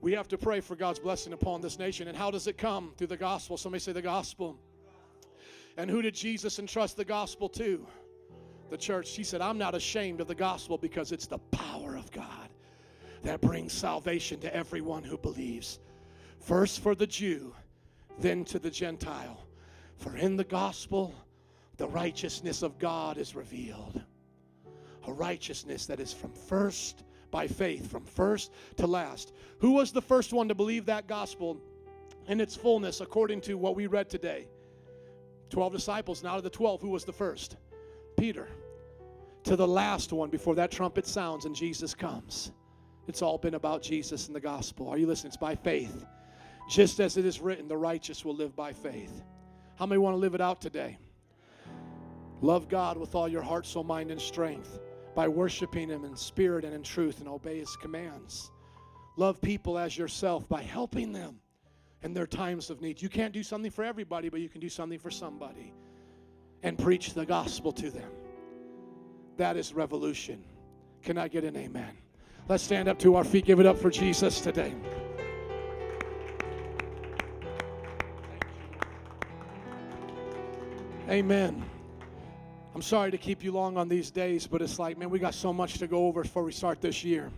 We have to pray for God's blessing upon this nation. And how does it come? Through the gospel. Somebody say the gospel. And who did Jesus entrust the gospel to? The church. He said, I'm not ashamed of the gospel because it's the power of God that brings salvation to everyone who believes. First for the Jew, then to the Gentile. For in the gospel, the righteousness of God is revealed. A righteousness that is from first by faith, from first to last. Who was the first one to believe that gospel in its fullness according to what we read today? 12 disciples, out of the 12, who was the first? Peter. To the last one before that trumpet sounds and Jesus comes. It's all been about Jesus and the gospel. Are you listening? It's by faith. Just as it is written, the righteous will live by faith. How many want to live it out today? Love God with all your heart, soul, mind, and strength by worshiping Him in spirit and in truth and obey His commands. Love people as yourself by helping them in their times of need. You can't do something for everybody, but you can do something for somebody and preach the gospel to them. That is revolution. Can I get an amen? Let's stand up to our feet, give it up for Jesus today. Amen. I'm sorry to keep you long on these days, but it's like, man, we got so much to go over before we start this year.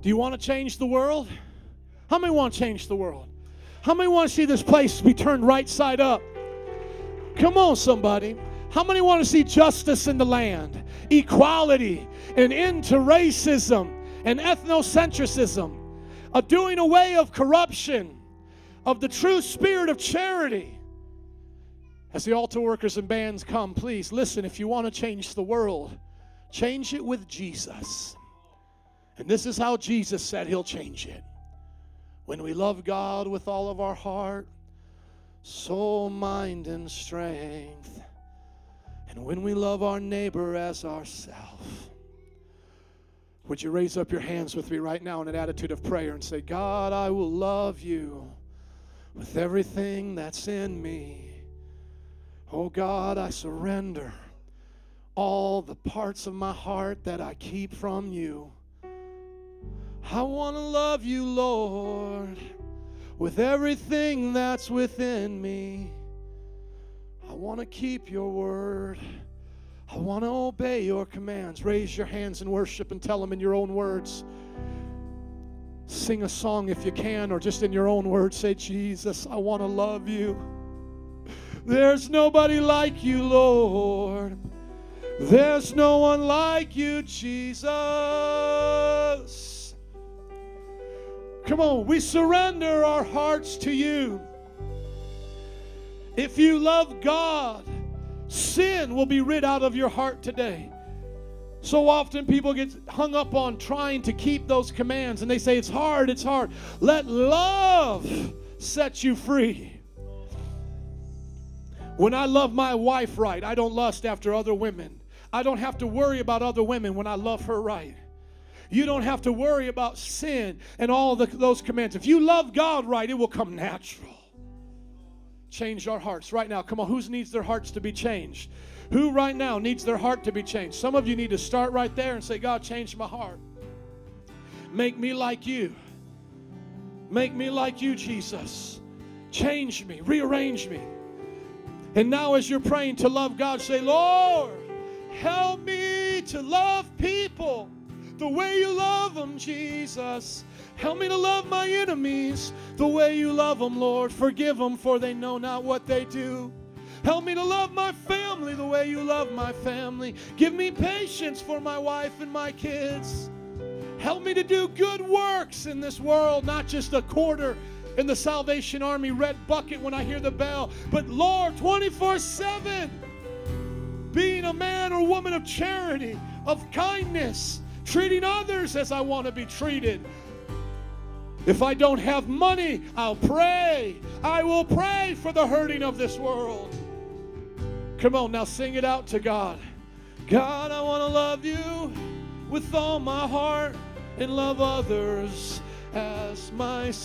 Do you want to change the world? How many want to change the world? How many want to see this place be turned right side up? Come on, somebody. How many want to see justice in the land, equality, an end to racism and ethnocentrism, a doing away of corruption, of the true spirit of charity? As the altar workers and bands come, please listen. If you want to change the world, change it with Jesus. And this is how Jesus said he'll change it. When we love God with all of our heart, soul, mind, and strength, and when we love our neighbor as ourself. Would you raise up your hands with me right now in an attitude of prayer and say, God, I will love you with everything that's in me. Oh God, I surrender all the parts of my heart that I keep from you. I want to love you, Lord, with everything that's within me. I want to keep your word. I want to obey your commands. Raise your hands in worship and tell them in your own words. Sing a song if you can, or just in your own words, say, Jesus, I want to love you. There's nobody like you, Lord. There's no one like you, Jesus. Come on, we surrender our hearts to you. If you love God, sin will be rid out of your heart today. So often people get hung up on trying to keep those commands and they say it's hard, it's hard. Let love set you free. When I love my wife right, I don't lust after other women. I don't have to worry about other women when I love her right. You don't have to worry about sin and all the, those commands. If you love God right, it will come natural. Change our hearts right now. Come on, who needs their hearts to be changed? Who right now needs their heart to be changed? Some of you need to start right there and say, God, change my heart. Make me like you. Make me like you, Jesus. Change me, rearrange me. And now, as you're praying to love God, say, Lord, help me to love people the way you love them, Jesus. Help me to love my enemies the way you love them, Lord. Forgive them, for they know not what they do. Help me to love my family the way you love my family. Give me patience for my wife and my kids. Help me to do good works in this world, not just a quarter in the Salvation Army red bucket when I hear the bell, but Lord, 24 7, being a man or woman of charity, of kindness, treating others as I want to be treated. If I don't have money, I'll pray. I will pray for the hurting of this world. Come on, now sing it out to God. God, I want to love you with all my heart and love others as myself.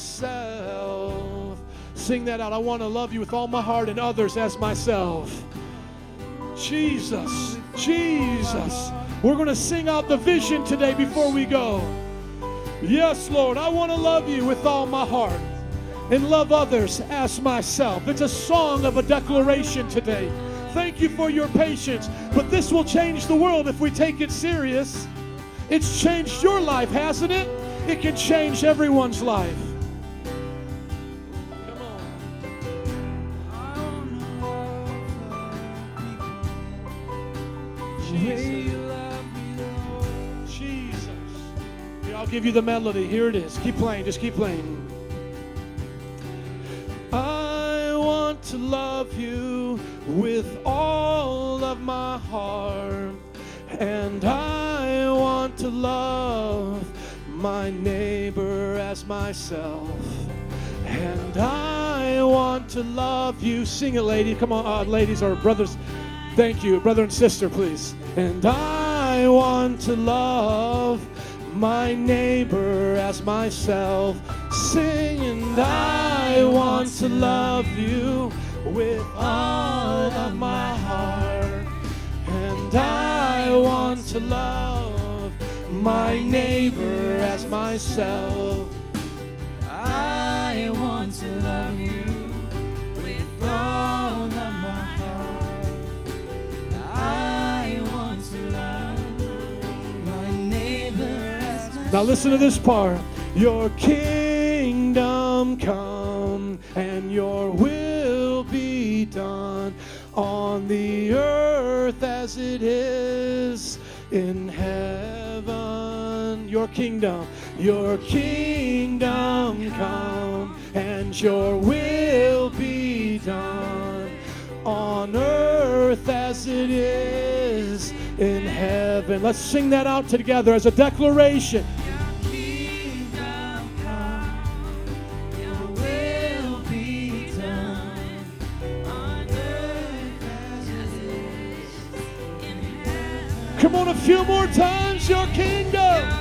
Sing that out. I want to love you with all my heart and others as myself. Jesus, Jesus. We're going to sing out the vision today before we go. Yes, Lord, I want to love you with all my heart and love others as myself. It's a song of a declaration today. Thank you for your patience, but this will change the world if we take it serious. It's changed your life, hasn't it? It can change everyone's life. Come. Jesus. I'll give you the melody. Here it is. Keep playing. Just keep playing. I want to love you with all of my heart. And I want to love my neighbor as myself. And I want to love you. Sing it, lady. Come on, uh, ladies or brothers. Thank you, brother and sister, please. And I want to love my neighbor as myself. Sing, and I want to love you with all of my heart. And I want to love my neighbor as myself. I want to love you with all of my heart. I want to love my neighbor as myself. Now listen to this part. Your kingdom come and your will be done on the earth as it is in heaven. Your kingdom, your kingdom come and your will be done on earth as it is in heaven. Let's sing that out together as a declaration. Come on, a few more times, your kingdom.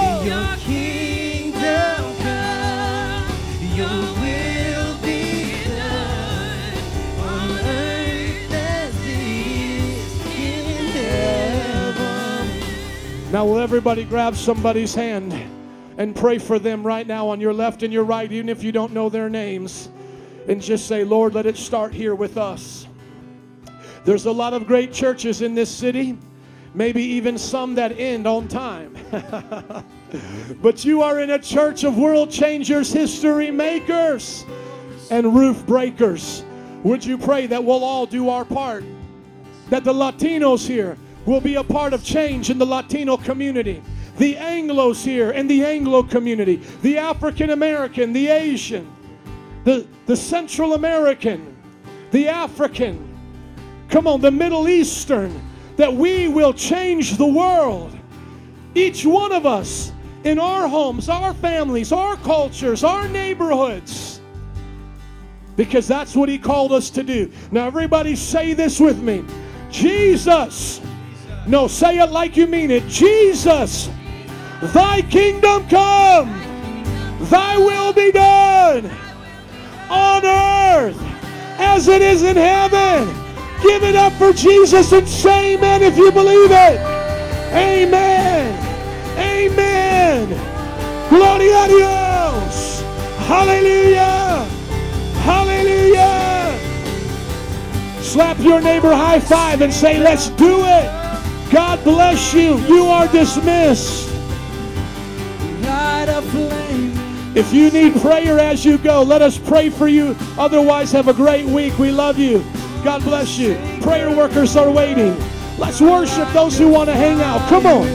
Now, will everybody grab somebody's hand and pray for them right now on your left and your right, even if you don't know their names, and just say, Lord, let it start here with us. There's a lot of great churches in this city, maybe even some that end on time. but you are in a church of world changers, history makers, and roof breakers. Would you pray that we'll all do our part? That the Latinos here will be a part of change in the Latino community. The Anglos here in the Anglo community, the African American, the Asian, the, the Central American, the African, come on, the Middle Eastern, that we will change the world. Each one of us in our homes, our families, our cultures, our neighborhoods. Because that's what he called us to do. Now, everybody say this with me Jesus. No, say it like you mean it. Jesus, thy kingdom come, thy will be done on earth as it is in heaven. Give it up for Jesus and say amen if you believe it. Amen. Amen. Gloria a Dios. Hallelujah. Hallelujah. Slap your neighbor high five and say, Let's do it. God bless you. You are dismissed. Light a flame. If you need prayer as you go, let us pray for you. Otherwise, have a great week. We love you. God bless you. Prayer workers are waiting. Let's worship those who want to hang out. Come on.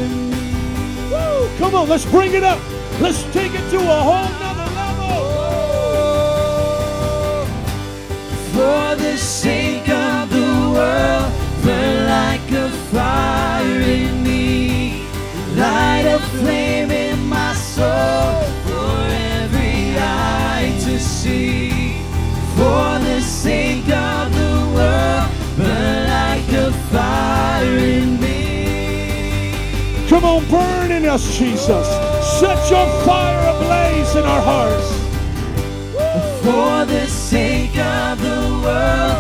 Woo, come on, let's bring it up. Let's take it to a whole nother level. For the sake of the world, a fire in me. Light a flame in my soul for every eye to see. For the sake of the world, burn like a fire in me. Come on, burn in us, Jesus. Set your fire ablaze in our hearts. For the sake of the world,